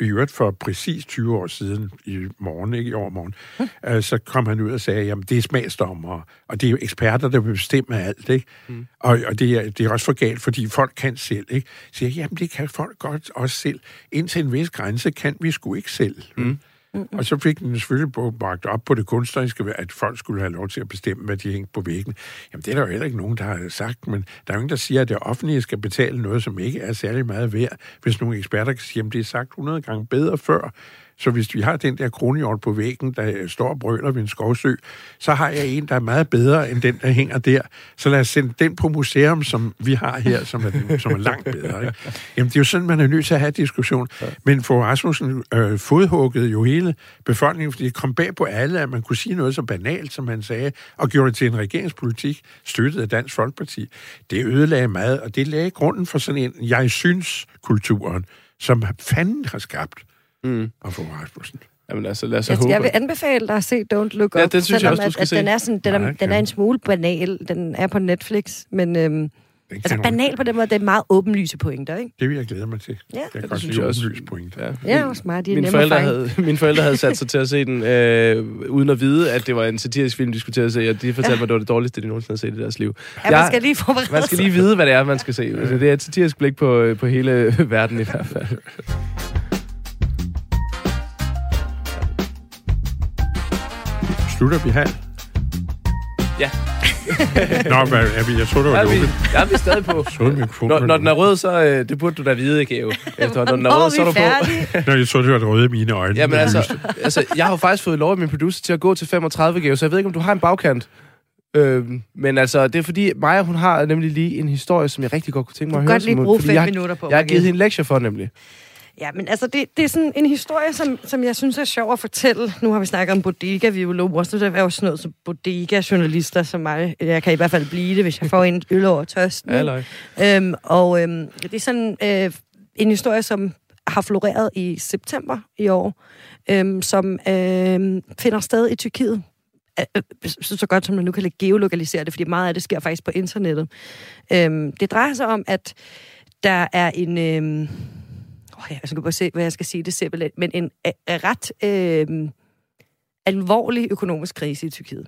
[SPEAKER 6] i øvrigt for præcis 20 år siden, i morgen, ikke i overmorgen, øh, så kom han ud og sagde, jamen det er smagsdommere, og det er jo eksperter, der vil bestemme alt, ikke? Mm. Og, og det, er, det er også for galt, fordi folk kan selv, ikke? Så siger, jeg, jamen det kan folk godt også selv. Indtil en vis grænse kan vi sgu ikke selv. Mm. Og så fik den selvfølgelig på- bragt op på det kunstneriske, at folk skulle have lov til at bestemme, hvad de hængte på væggen. Jamen, det er der jo heller ikke nogen, der har sagt, men der er jo ingen, der siger, at det offentlige skal betale noget, som ikke er særlig meget værd, hvis nogle eksperter kan sige, at det er sagt 100 gange bedre før. Så hvis vi har den der kronhjort på væggen, der står og brøler ved en skovsø, så har jeg en, der er meget bedre end den, der hænger der. Så lad os sende den på museum, som vi har her, som er, som er langt bedre. Ikke? Jamen, det er jo sådan, man er nødt til at have diskussion. Men for Rasmussen øh, fodhuggede jo hele befolkningen, fordi det kom bag på alle, at man kunne sige noget så banalt, som han sagde, og gjorde det til en regeringspolitik, støttet af Dansk Folkeparti. Det ødelagde meget, og det lagde grunden for sådan en jeg synes kulturen, som fanden har skabt
[SPEAKER 1] Mm.
[SPEAKER 6] og for Rasmussen.
[SPEAKER 1] Jamen altså, lad os så
[SPEAKER 7] Jeg,
[SPEAKER 1] håbe.
[SPEAKER 7] jeg vil anbefale dig at se Don't Look Up,
[SPEAKER 1] Ja, det synes jeg også, du
[SPEAKER 7] at,
[SPEAKER 1] skal
[SPEAKER 7] at
[SPEAKER 1] se.
[SPEAKER 7] den er, sådan, den, er,
[SPEAKER 6] Nej,
[SPEAKER 7] den er en smule banal. Den er på Netflix, men øhm, altså banal på den måde, det er meget åbenlyse pointer, ikke?
[SPEAKER 6] Det vil jeg glæde mig til.
[SPEAKER 7] Ja,
[SPEAKER 6] jeg kan
[SPEAKER 1] det
[SPEAKER 6] godt
[SPEAKER 1] synes
[SPEAKER 6] lide
[SPEAKER 1] jeg også.
[SPEAKER 6] åbenlyst point.
[SPEAKER 1] Ja.
[SPEAKER 7] Ja, også meget. De er
[SPEAKER 1] Mine forældre, havde, mine forældre havde sat sig til at se den, øh, uden at vide, at det var en satirisk film, de skulle til at se, og de fortalte mig, at det var det dårligste, de nogensinde havde set i deres liv.
[SPEAKER 7] Ja, man skal lige forberede
[SPEAKER 1] man skal lige vide, hvad det er, man skal se. Altså, det er et satirisk blik på, øh, på hele verden i hvert fald.
[SPEAKER 6] Slutter vi halv?
[SPEAKER 1] Ja.
[SPEAKER 6] Nå, hvad, er vi, jeg tror, det var
[SPEAKER 1] er vi, er vi stadig på.
[SPEAKER 6] Er.
[SPEAKER 1] Når, når den er rød, så øh, det burde du da vide, Geo. Efter, når den er rød, så er du på.
[SPEAKER 6] Nå, jeg tror, det var det røde i mine øjne.
[SPEAKER 1] Jamen altså, altså, jeg har jo faktisk fået lov af min producer til at gå til 35 Geo, så jeg ved ikke, om du har en bagkant. Øhm, men altså, det er fordi, Maja, hun har nemlig lige en historie, som jeg rigtig godt kunne tænke mig
[SPEAKER 7] Du
[SPEAKER 1] at
[SPEAKER 7] kan
[SPEAKER 1] høre.
[SPEAKER 7] godt lige
[SPEAKER 1] som hun-
[SPEAKER 7] bruge fem
[SPEAKER 1] jeg,
[SPEAKER 7] minutter på.
[SPEAKER 1] Jeg har givet hende en lektie for, nemlig.
[SPEAKER 7] Ja, men altså, det, det er sådan en historie, som, som jeg synes er sjov at fortælle. Nu har vi snakket om bodega-viologer, så der er jo sådan noget som bodega-journalister som mig. Jeg kan i hvert fald blive det, hvis jeg får en øl over tørsten.
[SPEAKER 1] Halløj.
[SPEAKER 7] Øhm, og øhm, det er sådan øh, en historie, som har floreret i september i år, øhm, som øh, finder sted i Tyrkiet. Så, så godt som man nu kan geolokalisere det, fordi meget af det sker faktisk på internettet. Øhm, det drejer sig om, at der er en... Øh, oh, jeg skal bare se, hvad jeg skal sige det simpelthen, men en øh, ret øh, alvorlig økonomisk krise i Tyrkiet.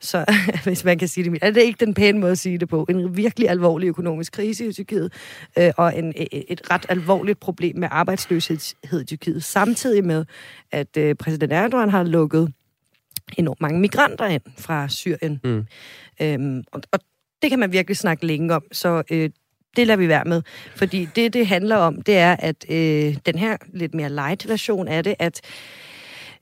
[SPEAKER 7] Så hvis man kan sige det, er det ikke den pæne måde at sige det på. En virkelig alvorlig økonomisk krise i Tyrkiet, øh, og en, et, et ret alvorligt problem med arbejdsløshed i Tyrkiet, samtidig med, at øh, præsident Erdogan har lukket enormt mange migranter ind fra Syrien.
[SPEAKER 1] Mm.
[SPEAKER 7] Øhm, og, og det kan man virkelig snakke længe om, så øh, det lader vi være med. Fordi det, det handler om, det er, at øh, den her lidt mere light version af det, at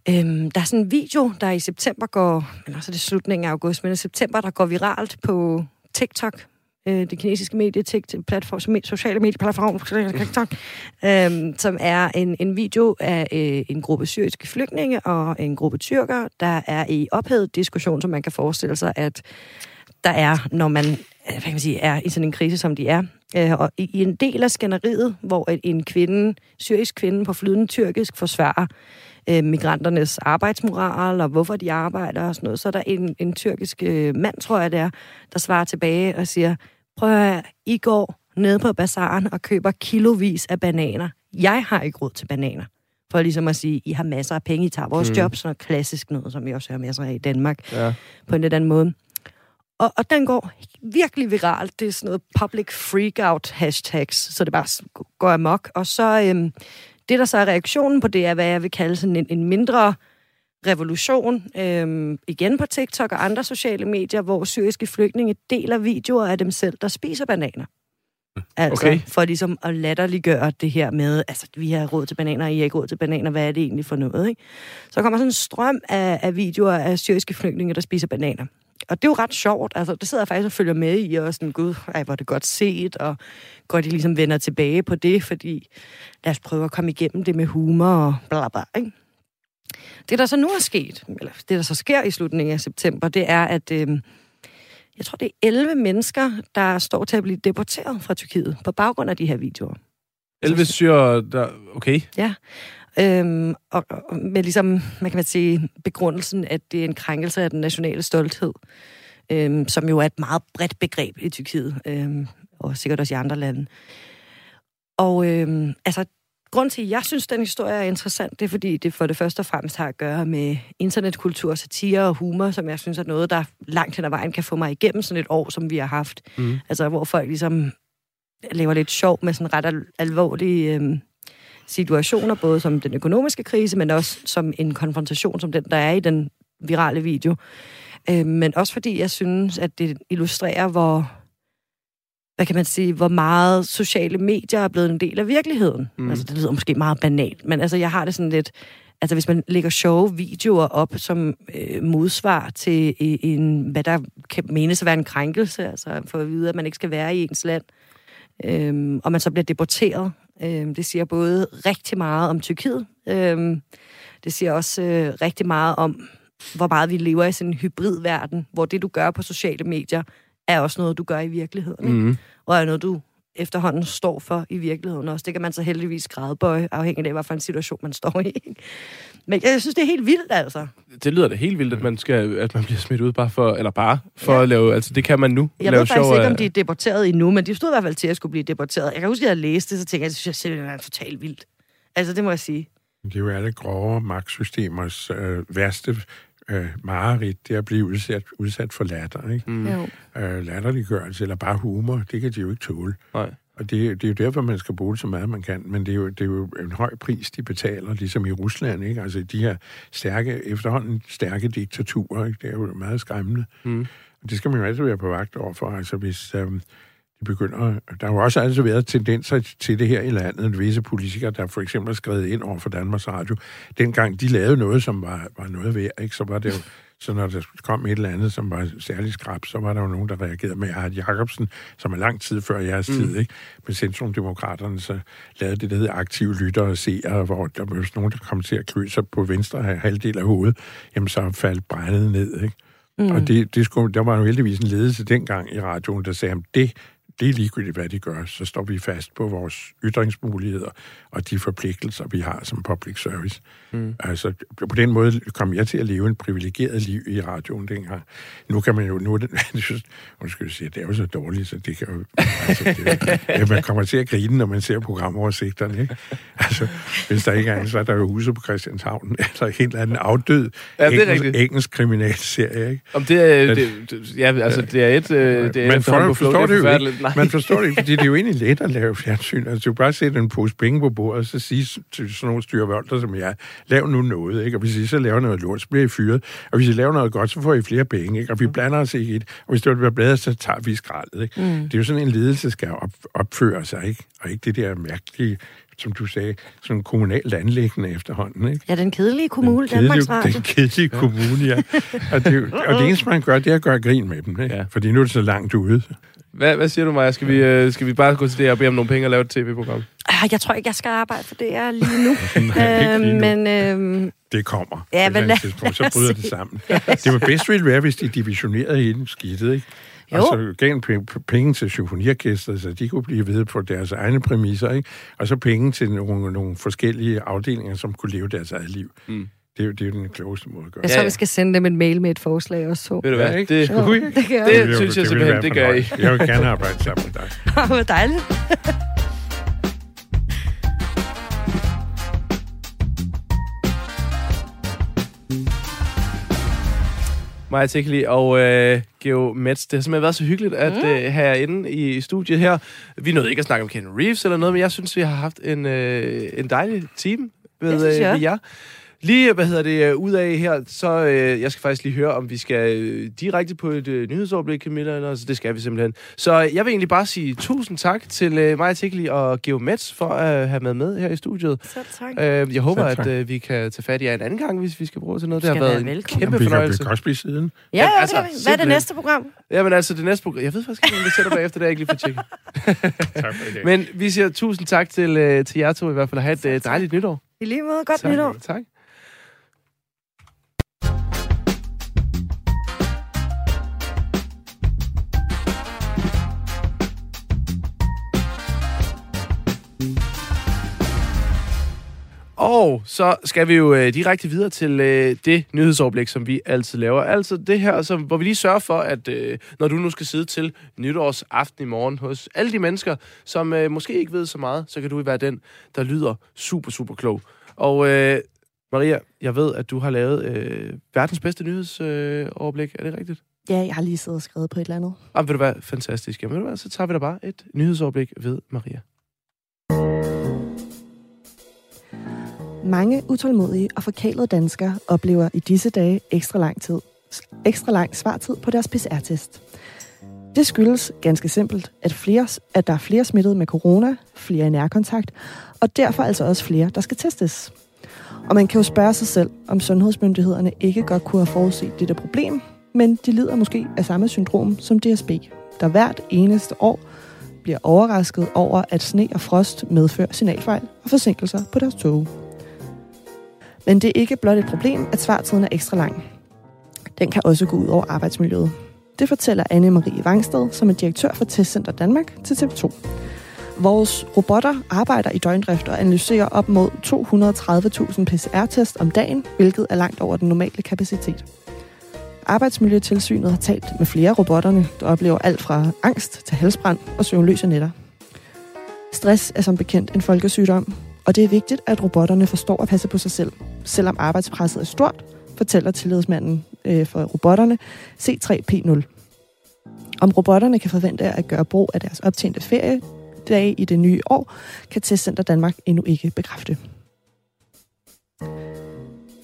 [SPEAKER 7] Øhm, der er sådan en video, der i september går, men også er det slutningen af august, men i september, der går viralt på TikTok, øh, det kinesiske medie, TikTok, platform, som- sociale medieplatform, TikTok, øhm, som er en, en video af øh, en gruppe syriske flygtninge og en gruppe tyrker, der er i ophedet diskussion, som man kan forestille sig, at der er, når man, hvad kan man sige, er i sådan en krise, som de er. Øh, og i, i en del af skænderiet, hvor en- en kvinde, syrisk kvinde på flydende tyrkisk forsvarer øh, migranternes arbejdsmoral, og hvorfor de arbejder og sådan noget, så er der en, en tyrkisk øh, mand, tror jeg det er, der svarer tilbage og siger, prøv at høre, I går ned på bazaren og køber kilovis af bananer. Jeg har ikke råd til bananer. For ligesom at sige, I har masser af penge, I tager vores mm. job, sådan noget klassisk noget, som vi også har masser af i Danmark
[SPEAKER 1] Ja.
[SPEAKER 7] på en lidt anden måde. Og, og den går virkelig viralt. Det er sådan noget public freakout hashtags, så det bare går amok. Og så øhm, det, der så er reaktionen på det, er, hvad jeg vil kalde sådan en, en mindre revolution, øhm, igen på TikTok og andre sociale medier, hvor syriske flygtninge deler videoer af dem selv, der spiser bananer. Altså,
[SPEAKER 1] Okay.
[SPEAKER 7] for ligesom at latterliggøre det her med, altså, vi har råd til bananer, I har ikke råd til bananer, hvad er det egentlig for noget, ikke? Så kommer sådan en strøm af, af videoer af syriske flygtninge, der spiser bananer. Og det er jo ret sjovt, altså, det sidder jeg faktisk og følger med i, og sådan, gud, ej, hvor er det godt set, og godt, de ligesom vender tilbage på det, fordi lad os prøve at komme igennem det med humor og bla bla, ikke? Det, der så nu er sket, eller det, der så sker i slutningen af september, det er, at øh, jeg tror, det er 11 mennesker, der står til at blive deporteret fra Tyrkiet på baggrund af de her videoer.
[SPEAKER 1] 11 syrer, der... Okay.
[SPEAKER 7] Ja. Øhm, og, og med ligesom, man kan man sige, begrundelsen, at det er en krænkelse af den nationale stolthed, øhm, som jo er et meget bredt begreb i Tyrkiet, øhm, og sikkert også i andre lande. Og øhm, altså, grund til, at jeg synes, den historie er interessant, det er, fordi det for det første og fremmest har at gøre med internetkultur, satire og humor, som jeg synes er noget, der langt hen ad vejen kan få mig igennem sådan et år, som vi har haft.
[SPEAKER 1] Mm.
[SPEAKER 7] Altså, hvor folk ligesom laver lidt sjov med sådan ret al- alvorlige øhm, situationer, både som den økonomiske krise, men også som en konfrontation, som den, der er i den virale video. Øh, men også fordi jeg synes, at det illustrerer, hvor hvad kan man sige, hvor meget sociale medier er blevet en del af virkeligheden.
[SPEAKER 1] Mm.
[SPEAKER 7] Altså, det lyder måske meget banalt, men altså, jeg har det sådan lidt... Altså, hvis man lægger sjove videoer op som øh, modsvar til øh, en, hvad der kan menes at være en krænkelse, altså for at vide, at man ikke skal være i ens land, øhm, og man så bliver deporteret. Øhm, det siger både rigtig meget om Tyrkiet, øhm, det siger også øh, rigtig meget om, hvor meget vi lever i sådan en hybridverden, hvor det, du gør på sociale medier, er også noget, du gør i virkeligheden. Ikke?
[SPEAKER 1] Mm.
[SPEAKER 7] Og er noget, du efterhånden står for i virkeligheden også. Det kan man så heldigvis gradbøje, afhængig af, hvad for en situation man står i. Men jeg synes, det er helt vildt, altså.
[SPEAKER 1] Det lyder da helt vildt, at man, skal, at man bliver smidt ud bare for... Eller bare for ja. at lave... Altså, det kan man nu.
[SPEAKER 7] Jeg
[SPEAKER 1] lave
[SPEAKER 7] ved faktisk ikke,
[SPEAKER 1] af-
[SPEAKER 7] om de er deporteret endnu, men de stod i hvert fald til at skulle blive deporteret. Jeg kan huske, at jeg læste det, så tænkte jeg, det synes jeg simpelthen er totalt vildt. Altså, det må jeg sige.
[SPEAKER 6] Det er jo alle grove magtsystemers øh, værste øh, mareridt, det er at blive udsat, udsat for latter. Ikke?
[SPEAKER 1] Mm.
[SPEAKER 7] Jo.
[SPEAKER 6] Øh, latterliggørelse eller bare humor, det kan de jo ikke tåle.
[SPEAKER 1] Nej.
[SPEAKER 6] Og det, det er jo derfor, man skal bruge det så meget, man kan. Men det er, jo, det er jo en høj pris, de betaler, ligesom i Rusland. Ikke? Altså de her stærke, efterhånden stærke diktaturer, ikke? det er jo meget skræmmende.
[SPEAKER 1] Mm.
[SPEAKER 6] Og det skal man jo altid være på vagt overfor. Altså hvis øhm, de begynder... Der har jo også altid været tendenser til det her i landet. Visse politikere, der for eksempel har skrevet ind over for Danmarks Radio. Dengang de lavede noget, som var, var noget værd, ikke? så var det jo... Så når der kom et eller andet, som var særlig skrab, så var der jo nogen, der reagerede med Art Jacobsen, som er lang tid før jeres mm. tid, ikke? Med Centrumdemokraterne, så lavede det, der hedder aktive lyttere og seere, hvor der var nogen, der kom til at klø sig på venstre halvdel af hovedet, jamen så faldt brændet ned, ikke? Mm. Og det, det skulle, der var jo heldigvis en ledelse dengang i radioen, der sagde, at det, det er ligegyldigt, hvad de gør, så står vi fast på vores ytringsmuligheder og de forpligtelser, vi har som public service. Mm. Altså, på den måde kom jeg til at leve en privilegeret liv i radioen dengang. Nu kan man jo... Nu er det, undskyld, sige, det er jo så dårligt, så det kan jo... Altså, det, ja, man kommer til at grine, når man ser programoversigterne, ikke? Altså, hvis der ikke er en, så er der jo huset på Christianshavn, eller en eller anden afdød
[SPEAKER 1] Ja, det er
[SPEAKER 6] engelsk,
[SPEAKER 1] rigtigt.
[SPEAKER 6] engelsk kriminalserie, ikke?
[SPEAKER 1] Om det er... Det, det, ja, altså, det er et... Øh, det er på flow,
[SPEAKER 6] forstår
[SPEAKER 1] det
[SPEAKER 6] jo ikke.
[SPEAKER 1] Nej.
[SPEAKER 6] Man forstår det ikke, fordi det er jo egentlig let at lave fjernsyn. Altså, du bare sætte en pose penge på bordet, og så sige til sådan nogle styrvolter som jeg, lav nu noget, ikke? Og hvis I så laver noget lort, så bliver I fyret. Og hvis I laver noget godt, så får I flere penge, ikke? Og vi blander os ikke i det. Og hvis det bliver bladet, så tager vi skraldet, ikke? Mm. Det er jo sådan en ledelse, skal op, opføre sig, ikke? Og ikke det der mærkelige, som du sagde, sådan kommunalt anlæggende efterhånden, ikke?
[SPEAKER 7] Ja, den kedelige kommune,
[SPEAKER 6] kedelige,
[SPEAKER 7] Danmarks Radio.
[SPEAKER 6] den kedelige kommune, ja. Og det, og det eneste, man gør, det er at gøre grin med dem, ikke?
[SPEAKER 1] Ja.
[SPEAKER 6] Ja. Fordi nu er det så langt ude.
[SPEAKER 1] Hvad, hvad siger du, Maja? Skal vi, øh, skal vi bare gå til det og bede om nogle penge og lave et tv-program?
[SPEAKER 7] Ah, Jeg tror ikke, jeg skal arbejde for det er lige nu.
[SPEAKER 6] Nej, ikke lige nu.
[SPEAKER 7] men øhm,
[SPEAKER 6] Det kommer.
[SPEAKER 7] Ja,
[SPEAKER 6] på
[SPEAKER 7] men lad-
[SPEAKER 6] tidspunkt, så bryder det sammen. Det var bedst ville være, hvis de divisionerede hele skidtet, ikke?
[SPEAKER 7] Jo.
[SPEAKER 6] Og så gav en p- penge til symfoniorkestret, så de kunne blive ved på deres egne præmisser, ikke? Og så penge til nogle, nogle forskellige afdelinger, som kunne leve deres eget liv. Mm. Det, er jo, det er jo den klogeste måde at gøre.
[SPEAKER 7] jeg tror, vi skal sende dem en mail med et forslag også. Så.
[SPEAKER 1] Ved du hvad?
[SPEAKER 6] Ja,
[SPEAKER 1] det,
[SPEAKER 7] Jo, det
[SPEAKER 1] det-
[SPEAKER 6] ville jo-
[SPEAKER 1] synes jeg simpelthen, det gør I.
[SPEAKER 6] Jeg vil gerne arbejde sammen med dig.
[SPEAKER 7] Hvor dejligt.
[SPEAKER 1] Maja Tikkeli og øh, Geo Metz. Det har simpelthen været så hyggeligt at mm. øh, have inde i studiet her. Vi nåede ikke at snakke om Ken Reeves eller noget, men jeg synes, vi har haft en, øh, en dejlig team
[SPEAKER 7] synes
[SPEAKER 1] øh, med jer. Lige, hvad hedder det, øh, ud af her, så øh, jeg skal faktisk lige høre, om vi skal øh, direkte på et øh, nyhedsoverblik, Camilla, eller, så det skal vi simpelthen. Så øh, jeg vil egentlig bare sige tusind tak til øh, Maja Tikkeli og Geo Metz for at have med med her i studiet.
[SPEAKER 7] Selv tak.
[SPEAKER 1] Øh, jeg håber,
[SPEAKER 6] Selv tak.
[SPEAKER 1] at øh, vi kan tage fat i jer en anden gang, hvis vi skal bruge til noget. Det
[SPEAKER 7] Skal
[SPEAKER 1] har været
[SPEAKER 7] være
[SPEAKER 1] en
[SPEAKER 7] velkommen.
[SPEAKER 1] kæmpe
[SPEAKER 6] Vi kan, vi
[SPEAKER 1] fornøjelse.
[SPEAKER 6] kan blive siden.
[SPEAKER 7] Ja,
[SPEAKER 1] Jamen,
[SPEAKER 7] ja,
[SPEAKER 1] altså,
[SPEAKER 7] det. Hvad er det næste program?
[SPEAKER 1] Jamen altså, det næste program... Jeg ved faktisk ikke, om vi sætter bagefter, det jeg ikke lige fået tjekket.
[SPEAKER 6] Tak for dag.
[SPEAKER 1] Men vi siger tusind tak til, øh, til jer to i hvert fald, og have et øh, dejligt nytår.
[SPEAKER 7] I lige måde. Godt
[SPEAKER 1] tak.
[SPEAKER 7] nytår.
[SPEAKER 1] Tak. Og så skal vi jo øh, direkte videre til øh, det nyhedsoverblik, som vi altid laver. Altså det her, som, hvor vi lige sørger for, at øh, når du nu skal sidde til nytårsaften i morgen hos alle de mennesker, som øh, måske ikke ved så meget, så kan du være den, der lyder super, super klog. Og øh, Maria, jeg ved, at du har lavet øh, verdens bedste nyhedsoverblik. Øh, er det rigtigt?
[SPEAKER 9] Ja, jeg har lige siddet og skrevet på et eller andet.
[SPEAKER 1] Jamen, vil du være fantastisk. Jamen, ved du hvad, så tager vi da bare et nyhedsoverblik ved Maria.
[SPEAKER 9] Mange utålmodige og forkælede danskere oplever i disse dage ekstra lang tid, ekstra lang svartid på deres PCR-test. Det skyldes ganske simpelt, at, flere, at der er flere smittet med corona, flere i nærkontakt, og derfor altså også flere, der skal testes. Og man kan jo spørge sig selv, om sundhedsmyndighederne ikke godt kunne have forudset dette problem, men de lider måske af samme syndrom som DSB, der hvert eneste år bliver overrasket over, at sne og frost medfører signalfejl og forsinkelser på deres tog. Men det er ikke blot et problem, at svartiden er ekstra lang. Den kan også gå ud over arbejdsmiljøet. Det fortæller Anne-Marie Vangsted, som er direktør for Testcenter Danmark til TV2. Vores robotter arbejder i døgndrift og analyserer op mod 230.000 PCR-test om dagen, hvilket er langt over den normale kapacitet. Arbejdsmiljøtilsynet har talt med flere af robotterne, der oplever alt fra angst til halsbrand og søvnløse nætter. Stress er som bekendt en folkesygdom, og det er vigtigt, at robotterne forstår at passe på sig selv, selvom arbejdspresset er stort, fortæller tillidsmanden øh, for robotterne C3P0. Om robotterne kan forvente at gøre brug af deres optjente feriedage i det nye år, kan Testcenter Danmark endnu ikke bekræfte.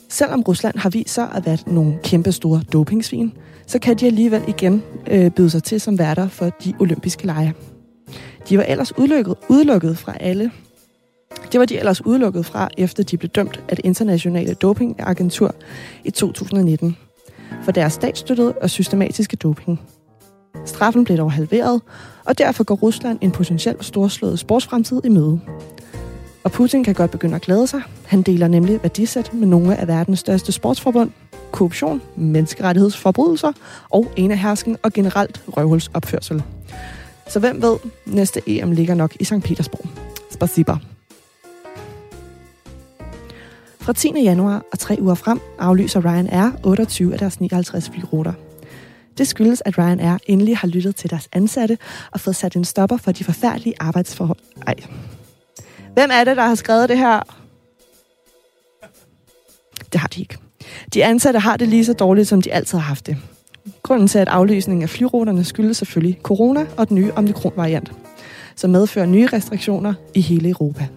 [SPEAKER 9] Selvom Rusland har vist sig at være nogle kæmpe store dopingsvin, så kan de alligevel igen øh, byde sig til som værter for de olympiske lege. De var ellers udelukket, udelukket fra alle. Det var de ellers udelukket fra, efter de blev dømt af det internationale dopingagentur i 2019 for deres statsstøttede og systematiske doping. Straffen blev dog halveret, og derfor går Rusland en potentielt storslået sportsfremtid i møde. Og Putin kan godt begynde at glæde sig. Han deler nemlig værdisæt med nogle af verdens største sportsforbund, korruption, menneskerettighedsforbrydelser og enehersken og generelt røvhulsopførsel. Så hvem ved, næste EM ligger nok i St. Petersborg. Spasiba. Fra 10. januar og tre uger frem aflyser Ryanair 28 af deres 59 flyruter. Det skyldes, at Ryanair endelig har lyttet til deres ansatte og fået sat en stopper for de forfærdelige arbejdsforhold. Ej. Hvem er det, der har skrevet det her? Det har de ikke. De ansatte har det lige så dårligt, som de altid har haft det. Grunden til, at aflysningen af flyruterne skyldes selvfølgelig corona og den nye omikron-variant, som medfører nye restriktioner i hele Europa.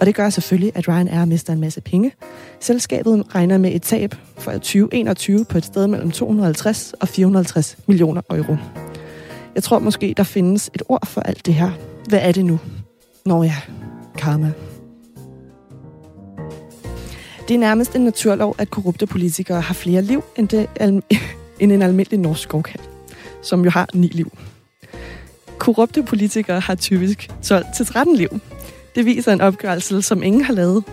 [SPEAKER 9] Og det gør selvfølgelig, at Ryanair mister en masse penge. Selskabet regner med et tab for 2021 på et sted mellem 250 og 450 millioner euro. Jeg tror måske, der findes et ord for alt det her. Hvad er det nu? Nå ja, karma. Det er nærmest en naturlov, at korrupte politikere har flere liv end, det, end en almindelig norsk skovkat, som jo har ni liv. Korrupte politikere har typisk 12-13 liv. Det viser en opgørelse, som ingen har lavet,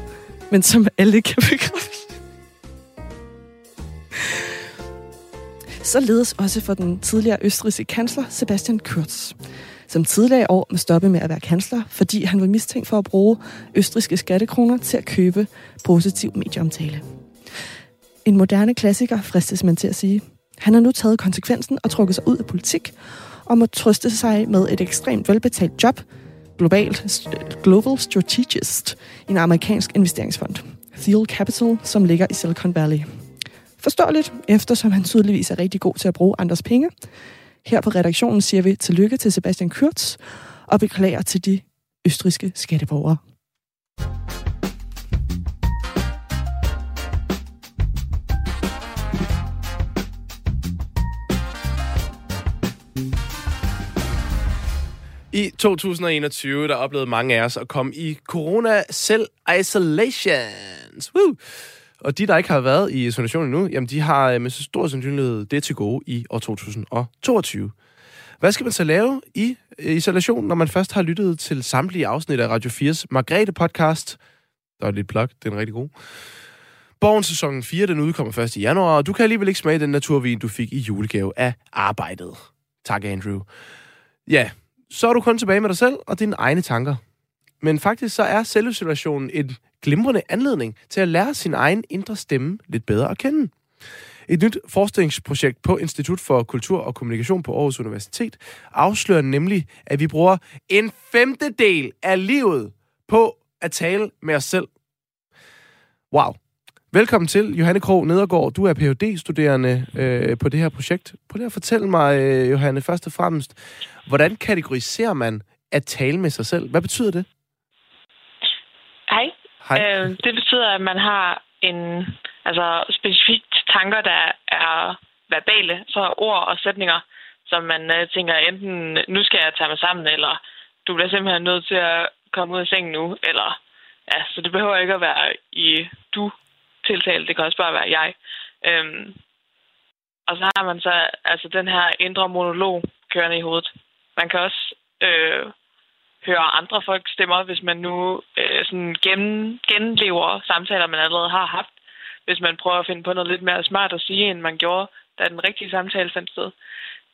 [SPEAKER 9] men som alle kan bekræfte. Således også for den tidligere østrigske kansler Sebastian Kurz, som tidligere i år må stoppe med at være kansler, fordi han var mistænkt for at bruge østrigske skattekroner til at købe positiv medieomtale. En moderne klassiker, fristes man til at sige. Han har nu taget konsekvensen og trukket sig ud af politik, og må trøste sig med et ekstremt velbetalt job, globalt, Global Strategist, i en amerikansk investeringsfond, Thiel Capital, som ligger i Silicon Valley. Forståeligt, eftersom han tydeligvis er rigtig god til at bruge andres penge. Her på redaktionen siger vi tillykke til Sebastian Kurz og beklager til de østriske skatteborgere.
[SPEAKER 1] I 2021, der oplevede mange af os at komme i corona selv isolations. Woo! Og de, der ikke har været i isolation endnu, jamen de har øh, med så stor sandsynlighed det til gode i år 2022. Hvad skal man så lave i øh, isolation, når man først har lyttet til samtlige afsnit af Radio 4's Margrethe-podcast? Der er lidt plug, den er rigtig god. Borgen sæson 4, den udkommer først i januar, og du kan alligevel ikke smage den naturvin, du fik i julegave af arbejdet. Tak, Andrew. Ja, så er du kun tilbage med dig selv og dine egne tanker. Men faktisk så er selvsituationen en glimrende anledning til at lære sin egen indre stemme lidt bedre at kende. Et nyt forskningsprojekt på Institut for Kultur og Kommunikation på Aarhus Universitet afslører nemlig, at vi bruger en femtedel af livet på at tale med os selv. Wow. Velkommen til, Johanne Krog Nedergaard. Du er Ph.D.-studerende øh, på det her projekt. Prøv at fortælle mig, øh, Johanne, først og fremmest, hvordan kategoriserer man at tale med sig selv? Hvad betyder det?
[SPEAKER 10] Hej.
[SPEAKER 1] Hej.
[SPEAKER 10] Øh, det betyder, at man har en altså specifikt tanker, der er verbale, så ord og sætninger, som man øh, tænker enten, nu skal jeg tage mig sammen, eller du bliver simpelthen nødt til at komme ud af sengen nu, eller ja, så det behøver ikke at være i du tiltale, det kan også bare være jeg. Øhm, og så har man så altså den her indre monolog kørende i hovedet. Man kan også øh, høre andre folks stemmer, hvis man nu øh, sådan gen, genlever samtaler, man allerede har haft. Hvis man prøver at finde på noget lidt mere smart at sige, end man gjorde, da den rigtige samtale fandt sted.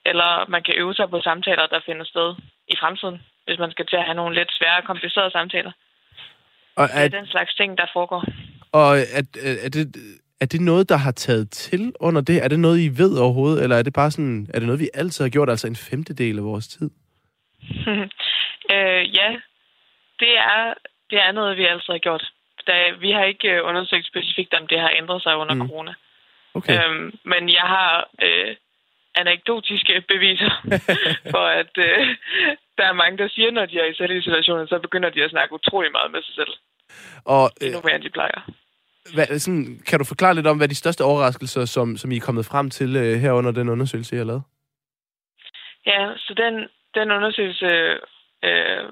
[SPEAKER 10] Eller man kan øve sig på samtaler, der finder sted i fremtiden, hvis man skal til at have nogle lidt svære, komplicerede samtaler.
[SPEAKER 1] Og
[SPEAKER 10] Det er
[SPEAKER 1] er,
[SPEAKER 10] den slags ting, der foregår.
[SPEAKER 1] Og er, er, det, er det noget, der har taget til under det? Er det noget, I ved overhovedet? Eller er det bare sådan, er det noget, vi altid har gjort, altså en femtedel af vores tid?
[SPEAKER 10] øh, ja, det er, det er noget, vi altid har gjort. Da, vi har ikke øh, undersøgt specifikt, om det har ændret sig under
[SPEAKER 1] Mm.
[SPEAKER 10] corona.
[SPEAKER 1] Okay.
[SPEAKER 10] Øhm, men jeg har øh, anekdotiske beviser for, at øh, der er mange, der siger, når de er i selvisolation, så begynder de at snakke utrolig meget med sig selv.
[SPEAKER 1] Og øh,
[SPEAKER 10] Endnu mere, de plejer.
[SPEAKER 1] hvad, sådan, kan du forklare lidt om, hvad de største overraskelser, som, som I er kommet frem til øh, her under den undersøgelse, I har lavet?
[SPEAKER 10] Ja, så den, den undersøgelse, øh,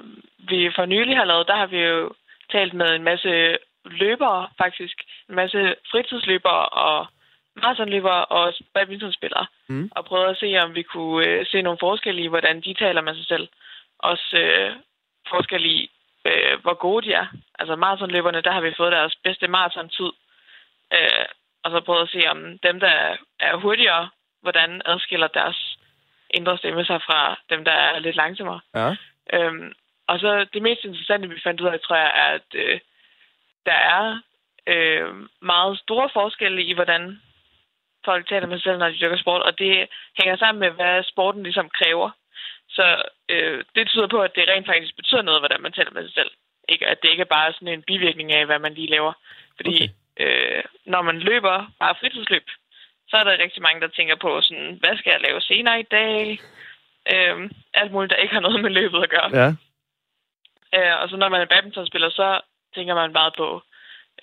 [SPEAKER 10] vi for nylig har lavet, der har vi jo talt med en masse løbere, faktisk. En masse fritidsløbere og maratonløbere og også badmintonspillere.
[SPEAKER 1] Mm.
[SPEAKER 10] Og prøvet at se, om vi kunne øh, se nogle forskelle i, hvordan de taler med sig selv. Også øh, forskel i, øh, hvor gode de er. Altså maratonløberne, der har vi fået deres bedste maratontid. Øh, og så prøvet at se, om dem, der er hurtigere, hvordan adskiller deres ændrer stemme sig fra dem, der er lidt langsommere.
[SPEAKER 1] Ja.
[SPEAKER 10] Øhm, og så det mest interessante, vi fandt ud af, tror jeg, er, at øh, der er øh, meget store forskelle i, hvordan folk taler med sig selv, når de dyrker sport, og det hænger sammen med, hvad sporten ligesom kræver. Så øh, det tyder på, at det rent faktisk betyder noget, hvordan man taler med sig selv. Ikke, at det ikke er bare sådan en bivirkning af, hvad man lige laver. Fordi okay. øh, når man løber bare fritidsløb, så er der rigtig mange, der tænker på, sådan, hvad skal jeg lave senere i dag? Øh, alt muligt, der ikke har noget med løbet at gøre.
[SPEAKER 1] Ja.
[SPEAKER 10] Øh, og så når man er badmintonspiller, så tænker man meget på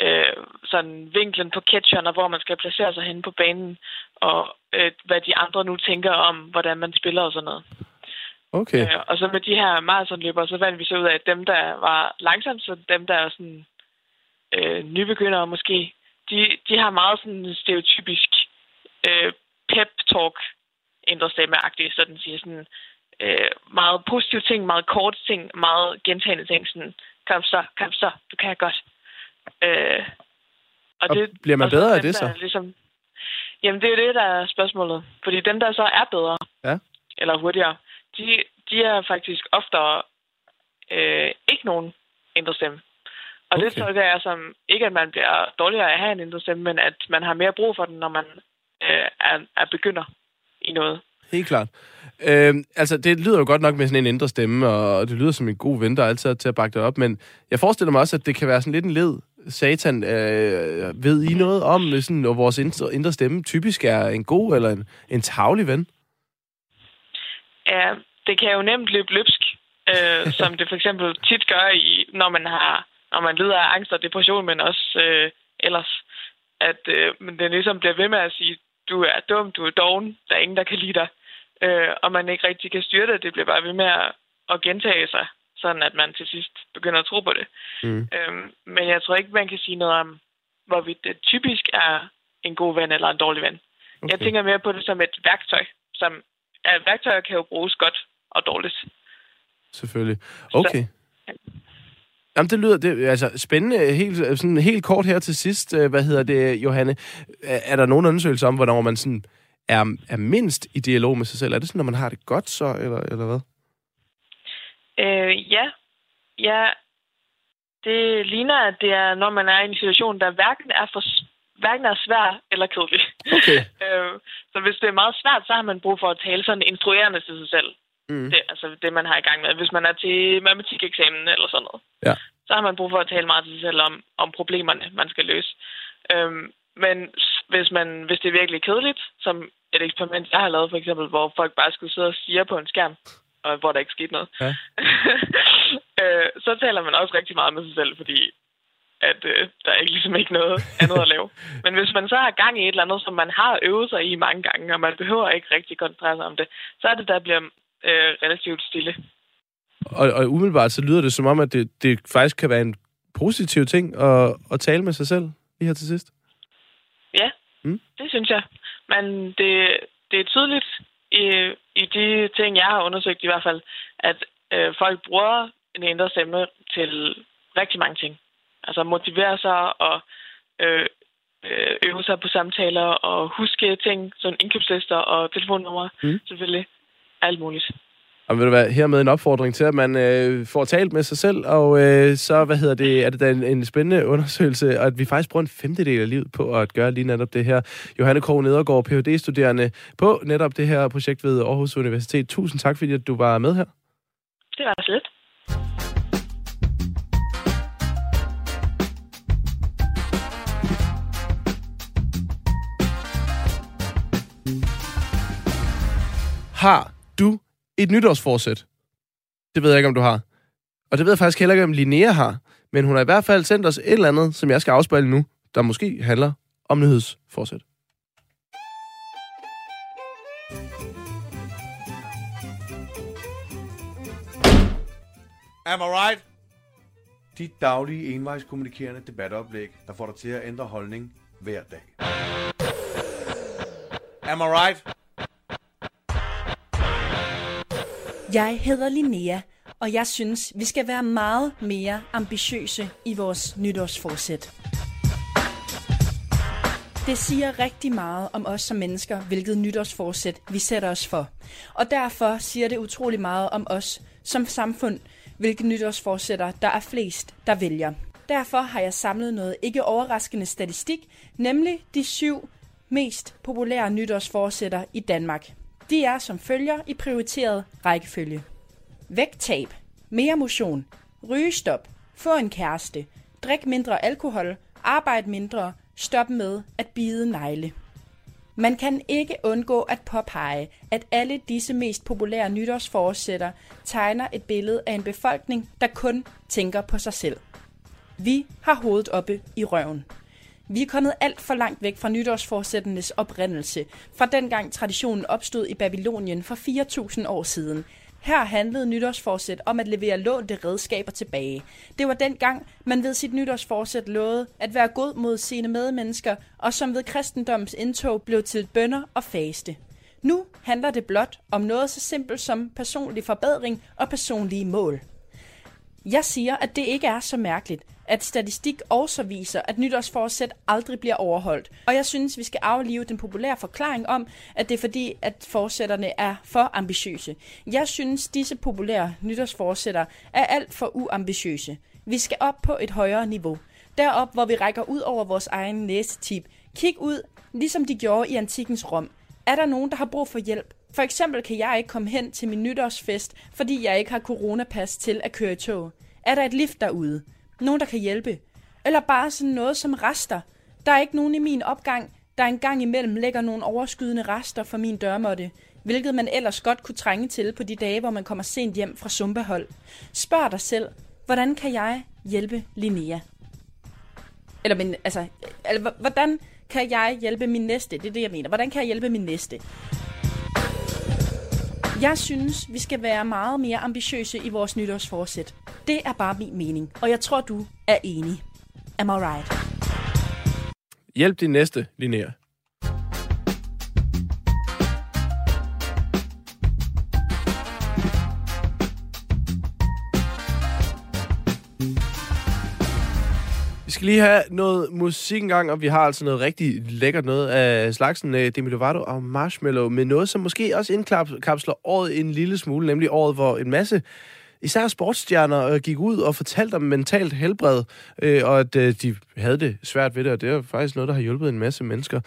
[SPEAKER 10] øh, sådan vinklen på catcheren, og hvor man skal placere sig henne på banen, og øh, hvad de andre nu tænker om, hvordan man spiller og sådan noget.
[SPEAKER 1] Okay.
[SPEAKER 10] Øh, og så med de her maratonløbere, så fandt vi så ud af, at dem, der var langsomt, så dem, der er sådan øh, nybegyndere måske, de, de har meget sådan stereotypisk øh, pep-talk ændrestemmeagtigt, så den siger sådan øh, meget positive ting, meget korte ting, meget gentagende ting, sådan, kom så, kom så, du kan godt. Øh,
[SPEAKER 1] Og bliver man
[SPEAKER 10] og så
[SPEAKER 1] bedre af det så?
[SPEAKER 10] der Ligesom, jamen, det er jo det, der er spørgsmålet. Fordi dem, der så er bedre,
[SPEAKER 1] Ja.
[SPEAKER 10] eller hurtigere, de, de er faktisk oftere øh, ikke nogen indre stemme. Og okay. det tolker jeg som, ikke at man bliver dårligere af at have en indre stemme, men at man har mere brug for den, når man øh, er, er begynder i noget.
[SPEAKER 1] Helt klart. Øh, altså, det lyder jo godt nok med sådan en indre stemme, og det lyder som en god ven, der altid er til at bakke det op, men jeg forestiller mig også, at det kan være sådan lidt en led. Satan, øh, ved I noget om, sådan, at vores indre, indre stemme typisk er en god eller en, en tavlig ven?
[SPEAKER 10] Ja, det kan jo nemt løbe løbsk, øh, som det for eksempel tit gør, i, når man har når man lider af angst og depression, men også øh, ellers. At øh, men det ligesom bliver ved med at sige, du er dum, du er doven, der er ingen, der kan lide dig. Øh, og man ikke rigtig kan styre det. Det bliver bare ved med at, at gentage sig, sådan at man til sidst begynder at tro på det.
[SPEAKER 1] Mm.
[SPEAKER 10] Øhm, men jeg tror ikke, man kan sige noget om, hvorvidt det typisk er en god ven eller en dårlig ven. Okay. Jeg tænker mere på det som et værktøj, som ja, værktøjer kan jo bruges godt og dårligt.
[SPEAKER 1] Selvfølgelig. Okay. Jamen, det lyder det, altså, spændende. Helt, sådan, helt kort her til sidst. øh, Hvad hedder det, Johanne? Er, er der nogen undersøgelser om, hvornår man sådan er, er mindst i dialog med sig selv? Er det sådan, når man har det godt så, eller, eller hvad?
[SPEAKER 10] Øh, ja. ja, det ligner, at det er, når man er i en situation, der hverken er, for, hverken er svær eller kedelig.
[SPEAKER 1] Okay.
[SPEAKER 10] øh, så hvis det er meget svært, så har man brug for at tale sådan instruerende til sig selv.
[SPEAKER 1] Mm.
[SPEAKER 10] Det, altså det, man har i gang med. Hvis man er til matematikeksamen eller sådan noget,
[SPEAKER 1] Ja.
[SPEAKER 10] så har man brug for at tale meget til sig selv om, om problemerne, man skal løse. Øhm, men hvis, man, hvis det er virkelig kedeligt, som et eksperiment, jeg har lavet for eksempel, hvor folk bare skulle sidde og stige på en skærm, og hvor der ikke skete noget,
[SPEAKER 1] Ja.
[SPEAKER 10] øh, så taler man også rigtig meget med sig selv, fordi at øh, der er ikke, ligesom ikke noget andet at lave. Men hvis man så har gang i et eller andet, som man har øvet sig i mange gange, og man behøver ikke rigtig koncentrere sig om det, så er det, der bliver øh, relativt stille.
[SPEAKER 1] Og, og umiddelbart så lyder det som om, at det, det faktisk kan være en positiv ting at, at tale med sig selv lige her til sidst.
[SPEAKER 10] Ja,
[SPEAKER 1] mm.
[SPEAKER 10] det synes jeg. Men det, det er tydeligt i, i de ting, jeg har undersøgt i hvert fald, at øh, folk bruger en indre stemme til rigtig mange ting. Altså motivere sig og øh, øh, øve sig på samtaler og huske ting, sådan indkøbslister og telefonnumre,
[SPEAKER 1] Mm.
[SPEAKER 10] mm. selvfølgelig. Alt muligt.
[SPEAKER 1] Og vil du være hermed en opfordring til, at man øh, får talt med sig selv, og øh, så hvad hedder det, er det da en, en spændende undersøgelse, og at vi faktisk bruger en femtedel af livet på at gøre lige netop det her. Johanne Krog Nedergaard, Ph.D.-studerende på netop det her projekt ved Aarhus Universitet. Tusind tak, fordi at du var med her.
[SPEAKER 10] Det var så lidt.
[SPEAKER 1] Har du et nytårsforsæt? Det ved jeg ikke, om du har. Og det ved jeg faktisk heller ikke, om Linnea har. Men hun har i hvert fald sendt os et eller andet, som jeg skal afspejle nu, der måske handler om nyhedsforsæt.
[SPEAKER 11] Am I right? Dit daglige envejskommunikerende debatoplæg, der får dig til at ændre holdning hver dag. Am I right?
[SPEAKER 12] Jeg hedder Linnea, og jeg synes, vi skal være meget mere ambitiøse i vores nytårsforsæt. Det siger rigtig meget om os som mennesker, hvilket nytårsforsæt vi sætter os for. Og derfor siger det utrolig meget om os som samfund, hvilke nytårsforsætter der er flest, der vælger. Derfor har jeg samlet noget ikke overraskende statistik, nemlig de syv mest populære nytårsforsætter i Danmark. De er som følger i prioriteret rækkefølge. Vægttab, mere motion, rygestop, få en kæreste, drik mindre alkohol, arbejde mindre, stop med at bide negle. Man kan ikke undgå at påpege, at alle disse mest populære nytårsforsætter tegner et billede af en befolkning, der kun tænker på sig selv. Vi har hovedet oppe i røven. Vi er kommet alt for langt væk fra nytårsforsættenes oprindelse, fra dengang traditionen opstod i Babylonien for 4.000 år siden. Her handlede nytårsforsæt om at levere lånte redskaber tilbage. Det var dengang, man ved sit nytårsforsæt lovede at være god mod sine medmennesker, og som ved kristendommens indtog blev til bønder og faste. Nu handler det blot om noget så simpelt som personlig forbedring og personlige mål. Jeg siger, at det ikke er så mærkeligt, at statistik også viser, at nytårsforsæt aldrig bliver overholdt. Og jeg synes, vi skal aflive den populære forklaring om, at det er fordi, at forsætterne er for ambitiøse. Jeg synes, disse populære nytårsforsætter er alt for uambitiøse. Vi skal op på et højere niveau. Derop, hvor vi rækker ud over vores egen næsetip. Kig ud, ligesom de gjorde i antikens Rom. Er der nogen, der har brug for hjælp? For eksempel kan jeg ikke komme hen til min nytårsfest, fordi jeg ikke har coronapas til at køre i tog. Er der et lift derude? Nogen, der kan hjælpe? Eller bare sådan noget som rester? Der er ikke nogen i min opgang, der engang imellem lægger nogle overskydende rester for min dørmåtte, hvilket man ellers godt kunne trænge til på de dage, hvor man kommer sent hjem fra sumpehold. Spørg dig selv, hvordan kan jeg hjælpe Linnea? Eller, men, altså, altså, hvordan kan jeg hjælpe min næste? Det er det, jeg mener. Hvordan kan jeg hjælpe min næste? Jeg synes, vi skal være meget mere ambitiøse i vores nytårsforsæt. Det er bare min mening, og jeg tror, du er enig. Am I right?
[SPEAKER 1] Hjælp din næste, Linnea. Skal lige have noget musik engang, og vi har altså noget rigtig lækkert noget af slagsen. Øh, Demi Lovato og Marshmallow, med noget, som måske også indkapsler året en lille smule, nemlig året, hvor en masse især sportsstjerner øh, gik ud og fortalte om mentalt helbred, øh, og at øh, de havde det svært ved det, og det er faktisk noget, der har hjulpet en masse mennesker.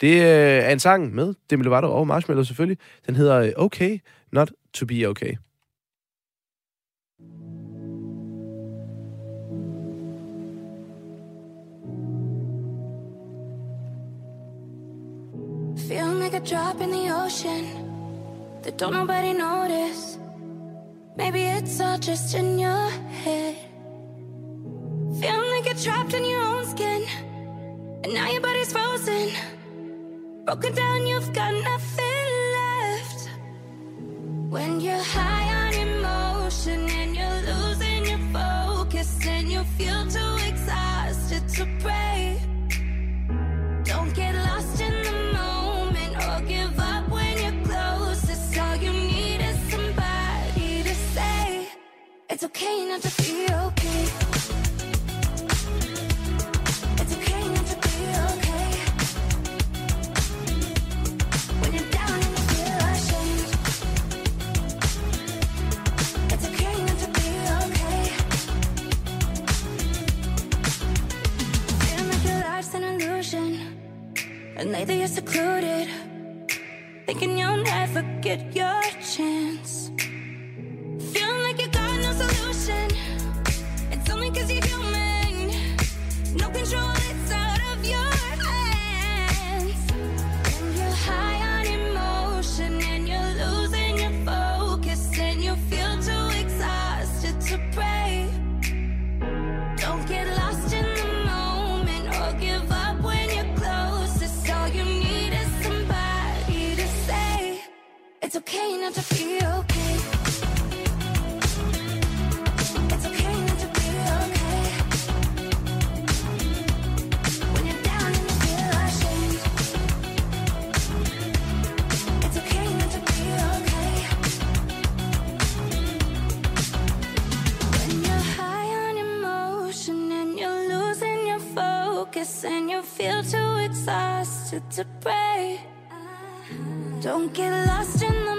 [SPEAKER 1] Det øh, er en sang med Demi Lovato og Marshmallow selvfølgelig. Den hedder øh, Okay, Not To Be Okay.
[SPEAKER 13] Like a drop in the ocean that don't nobody notice. Maybe it's all just in your head. Feeling like you're trapped in your own skin, and now your body's frozen. Broken down, you've got nothing left. When you're high on emotion and you're it's okay not to be okay. It's okay not to be okay. When you're down ashamed. It's okay not to be okay. Your life's an illusion. And lately you're secluded, thinking you'll never get your chance. It's out of your hands. And you're high on emotion and you're losing your focus and you feel too exhausted to pray. Don't get lost in the moment or give up when you're closest. All you need is somebody to say, It's okay not to be and you feel too exhausted to pray. Don't get lost in the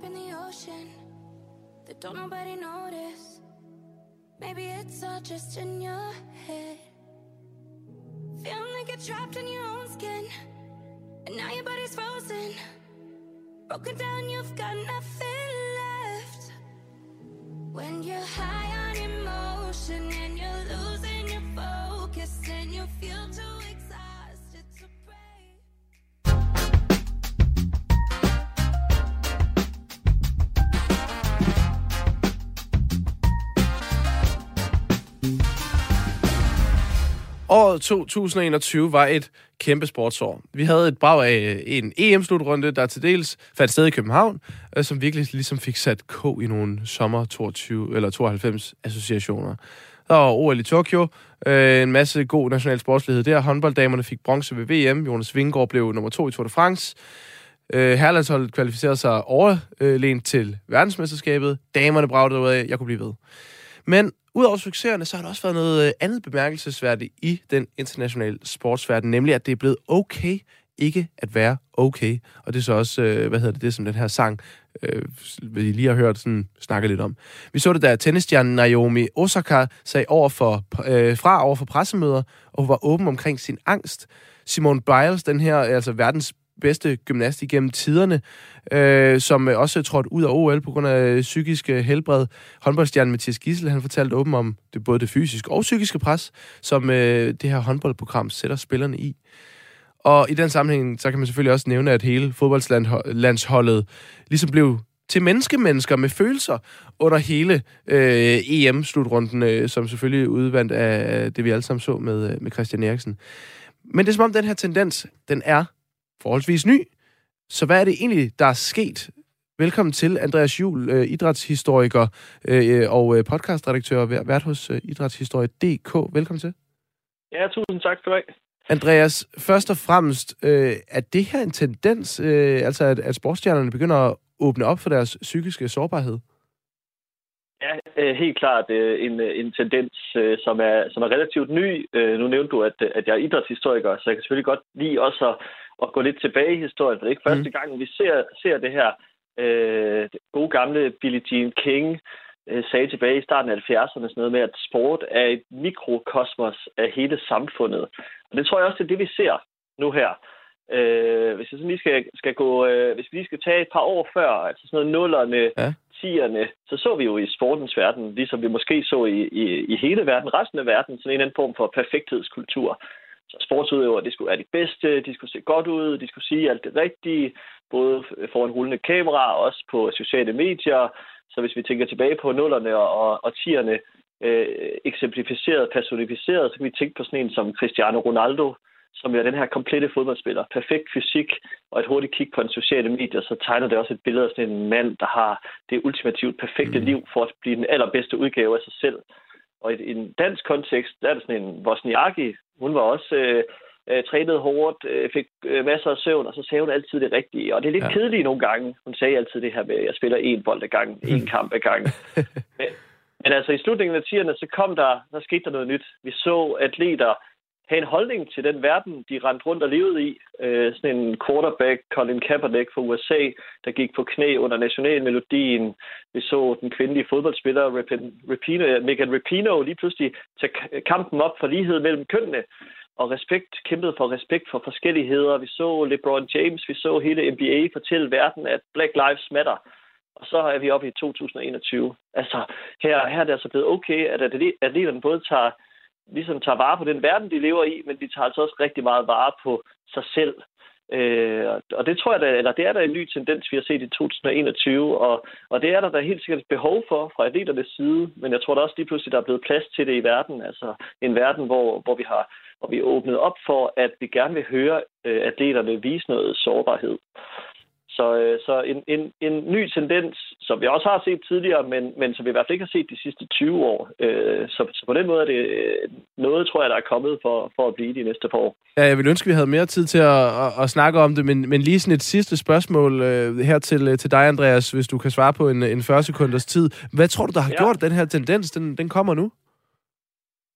[SPEAKER 13] drop in the ocean that don't nobody notice. Maybe it's all just in your head. Feeling like you're trapped in your own skin, and now your body's frozen. Broken down, you've got nothing left. When you're high on emotion and you're losing your focus, and you feel too
[SPEAKER 1] Året 2021 var et kæmpe sportsår. Vi havde et brag af øh, en EM-slutrunde, der til dels fandt sted i København, øh, som virkelig ligesom fik sat k i nogle sommer 22 eller 92 associationer. Der var OL i Tokyo, øh, en masse god national sportslighed der. Håndbolddamerne fik bronze ved VM. Jonas Vingård blev nummer to i Tour de France. Øh, herlandsholdet kvalificerede sig overlænt til verdensmesterskabet. Damerne bragte ud af, jeg kunne blive ved. Men udover succeserne, så har der også været noget øh, andet bemærkelsesværdigt i den internationale sportsverden, nemlig at det er blevet okay ikke at være okay. Og det er så også, øh, hvad hedder det, det som den her sang, øh, vi lige har hørt, sådan, snakke lidt om. Vi så det, da tennisstjernen Naomi Osaka sagde over for, øh, fra over for pressemøder, og hun var åben omkring sin angst. Simone Biles, den her, altså verdens bedste gymnast igennem tiderne, øh, som også trådte ud af OL på grund af psykisk øh, helbred. Håndboldstjernen Mathias Gissel, han fortalte åben om det, både det fysiske og psykiske pres, som øh, det her håndboldprogram sætter spillerne i. Og i den sammenhæng, så kan man selvfølgelig også nævne, at hele fodboldlandsholdet ligesom blev til menneskemennesker med følelser under hele øh, EM-slutrunden, øh, som selvfølgelig udvandt af det, vi alle sammen så med, øh, med Christian Eriksen. Men det er som om, den her tendens, den er forholdsvis ny. Så hvad er det egentlig, der er sket? Velkommen til, Andreas Juhl, øh, idrætshistoriker øh, og øh, podcastredaktør og vært hos idrætshistorie.dk. Velkommen til.
[SPEAKER 14] Ja, tusind tak skal du have.
[SPEAKER 1] Andreas, først og fremmest, øh, er det her en tendens, øh, altså at, at sportsstjernerne begynder at åbne op for deres psykiske sårbarhed?
[SPEAKER 14] Ja, øh, helt klart øh, en, en tendens, øh, som er, som er relativt ny. Øh, Nu nævnte du, at, at jeg er idrætshistoriker, så jeg kan selvfølgelig godt lide også at, at gå lidt tilbage i historien. Det er ikke første gang, vi ser, ser det her. Øh, det gode gamle Billie Jean King øh, sagde tilbage i starten af 70'erne sådan noget med, at sport er et mikrokosmos af hele samfundet. Og det tror jeg også, det er det, vi ser nu her. Øh, hvis jeg sådan lige skal, skal gå, øh, hvis vi lige skal tage et par år før, altså sådan noget nullerne,
[SPEAKER 1] ja.
[SPEAKER 14] tierne, så så vi jo i sportens verden, ligesom vi måske så i, i, i hele verden, resten af verden, sådan en eller anden form for perfekthedskultur. Så sportsudøvere, de skulle være de bedste, de skulle se godt ud, de skulle sige alt det rigtige, både foran rullende kamera og også på sociale medier. Så hvis vi tænker tilbage på nullerne og, og, og tierne, øh, eksemplificeret, personificeret, så kan vi tænke på sådan en som Cristiano Ronaldo, som er den her komplette fodboldspiller. Perfekt fysik og et hurtigt kig på en sociale medier, så tegner det også et billede af sådan en mand, der har det ultimativt perfekte mm. liv for at blive den allerbedste udgave af sig selv. Og i en dansk kontekst, der er det sådan en Wozniacki. Hun var også øh, øh, trænet hårdt, øh, fik øh, masser af søvn, og så sagde hun altid det rigtige. Og det er lidt
[SPEAKER 1] ja.
[SPEAKER 14] kedeligt nogle gange. Hun sagde altid det her med, at jeg spiller én bold ad gangen, én kamp ad gangen. men, men altså i slutningen af 10'erne, så kom der, der skete der noget nyt. Vi så atleter have en holdning til den verden, de rendte rundt og levede i. Øh, sådan en quarterback, Colin Kaepernick fra USA, der gik på knæ under nationalmelodien. Vi så den kvindelige fodboldspiller Rapino, Megan Rapino lige pludselig tage kampen op for lighed mellem kønnene og respekt, kæmpede for respekt for forskelligheder. Vi så LeBron James, vi så hele NBA fortælle verden, at Black Lives Matter. Og så er vi oppe i 2021. Altså, her, her er det altså blevet okay, at atleterne både tager, ligesom tager vare på den verden, de lever i, men de tager altså også rigtig meget vare på sig selv. Øh, og- det tror jeg, da, eller det er der en ny tendens, vi har set i 2021, og, og det er der da helt sikkert et behov for fra atleternes side, men jeg tror da også lige pludselig, der er blevet plads til det i verden, altså en verden, hvor, hvor vi har hvor vi er åbnet op for, at vi gerne vil høre øh, atleterne vise noget sårbarhed. Så, øh, så en, en, en ny tendens, som vi også har set tidligere, men, men som vi i hvert fald ikke har set de sidste 20 år. Øh, så, så på den måde er det øh, noget, tror jeg, der er kommet for, for at blive de næste par år.
[SPEAKER 1] Ja, jeg ville ønske, vi havde mere tid til at, at, at snakke om det, men, men lige sådan et sidste spørgsmål øh, her til, til dig, Andreas, hvis du kan svare på en, en 40 sekunders tid. Hvad tror du, der har
[SPEAKER 14] Ja.
[SPEAKER 1] gjort, den her tendens, den, den kommer nu?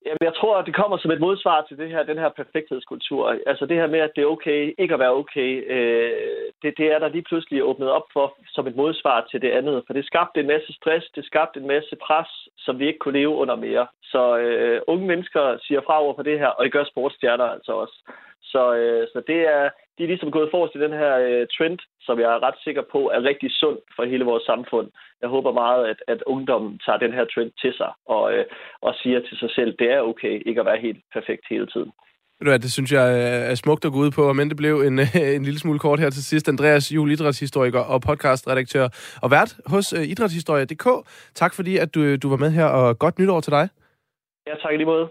[SPEAKER 14] Jamen, jeg tror, at det kommer som et modsvar til det her, den her perfekthedskultur. Altså det her med, at det er okay, ikke at være okay, øh, det, det er der lige pludselig åbnet op for som et modsvar til det andet. For det skabte en masse stress, det skabte en masse pres, som vi ikke kunne leve under mere. Så øh, unge mennesker siger fra over for det her, og det gør sportsstjerner altså også. Så, øh, så det er, de er ligesom gået forrest i den her øh, trend, som jeg er ret sikker på er rigtig sund for hele vores samfund. Jeg håber meget, at, at ungdommen tager den her trend til sig og, øh, og siger til sig selv, det er okay ikke at være helt perfekt hele tiden.
[SPEAKER 1] Ved det synes jeg øh, er smukt at gå ud på, men det blev en, øh, en lille smule kort her til sidst. Andreas Juhl, idrætshistoriker og podcastredaktør og vært hos øh, idrætshistorie.dk. Tak fordi, at du, du var med her, og godt nytår til dig.
[SPEAKER 14] Ja, tak i lige måde.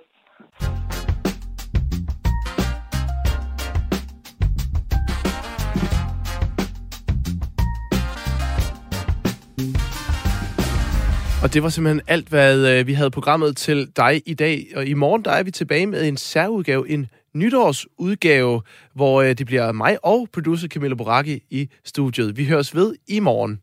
[SPEAKER 1] Og det var simpelthen alt, hvad øh, vi havde programmet til dig i dag. Og i morgen der er vi tilbage med en særudgave, en nytårsudgave, hvor øh, det bliver mig og producer Camilla Boracchi i studiet. Vi høres ved i morgen.